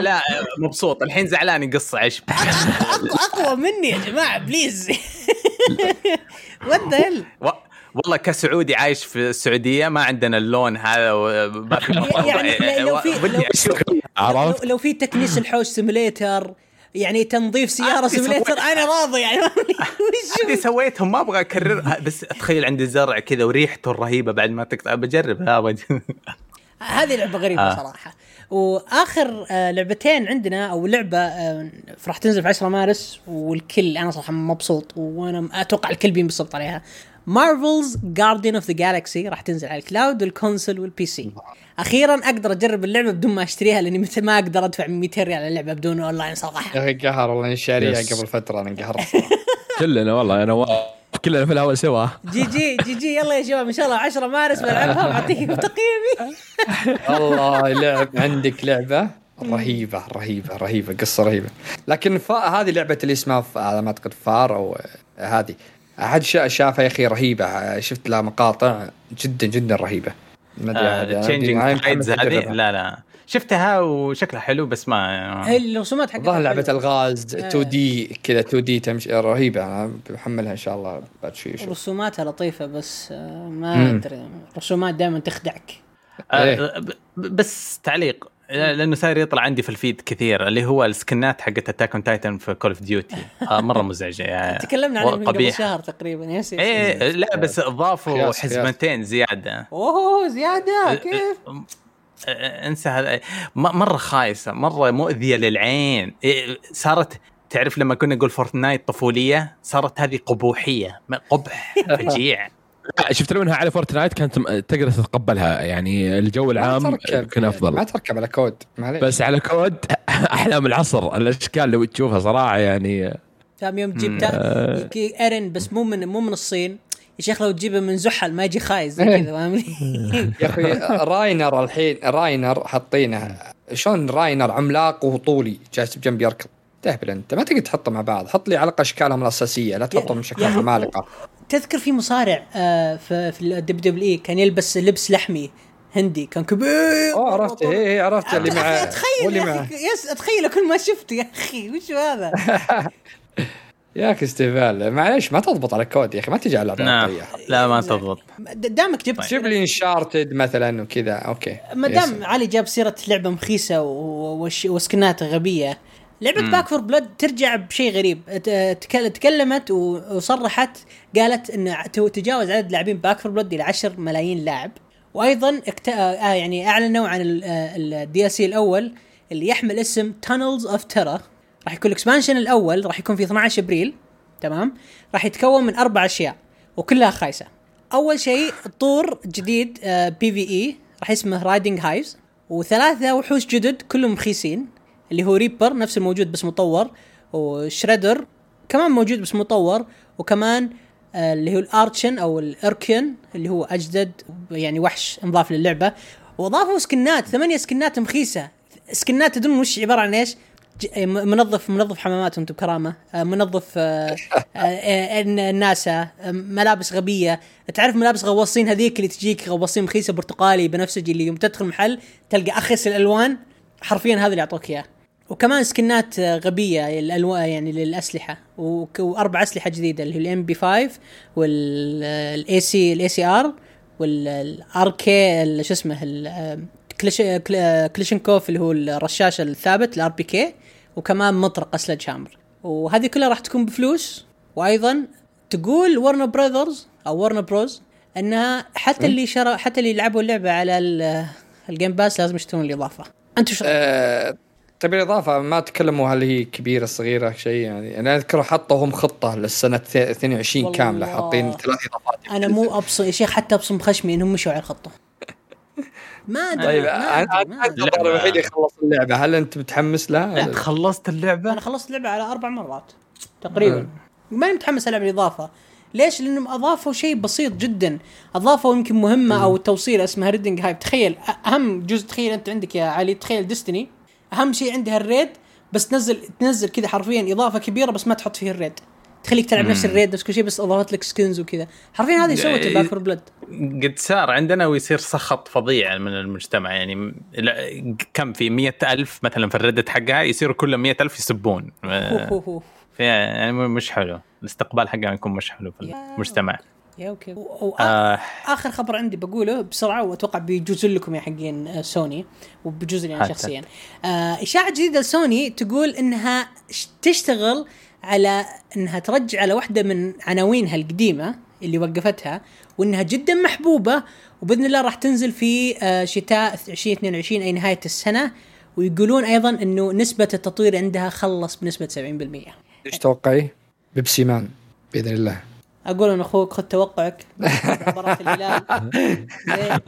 لا، من مبسوط. الحين زعلان يقص عشب أقوى, اقوى مني يا جماعة please what. والله كسعودي عايش في السعودية ما عندنا ال lawn هذا وما في يعني لو في- لو- في تكنيس الحوش simulator يعني تنظيف سيارة سويت. أنا راضي يعني. وش سويتهم ما أبغى اكررها بس اتخيل عندي زرع كذا وريحته الرهيبة بعد ما تقطع. بجربها. هذه لعبة غريبة آه. صراحة. وآخر آه، لعبتين عندنا أو لعبة آه، راح تنزل في 10 مارس والكل أنا صراحة مبسوط وأنا أتوقع الكل بينبسط عليها. Marvel's Guardians of the Galaxy راح تنزل على ال cloud وال console وال PC أخيرا أقدر أجرب اللعبة بدون ما أشتريها لأني متى ما أقدر أدفع 200 ريال على اللعبة بدون اونلاين صراحة. يا أخي قهر والله شاريها. قبل فترة أنا انقهرت كلنا والله أنا واقف كلنا في الهواء سوا. جي جي جي جي يلا يا شباب إن شاء الله 10 مارس بلعبها بعطيكم تقييمي والله لعب عندك لعبة؟ رهيبة رهيبة رهيبة قصة رهيبة. لكن فا هذه لعبة اللي اسمها على ما أعتقد FAR أو هذه. احد شا- شافها يا أخي رهيبة. شفت لها مقاطع؟ جدا جدا رهيبة. ما أدري Changing Tides هذه. لا لا. شفتها وشكلها حلو بس ما هي الرسومات حقتها الظاهر لعبة. الغاز آه. 2 D كذا 2 D تمشي رهيبة. بحملها إن شاء الله بعد شوي. شوي رسوماتها لطيفة بس آه، ما. أدري. الرسومات دائما تخدعك. إيه. آه، ب- بس تعليق. لأنه صاير يطلع عندي في ال feed كثير اللي هو السكنات حقت Attack on Titan في Call of Duty مرة مزعجة يعني تكلمنا عنه من قبل. شهر تقريبا yes yes إيه لا بس خياس. حزمتين زيادة. أوه زيادة كيف؟ آه، أنسى هذا. مرة خايسة مرة مؤذية للعين. إيه، صارت تعرف لما كنا نقول Fortnite طفولية صارت هذه قبوحية قبح فجيع. شفت لو إنها على Fortnite كانت تقدر تتقبلها. يعني الجو العام تركب- يكون ما افضل تركب على COD. معليش. بس على COD أحلام العصر. الأشكال لو تشوفها صراحة يعني فاهم يوم جبتها. يجي إيرن بس مو من مو من الصين. يا شيخ لو تجيبه من زحل ما يجي خايس. زي كذا فاهمني؟ يا أخي راينر الحين راينر حاطينه. شلون راينر عملاق وطولي جالس بجنب يركض. تهبل انت ما تقدر تحطه مع بعض. حط لي على الاقل أشكالهم الأساسية لا تحطهم يا شكل أخي. عمالقه تذكر في مصارع آه في ال WWE كان يلبس لبس لحمي هندي كان كبير. أوه عرفت هي هي عرفت اللي مع هو اتخيل اللي يا أخي yes اتخيل كل ما شفته يا أخي وش هذا؟ يا أخي استهبال. معليش ما تضبط على COD يا أخي ما تجي على لعبه نعم. لا ما تضبط. دامك جبت جيب لي Uncharted مثلا وكذا. أوكي. ما دام. علي جاب سيرة لعبة مخيسة وسكنات غبية لعبه Back 4 Blood ترجع بشيء غريب. تكلمت وصرحت قالت إن تجاوز عدد لاعبين Back 4 Blood إلى 10 ملايين لاعب. وأيضا اكت... آه يعني أعلنوا عن ال DLC الأول اللي يحمل اسم Tunnels of Terror راح يكون ال expansion الأول راح يكون في 12 أبريل. تمام؟ راح يتكون من أربع أشياء وكلها خايسة. أول شيء طور جديد PvE راح اسمه Ridden Hives وثلاثة وحوش جدد كلهم رخيصين اللي هو Ripper نفس الموجود بس مطور و Shredder كمان موجود بس مطور وكمان آه، اللي هو ال Urchin أو الاركن اللي هو أجدد يعني وحش انضاف للعبة. وأضافوا سكنات ثمانية سكنات مخيسة. سكنات تدرون وش عبارة عن إيش؟ آه، منظف منظف حمامات وأنتم بكرامة. آه، منظف الناسا ملابس غبية. تعرف ملابس غواصين هذيك اللي تجيك غواصين مخيسة برتقالي بنفسجي اللي يوم تدخل محل تلقى أخس الألوان؟ حرفيا هذا اللي يعطوك إياه. وكمان سكنات غبية الالوان يعني للأسلحة. وأربع أسلحة جديدة اللي هي ال MP 5 وال AC ال ACR وال RK شو اسمه كليشنكوف اللي هو الرشاش الثابت ال RPK وكمان مطرقة sledge hammer وهذه كلها راح تكون بفلوس. وأيضا تقول Warner Brothers أو Warner Bros إنها حتى اللي شرى حتى اللي لعبوا اللعبة على ال- ال Game Pass لازم يشترون الإضافة. أنتم شو آه، طيب الاضافه ما تكلموا هل هي كبيرة صغيرة شيء يعني. أنا أذكر حطوا هم خطة للسنة 22 والله. كاملة حاطين ثلاث إضافات. أنا مو ابصم يا شيخ حتى أبصم خشمي إنهم مشوا على الخطه ما أدري طيب أنا الوحيد يخلص اللعبة. هل أنت متحمس لها؟ لا خلصت اللعبة؟ أنا خلصت اللعبة على أربع مرات تقريبا. ماني متحمس ألعب الاضافه ليش؟ لأنهم أضافوا شيء بسيط جدا، أضافوا يمكن مهمة أو توصيله اسمها Ridden Hive، تخيل أهم جزء تخيل أنت عندك يا علي تخيل Destiny أهم شيء عندها ال raid بس تنزل تنزل كذا حرفيا إضافة كبيرة بس ما تحط فيه ال raid. تخليك تلعب نفس ال raid بس كل شيء بس اضافت لك skins وكذا. حرفيا هذه سوت إيه. Back 4 Blood قد صار عندنا ويصير سخط فظيع من المجتمع يعني كم في مئة ألف مثلا في ال Reddit حقها يصيروا كل مئة ألف يسبون. يعني مش حلو. الاستقبال حقها يكون مش حلو في المجتمع. يا أوكي و- آه. آخر خبر عندي بقوله بسرعة وأتوقع بيجوز لكم يا حقين سوني وبيجوز لي أنا حتى. شخصيا آه إشاعة جديدة لسوني تقول إنها تشتغل على إنها ترجع على واحدة من عناوينها القديمة اللي وقفتها وإنها جدا محبوبة وبإذن الله راح تنزل في شتاء 2022 أي نهاية السنة ويقولون أيضا إنه نسبة التطوير عندها خلص بنسبة 70% إيش توقعي؟ Pepsiman بإذن الله أقول ان أخوك خذ توقعك مباراه الهلال ليه؟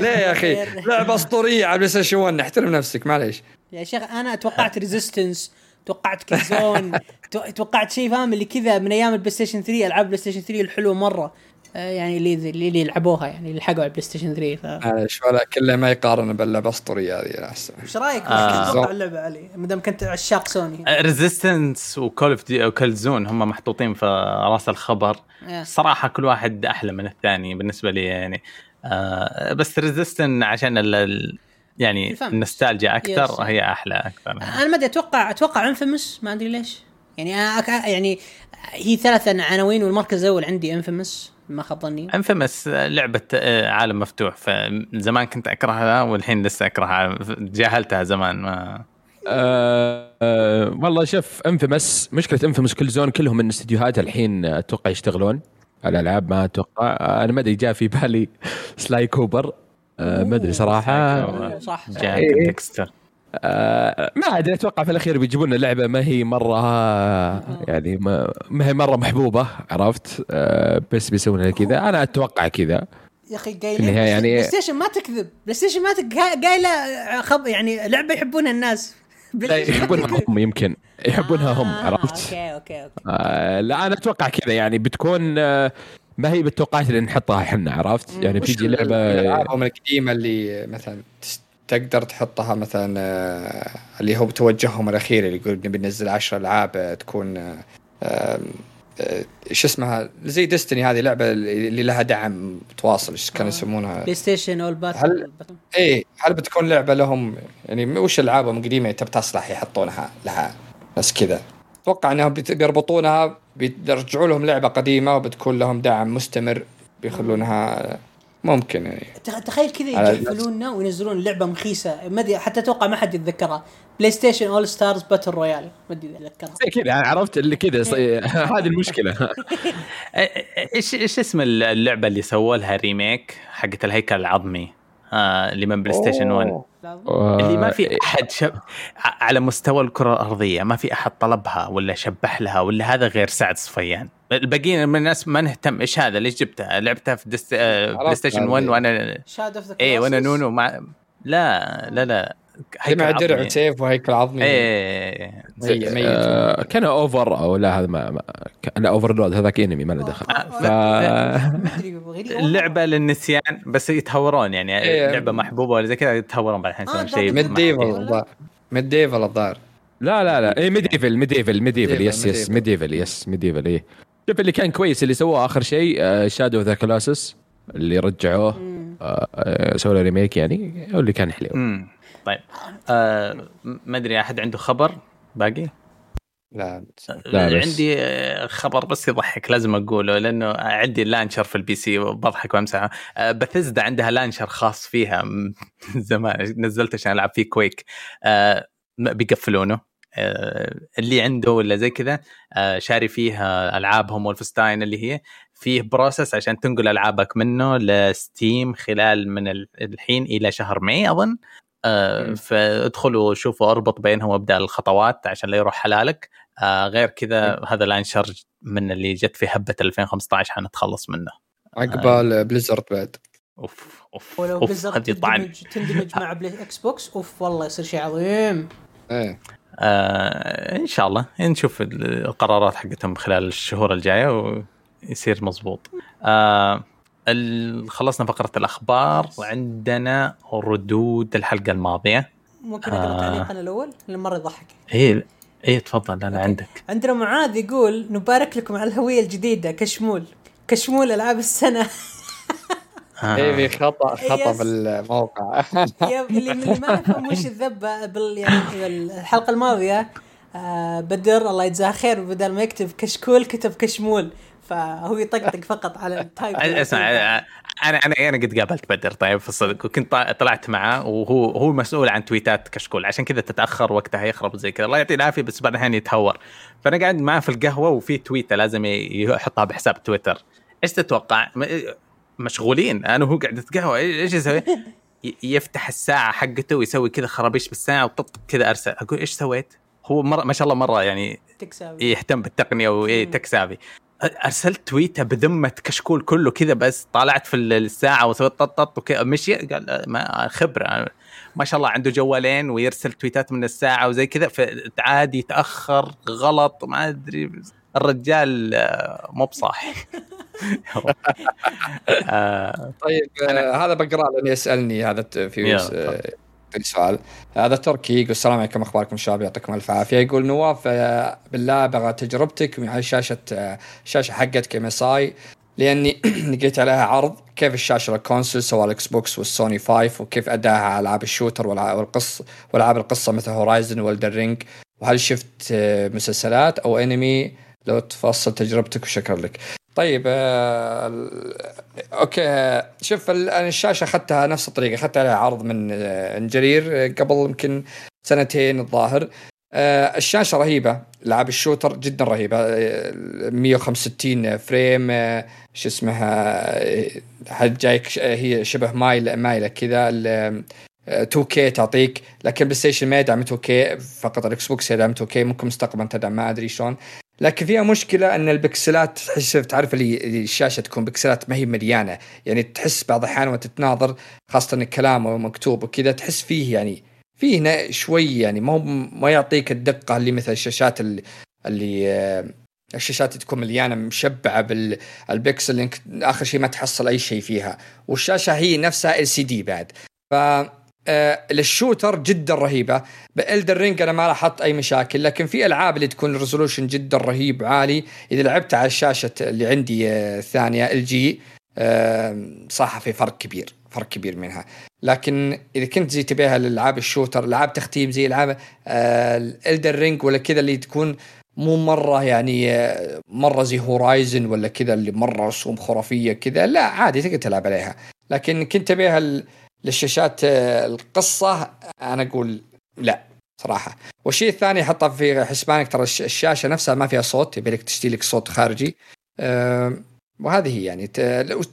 ليه يا أخي؟ لعبة أسطورية على PlayStation 1 احترم نفسك معليش يا شيخ أنا توقعت Resistance توقعت Killzone تو- توقعت شيء فاهم اللي كذا من أيام ال PlayStation 3 ألعاب ال PlayStation 3 الحلوة مرة يعني اللي اللي, اللي لعبوها يعني اللي لحقوا على ال PlayStation 3 ف معليش ولا كله ما يقارن باللعبة الأسطورية هذه. إيش رأيك آه. وش تتوقع اللعبة علي ما دام كنت عشاق Sony Resistance وكول اوف و Killzone هم محطوطين في رأس الخبر آه. صراحة كل واحد أحلى من الثاني بالنسبة لي يعني آه بس Resistance عشان ال- يعني الفن. النوستالجيا أكثر yes. هي أحلى أكثر أنا ما أدري أتوقع أتوقع inFamous ما أدري ليش يعني أك- يعني هي ثلاث عناوين والمركز الأول عندي inFamous ما خاب ظني. inFamous لعبة آه، عالم مفتوح فزمان كنت أكرهها والحين لسه أكرهها. جاهلتها زمان ما آه آه والله شوف انفيمس مشكلة inFamous Killzone كلهم من استديوهات الحين أتوقع يشتغلون على الالعاب ما أتوقع. آه أنا ما أدري جاء في بالي Sly Cooper آه ما أدري صراحة. صح. صح. Jak إيه. Daxter. آه ما أدري أتوقع في الأخير بيجيبون لنا لعبة ما هي مرة يعني ما, ما هي مرة محبوبة عرفت؟ آه بس بيسوون لنا كذا. أنا أتوقع كذا. يا أخي قايلين يعني- PlayStation ما تكذب. PlayStation ما تك... قايلة خب يعني لعبة يحبونها الناس. لا يحبونها تكذب. هم يمكن. يحبونها هم آه، عرفت؟ okay okay okay. آه لا أنا أتوقع كذا. يعني بتكون آه ما هي بالتوقعات اللي نحطها إحنا عرفت؟ يعني بتيجي لعبة الالعابهم القديمة اللي مثلا تقدر تحطها مثلا آه، اللي هو توجههم الأخير اللي يقول نبي ننزل 10 ألعاب آه، تكون آه، شو اسمها؟ زي Destiny هذه لعبة اللي لها دعم متواصل إيش كانوا يسمونها؟ Play Station All هل- Battle إيه هل بتكون لعبة لهم؟ يعني وش ألعابهم القديمة تبي تصلح يحطونها لها؟ بس كذا. أتوقع إنهم بيربطونها بيرجعوا لهم لعبة قديمة وبتكون لهم دعم مستمر بيخلونها ممكن يعني. تخ- تخيل كذا على يقفلوننا وينزلون لعبة مخيسة. ما أدري حتى أتوقع ما حد يتذكرها. PlayStation All-Stars Battle Royale ما أدري إذا تذكرها. زي كذا يعني عرفت اللي كذا ص- هذه المشكلة. إيش إيش اسم اللعبة اللي سووا لها remake حقت الهيكل العظمي؟ آه اللي من بلاي ستيشن 1 اللي ما في أحد شب... على مستوى الكرة الأرضية ما في أحد طلبها ولا شبح لها ولا هذا غير سعد صفيان. الباقيين من الناس ما نهتم. إيش هذا؟ ليش جبتها لعبتها في دست... بلاي ستيشن 1 هذه. وأنا شاد اوف ذا إيه وأنا نونو مع لا لا لا. اللي مع درع. وسيف وهيكل عظمي إيه مي- ميت آه، كان اوفر أو لا هذا ما, ما كان اوفرلود هذاك انمي ما له دخل ف اللعبه للنسيان بس يتهورون يعني إيه. لعبه محبوبه ولا زي كذا يتهورون بعدين آه، يسوون شيء Med MediEvil ولا؟ الظاهر لا لا لا اي MediEvil MediEvil MediEvil yes yes MediEvil. MediEvil yes MediEvil اي شوف اللي كان كويس اللي سووه اخر شيء Shadow the Colossus اللي رجعوه آه، آه، سووا له remake يعني هو اللي كان حلو امم طيب. آه ما أدري أحد عنده خبر باقي؟ لا لا بس. عندي خبر بس يضحك لازم أقوله لأنه عندي launcher في ال PC وبضحك وامسحه بثزدا عندها launcher خاص فيها. زمان نزلته عشان ألعب فيه Quake آه، بيقفلونه. آه، اللي عنده ولا زي كذا آه، شاري فيها ألعابهم Wolfenstein اللي هي فيه process عشان تنقل ألعابك منه ل Steam خلال من ال- الحين إلى شهر ماي أظن. آه،. فادخلوا شوفوا أربط بينهم وابدأ الخطوات عشان لا يروح حلالك. آه، غير كذا هذا launcher من اللي جت في هبة 2015 حنتخلص منه. عقبال Blizzard بعد. أوف أوف ولو Blizzard هذه طعن. تندمج, تندمج مع بلاي Xbox أوف والله يصير شيء عظيم. إيه. آه إن شاء الله. نشوف القرارات حقتهم خلال الشهور الجاية ويصير مزبوط آه خلصنا فقرة الأخبار وعندنا ردود الحلقة الماضية ممكن أقرأ آه. تعليقنا الأول لأن مرة يضحك إيه إيه تفضل أنا okay. عندك عندنا معاذ يقول نبارك لكم على الهوية الجديدة كشمول كشمول ألعاب السنة آه. إيه في خطأ خطأ. بالموقع اللي ما يفهم وش الذبة بال يعني الحلقة الماضية آه بدر الله يجزاه خير بدل ما يكتب كشكول كتب كشمول فهو يطقطق فقط على ال typo اسمع أنا أنا أنا قد قابلت بدر. طيب في الصدق. وكنت طلعت معاه وهو هو مسؤول عن تويتات كشكول. عشان كذا تتأخر وقتها يخرب زي كذا. الله يعطيه العافية بس بعد الحين يتهور. فأنا قاعد معاه في القهوة وفي تويتة لازم يحطها بحساب تويتر. إيش تتوقع؟ مشغولين. أنا وهو قاعد نتقهوى. إيش يسوي؟ يفتح الساعة حقته ويسوي كذا خرابيش بالساعة وطط كذا أرسل. أقول إيش سويت؟ هو مرة ما شاء الله مرة يعني تكسابي يهتم بالتقنية وإيه مم. تك سافي أرسلت تويتة بذمة كشكول كله كذا بس طالعت في الساعة وسويت طط طط وكذا مشي؟ قال ما خبرة ما شاء الله عنده جوالين ويرسل تويتات من الساعة وزي كذا فعادي يتأخر غلط ما أدري الرجال آه، مو بصاحي. آه، طيب آه هذا بقرأ لأني يسألني هذا في في سؤال. هذا تركي يقول السلام عليكم أخباركم شباب؟ يعطيكم ألف عافية. يقول نواف آه بالله بغى تجربتك على شاشة آه الشاشه حقتك MSI لأني لقيت عليها عرض كيف الشاشة ال console سواء ال Xbox وال Sony 5 وكيف أداها على ألعاب ال shooter والقص والعاب القصة مثل Horizon و Elden Ring وهل شفت آه مسلسلات أو أنمي؟ لو تفصل تجربتك وشكرا لك. طيب آه okay. شوف أنا الشاشة أخذتها نفس الطريقة اخذت عليها عرض من آه، انجرير آه، قبل يمكن سنتين الظاهر. الشاشة رهيبة العاب ال shooter جدا رهيبة. آه، 165 frame شو اسمها جايك هي شبه مايل مايلة كذا ال- آه، 2K تعطيك. لكن PlayStation ما يدعم 2K فقط ال Xbox يدعم 2K ممكن مستقبلا تدعم ما أدري شلون. لكن فيها مشكلة أن البكسلات تحس تعرف اللي الشاشة تكون بكسلات ما هي مليانة. يعني تحس بعض الأحيان وأنت تناظر خاصة الكلام ومكتوب وكذا تحس فيه يعني فيه نا- شوي يعني ما ما يعطيك الدقة اللي مثل الشاشات اللي, آه، الشاشات اللي تكون مليانة مشبعة بالبكسل آخر شيء ما تحصل أي شيء فيها. والشاشة هي نفسها LCD بعد. ف آه، ال shooter جدا رهيبة. ب Elden Ring أنا ما لاحظت أي مشاكل لكن في ألعاب اللي تكون ال resolution جدا رهيب عالي. إذا لعبت على الشاشة اللي عندي آه، الثانية LG صح في فرق كبير فرق كبير منها. لكن إذا كنت زي تبيها الالعاب ال shooter ألعاب تختيم زي ألعاب Elden Ring ولا كذا اللي تكون مو مرة يعني آه، مرة زي هورايزن ولا كذا اللي مرة رسوم خرافية كذا لا عادي تقدر تلعب عليها. لكن كنت تبيها ال- للشاشات آه، القصة أنا أقول لا صراحة. والشيء الثاني حطه في حسبانك ترى الش- الشاشة نفسها ما فيها صوت يبي لك تشتري لك صوت خارجي. وهذه هي يعني.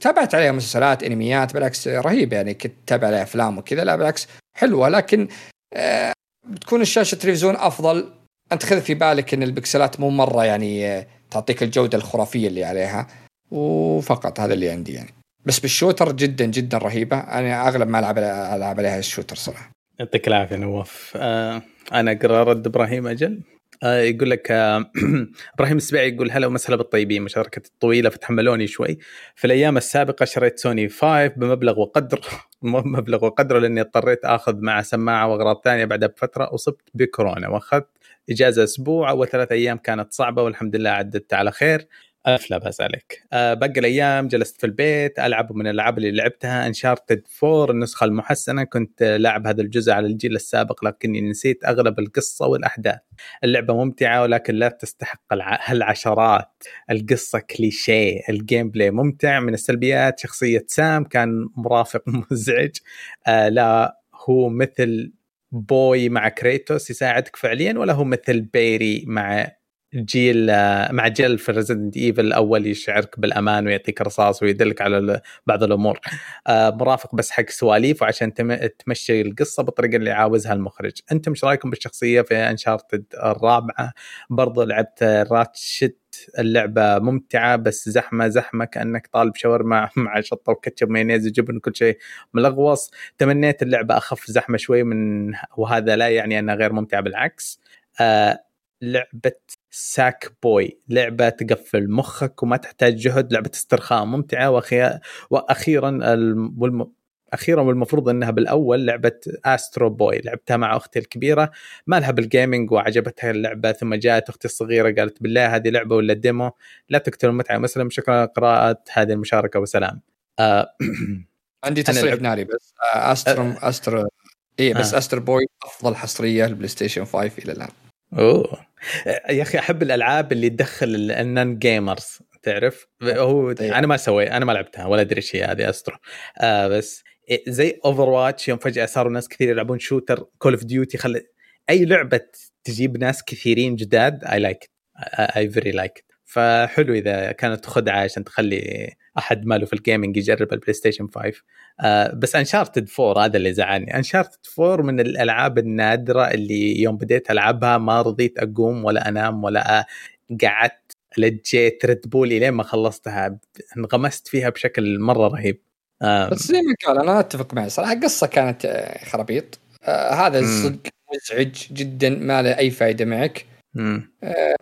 تابعت عليها مسلسلات أنميات بالعكس رهيب يعني. كنت تتابع عليها أفلام وكذا لا بالعكس حلوة. لكن آه، بتكون الشاشة تلفزيون أفضل. أنت خذ في بالك إن البكسلات مو مرة يعني آه، تعطيك الجودة الخرافية اللي عليها. وفقط هذا اللي عندي يعني. بس بال shooter جدا جدا رهيبة. أنا أغلب ما ألعب ألعب عليها ال shooter صراحة. يعطيك العافية نواف. آه أنا أقرأ رد إبراهيم أجل. آه يقول لك آه إبراهيم السبيعي يقول هلا ومسهلا بالطيبين. مشاركة الطويلة فتحملوني شوي. في الأيام السابقة شريت سوني 5 بمبلغ وقدر مبلغ وقدره لأني اضطريت آخذ مع سماعة وأغراض ثانية بعدها بفتره أصبت بكورونا. وأخذت إجازة أسبوع اول ثلاث أيام كانت صعبة والحمد لله عدت على خير. ألف لا بأس عليك. أه باقي الأيام جلست في البيت ألعب من الألعاب اللي لعبتها Uncharted 4 النسخة المحسنة كنت لاعب هذا الجزء على الجيل السابق لكني نسيت أغلب القصة والأحداث. اللعبة ممتعة ولكن لا تستحق العشرات القصة كليشيه ال gameplay ممتع من السلبيات شخصية سام كان مرافق مزعج. أه لا هو مثل Boy مع Kratos يساعدك فعليا ولا هو مثل Barry مع Jill مع Jill في Resident Evil الأول يشعرك بالأمان ويعطيك رصاص ويدلك على بعض الأمور. آه، مرافق بس حق سواليف وعشان تمشي القصة بالطريقة اللي عاوزها المخرج. أنتم إيش رأيكم بالشخصية في Uncharted الرابعة؟ برضو لعبت Ratchet اللعبة ممتعة بس زحمة زحمة كأنك طالب شاورما مع شطة وكاتشب مايونيز وجبن وكل شيء ملغوص. تمنيت اللعبة أخف زحمة شوي من وهذا لا يعني أنها غير ممتعة بالعكس. آه لعبة Sackboy لعبة تقفل مخك وما تحتاج جهد لعبة استرخاء ممتعة وأخي... وأخيرا والم... أخيرا والمفروض إنها بالأول لعبة Astro Boy لعبتها مع أختي الكبيرة ما لها بال gaming وعجبتها اللعبة ثم جاءت أختي الصغيرة قالت بالله هذه لعبة ولا demo لا تقتل المتعه مسلم شكرا قراءة هذه المشاركة وسلام. آه عندي تصريح ناري بس آه Astro Astro اي بس آه. Astro Boy أفضل حصرية لل PlayStation 5 إلى الآن. أوه. يا أخي أحب الألعاب اللي تدخل ال non-gamers تعرف؟ هو طيب. أنا ما سوي أنا ما لعبتها ولا أدري إيش هي هذه Astro آه بس زي Overwatch يوم فجأة صاروا ناس كثير يلعبون shooter Call of Duty خل أي لعبة تجيب ناس كثيرين جداد I like I very like فحلو إذا كانت خدعه عشان تخلي أحد ماله في ال gaming يجرب ال PlayStation 5 آه بس Uncharted 4 هذا اللي زعلني. Uncharted 4 من الألعاب النادرة اللي يوم بديت ألعبها ما رضيت أقوم ولا أنام ولا قعدت لجيت Red Bull لين ما خلصتها. انغمست فيها بشكل مرة رهيب. بس زي ما قال أنا أتفق معي صراحة. القصة كانت آه، خرابيط. آه هذا الصدق مزعج جدا ما له أي فائده معك.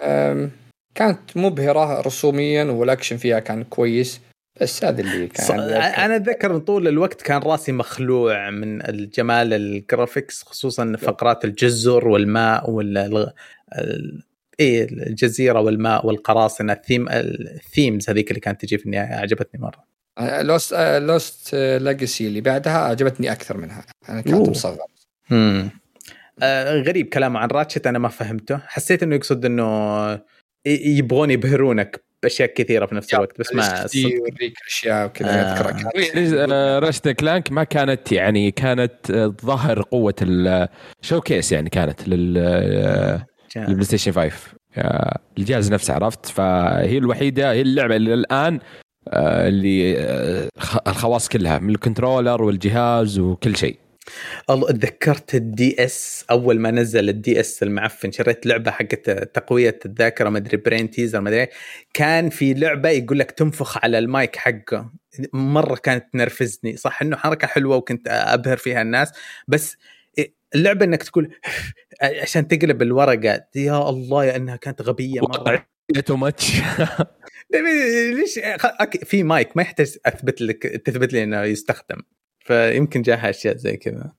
آه كانت مبهرة رسوميا والأكشن فيها كان كويس بس هذا اللي كان أنا أتذكر طول الوقت كان راسي مخلوع من الجمال ال graphics خصوصا فقرات الجزر والماء وال اي الجزيرة والماء والقراصنة ال theme ال themes هذيك اللي كانت تجي في النهاية عجبتني مرة. Lost Lost Legacy اللي بعدها عجبتني أكثر منها. أنا كانت مصغر. امم آه غريب كلامه عن Ratchet أنا ما فهمته. حسيت إنه يقصد إنه يبغون يبهرونك بأشياء كثيرة في نفس الوقت بس ما يوريك أشياء وكذا آه. Ratchet Clank ما كانت يعني كانت ظهر قوة ال showcase يعني كانت لل PlayStation 5 الجهاز نفسه عرفت؟ فهي الوحيدة هي اللعبة اللي الآن آه، اللي آه، الخواص كلها من ال controller والجهاز وكل شيء. الله تذكرت ال D S؟ أول ما نزل ال DS المعفن شريت لعبة حقت تقوية الذاكرة ما أدري brain teaser ما أدري كان في لعبة يقول لك تنفخ على المايك حقه. مرة كانت تنرفزني. صح إنه حركة حلوة وكنت أبهر فيها الناس بس اللعبة إنك تقول عشان تقلب الورقة يا الله يا إنها كانت غبية مرة. too much ليش؟ في مايك ما يحتاج أثبت لك تثبت لي إنه يستخدم. فيمكن جاها أشياء زي كذا.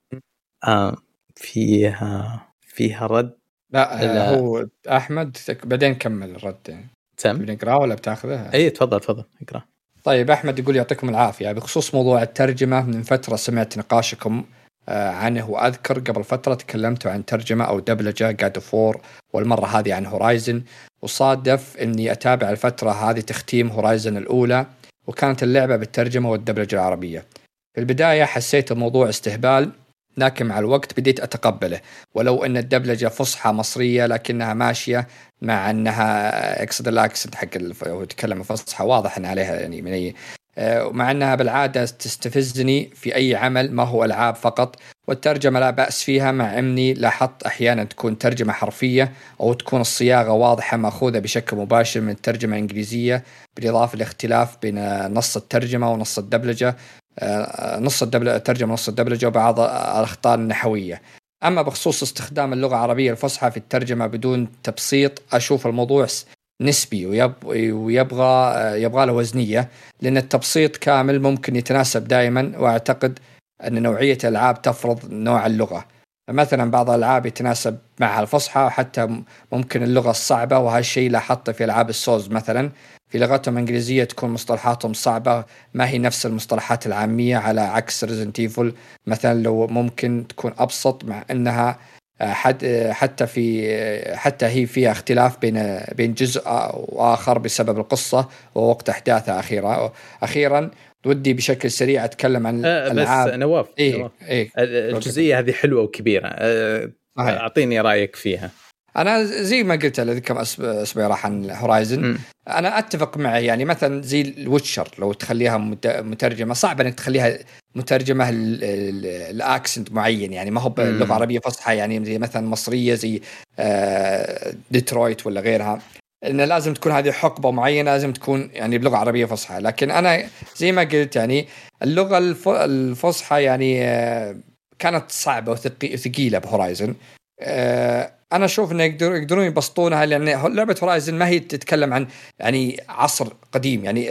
آه فيها فيها رد؟ لا, لا. هو أحمد بعدين كمل الرد يعني. سم بنقراه ولا بتاخذه؟ اي تفضل تفضل اقرأ. طيب أحمد يقول يعطيكم العافية. بخصوص موضوع الترجمة من فترة سمعت نقاشكم آه، عنه وأذكر قبل فترة تكلمتوا عن ترجمة أو دبلجة God of War والمرة هذه عن Horizon وصادف إني أتابع الفترة هذه تختيم Horizon الأولى وكانت اللعبة بالترجمة والدبلجة العربية. في البداية حسيت الموضوع استهبال لكن مع الوقت بديت أتقبله. ولو إن الدبلجة فصحى مصرية لكنها ماشية مع أنها اقصد ال accent حق هو يتكلم فصحى واضح إن عليها يعني من اي آه، مع أنها بالعادة تستفزني في أي عمل ما هو ألعاب فقط. والترجمة لا بأس فيها مع إني لاحظت أحيانا تكون ترجمة حرفية أو تكون الصياغة واضحة مأخوذة بشكل مباشر من الترجمه الانجليزيه بالإضافة لاختلاف بين نص الترجمة ونص الدبلجة. آه، نص الدبلجة الترجمه ونص الدبلجة وبعض الأخطاء النحوية. أما بخصوص استخدام اللغة العربية الفصحى في الترجمة بدون تبسيط أشوف الموضوع نسبي ويبغى يبغى له وزنية لأن التبسيط كامل ممكن يتناسب دائما وأعتقد أن نوعية الألعاب تفرض نوع اللغة. مثلا بعض الألعاب يتناسب معها الفصحى وحتى ممكن اللغة الصعبة وهالشيء لاحظته في ألعاب السوز مثلا. في لغتهم الإنجليزية تكون مصطلحاتهم صعبة. ما هي نفس المصطلحات العامية على عكس Resident Evil مثلا لو ممكن تكون أبسط مع إنها حد حتى في حتى هي فيها اختلاف بين بين جزء وآخر بسبب القصة ووقت أحداثها أخيرا. أخيرا ودي بشكل سريع أتكلم عن أه بس نواف إيه نواف. إيه. الجزئية هذه حلوة وكبيرة. أه أعطيني رأيك فيها. أنا زي ما قلت لك كم أسبوع راح عن Horizon أنا أتفق معي يعني مثلا زي ال Witcher لو تخليها مترجمة صعب إنك تخليها مترجمة ال accent معين يعني ما هو باللغة العربيه فصحى يعني زي مثلا مصرية زي ديترويت ولا غيرها. إنه لازم تكون هذه حقبة معينة لازم تكون يعني بلغة عربية فصحى. لكن أنا زي ما قلت يعني اللغة الفصحى يعني كانت صعبة وثقيله ب Horizon أنا أشوف إنه يقدرون يقدرون يبسطونها لأن لعبة Horizon ما هي تتكلم عن يعني عصر قديم. يعني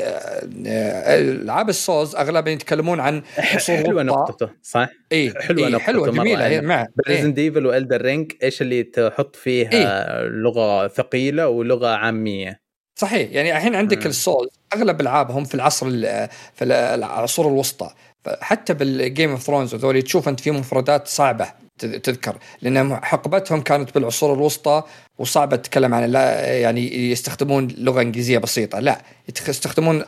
ألعاب السوز اغلبها يتكلمون عن حلوة نقطته صح؟ إي حلوة إيه نقطته حلوة جميلة هي مع ب Resident Evil و Elden Ring إيش اللي تحط فيها إيه؟ لغة ثقيلة ولغة عامية؟ صحيح. يعني الحين عندك ال Souls أغلب ألعابهم في العصر في العصور الوسطى. حتى بال Game of Thrones وذولي تشوف أنت في مفردات صعبة. تذكر. لأن حقبتهم كانت بالعصور الوسطى وصعبه تتكلم عن لا يعني يستخدمون لغة إنجليزية بسيطة. لا يستخدمون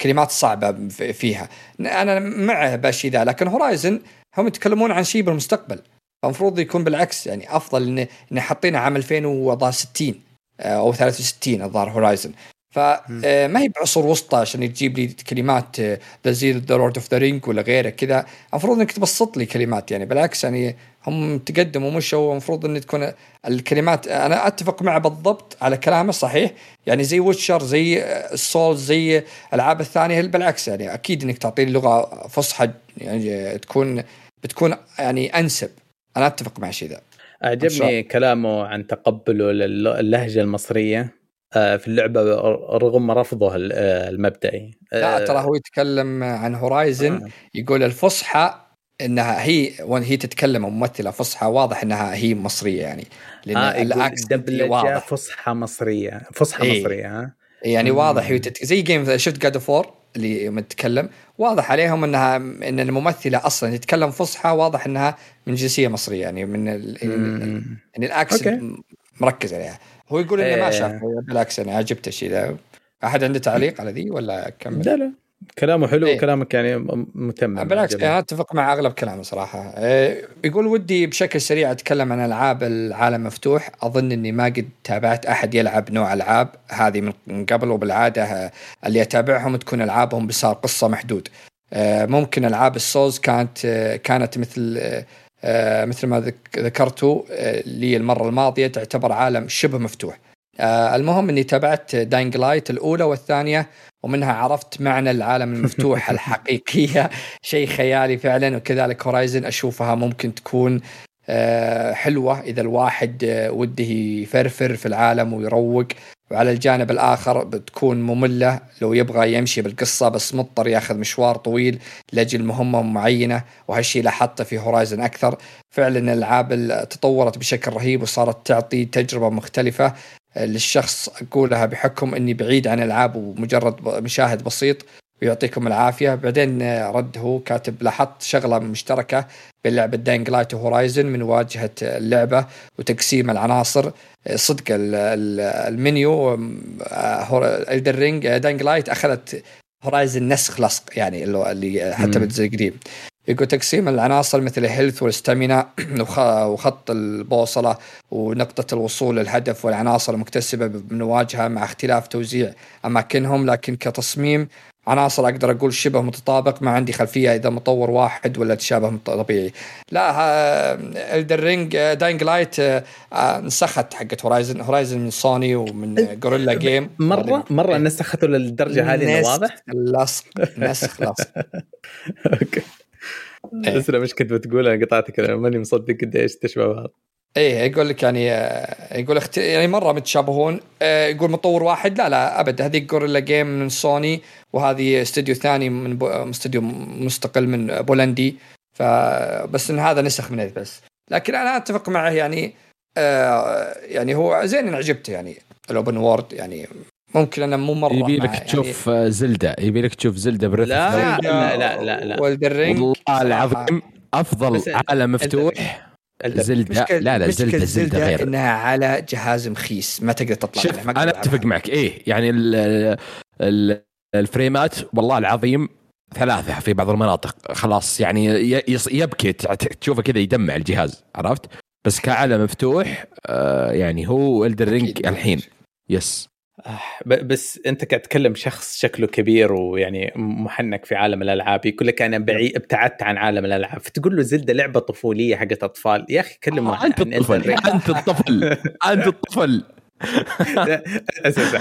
كلمات صعبة فيها. أنا مع بالشي ذا لكن Horizon هم يتكلمون عن شيء بالمستقبل. فالمفروض يكون بالعكس يعني أفضل انه إن حاطينه عام 2060 أو 63 الظاهر Horizon فما هي بعصور وسطى عشان تجيب لي كلمات ذا زي ال The Lord of the Ring ولا غيره كذا. المفروض إنك تبسط لي كلمات يعني بالعكس يعني هم تقدموا مشوا المفروض إن تكون الكلمات أنا أتفق معه بالضبط على كلامه صحيح. يعني زي Witcher زي ال Souls زي الألعاب الثانية بالعكس يعني أكيد إنك تعطيني لغة فصحى يعني تكون بتكون يعني أنسب. أنا أتفق مع الشيء ذا. أعجبني كلامه عن تقبله للهجة المصرية. في اللعبة رغم رفضه المبدئي. لا ترى هو يتكلم عن Horizon يقول الفصحى إنها هي وهي تتكلم ممثلة فصحى واضح إنها هي مصرية يعني. لأن آه ال accent دبلجة فصحى مصرية. فصحى إيه. مصرية ها؟ يعني واضح. هي. زي game شفت God of War اللي يوم تتكلم واضح عليهم إنها إن الممثلة أصلا تتكلم فصحى واضح إنها من جنسية مصرية يعني من ال... يعني ال accent مركز عليها. هو يقول إنه ما شاف إيه. بالعكس أنا عجبته الشيء ذا. أحد عنده تعليق على ذي ولا كمل؟ لا لا. كلامه حلو إيه. وكلامك يعني متم بالعكس أنا أتفق مع أغلب كلامه صراحة. إيه يقول ودي بشكل سريع أتكلم عن ألعاب العالم مفتوح. أظن إني ما قد تابعت أحد يلعب نوع ألعاب هذه من قبل وبالعادة اللي أتابعهم تكون ألعابهم بمسار قصة محدود. ممكن ألعاب ال Souls كانت كانت مثل مثل ما ذكرتوا لي المرة الماضية تعتبر عالم شبه مفتوح. المهم إني تابعت Dying Light الأولى والثانية ومنها عرفت معنى العالم المفتوح الحقيقية. شيء خيالي فعلا وكذلك Horizon أشوفها ممكن تكون حلوة إذا الواحد وده يفرفر في العالم ويروق. وعلى الجانب الآخر بتكون مملة. لو يبغى يمشي بالقصة بس مضطر ياخذ مشوار طويل لأجل مهمة معينة وهالشيء لاحظته في Horizon أكثر. فعلا الألعاب تطورت بشكل رهيب وصارت تعطي تجربة مختلفة. للشخص أقولها بحكم إني بعيد عن الألعاب ومجرد مشاهد بسيط. ويعطيكم العافية. بعدين رد هو كاتب لاحظت شغلة مشتركة بين لعبه Dying Light و Horizon من واجهة اللعبة وتقسيم العناصر. صدق ال menu Elden Ring Dying Light أخذت Horizon نسخ لصق يعني اللي حتى بالجزء القديم يقول تقسيم العناصر مثل ال health وال stamina وخط البوصلة ونقطة الوصول للهدف والعناصر المكتسبة بأنواعها مع اختلاف توزيع أماكنهم. لكن كتصميم عناصر أقدر أقول شبه متطابق. ما عندي خلفية إذا مطور واحد ولا تشابه طبيعي. لا Elden Ring Dying Light نسخت حقت Horizon Horizon من سوني ومن Guerrilla Games مرة مرة نسخته للدرجة هذه واضح؟ لصق نسخ. لصق أوكي. بس مش كنت بتقول أنا قطعتك أنا ماني مصدق قد إيش تشبه بعض. إيه يقول لك يعني يقول اخت... يعني مرة متشابهون. يقول مطور واحد. لا لا أبد. هذه Guerrilla Games من سوني وهذه استوديو ثاني من بو... استوديو مستقل من بولندي. فبس إن هذا نسخ من بس. لكن أنا أتفق معه يعني آه يعني هو زين إن عجبته يعني. ال open world يعني ممكن أنا مو مرة يبي لك مع- تشوف يعني Zelda يبي لك تشوف Zelda Breath لا لا لا لا لا. و Elden Ring والله العظيم أفضل عالم مفتوح. Zelda. لا لا Zelda Zelda غير. إنها على جهاز مخيس ما تقدر تطلع شوف عليه، ما أنا أتفق. معك. إيه يعني ال ال الفريمات والله العظيم ثلاثة في بعض المناطق. خلاص يعني يبكي تشوفه كذا يدمع الجهاز عرفت؟ بس كعالم مفتوح آه يعني هو Elden Ring أكيد. الحين. yes بس انت قاعد تتكلم شخص شكله كبير ويعني محنك في عالم الألعاب يقول لك أنا بعيد ابتعدت عن عالم الألعاب فتقول له Zelda لعبة طفولية حقت أطفال يا أخي كلمه آه أنت الطفل. أنت الطفل أنت الطفل. أساسا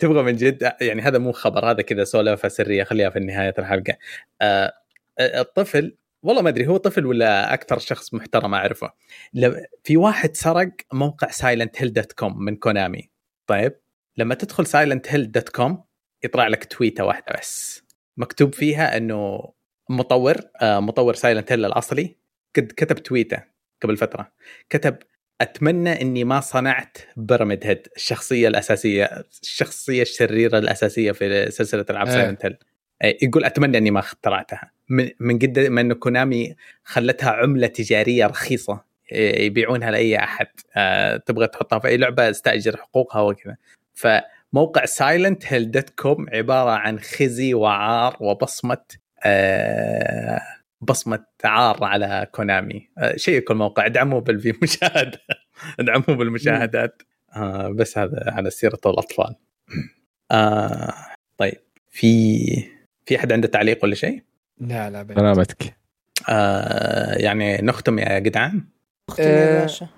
تبغى من جد يعني هذا مو خبر هذا كذا سولفة سرية خليها في نهايه الحلقة. آه، آه، الطفل والله ما أدري هو طفل ولا أكثر شخص محترم أعرفه. في واحد سرق موقع Silent Hill dot com من Konami. طيب؟ لما تدخل Silent Hill dot com يطلع لك تويته واحدة بس. مكتوب فيها إنه مطور آه، مطور Silent Hill الأصلي قد كتب تويته قبل فترة. كتب أتمنى إني ما صنعت Pyramid Head الشخصية الأساسية الشخصية الشريرة الأساسية في سلسلة ألعاب إيه. Silent Hill يقول أتمنى إني ما اخترعتها. من من قد ما إنه Konami خلتها عملة تجارية رخيصة إيه، يبيعونها لأي أحد. آه، تبغى تحطها في أي لعبة استأجر حقوقها وكذا. فموقع Silent Hill dot com عبارة عن خزي وعار وبصمة آه، بصمة عار على كونامي آه، شيكوا الموقع ادعموه بالمشاهدة. ادعموه بالمشاهدات. آه بس هذا على سيرة الأطفال. آه طيب. في في أحد عنده تعليق ولا شيء؟ لا لا. سلامتك آه يعني نختم يا جدعان؟ اختم يا آه، باشا.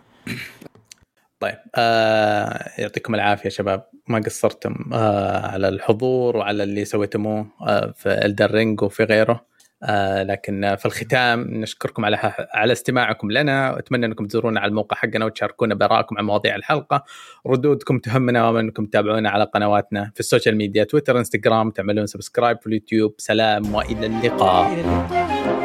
طيب آه يعطيكم العافية شباب. ما قصرتم آه على الحضور وعلى اللي سويتموه آه في الدر رينج وفي غيره. آه لكن في الختام نشكركم على على استماعكم لنا. واتمنى أنكم تزورونا على الموقع حقنا وتشاركونا بآرائكم عن مواضيع الحلقة. ردودكم تهمنا وانكم تتابعونا على قنواتنا في ال social media تويتر إنستغرام تعملون subscribe في اليوتيوب. سلام وإلى اللقاء. إلى اللقاء.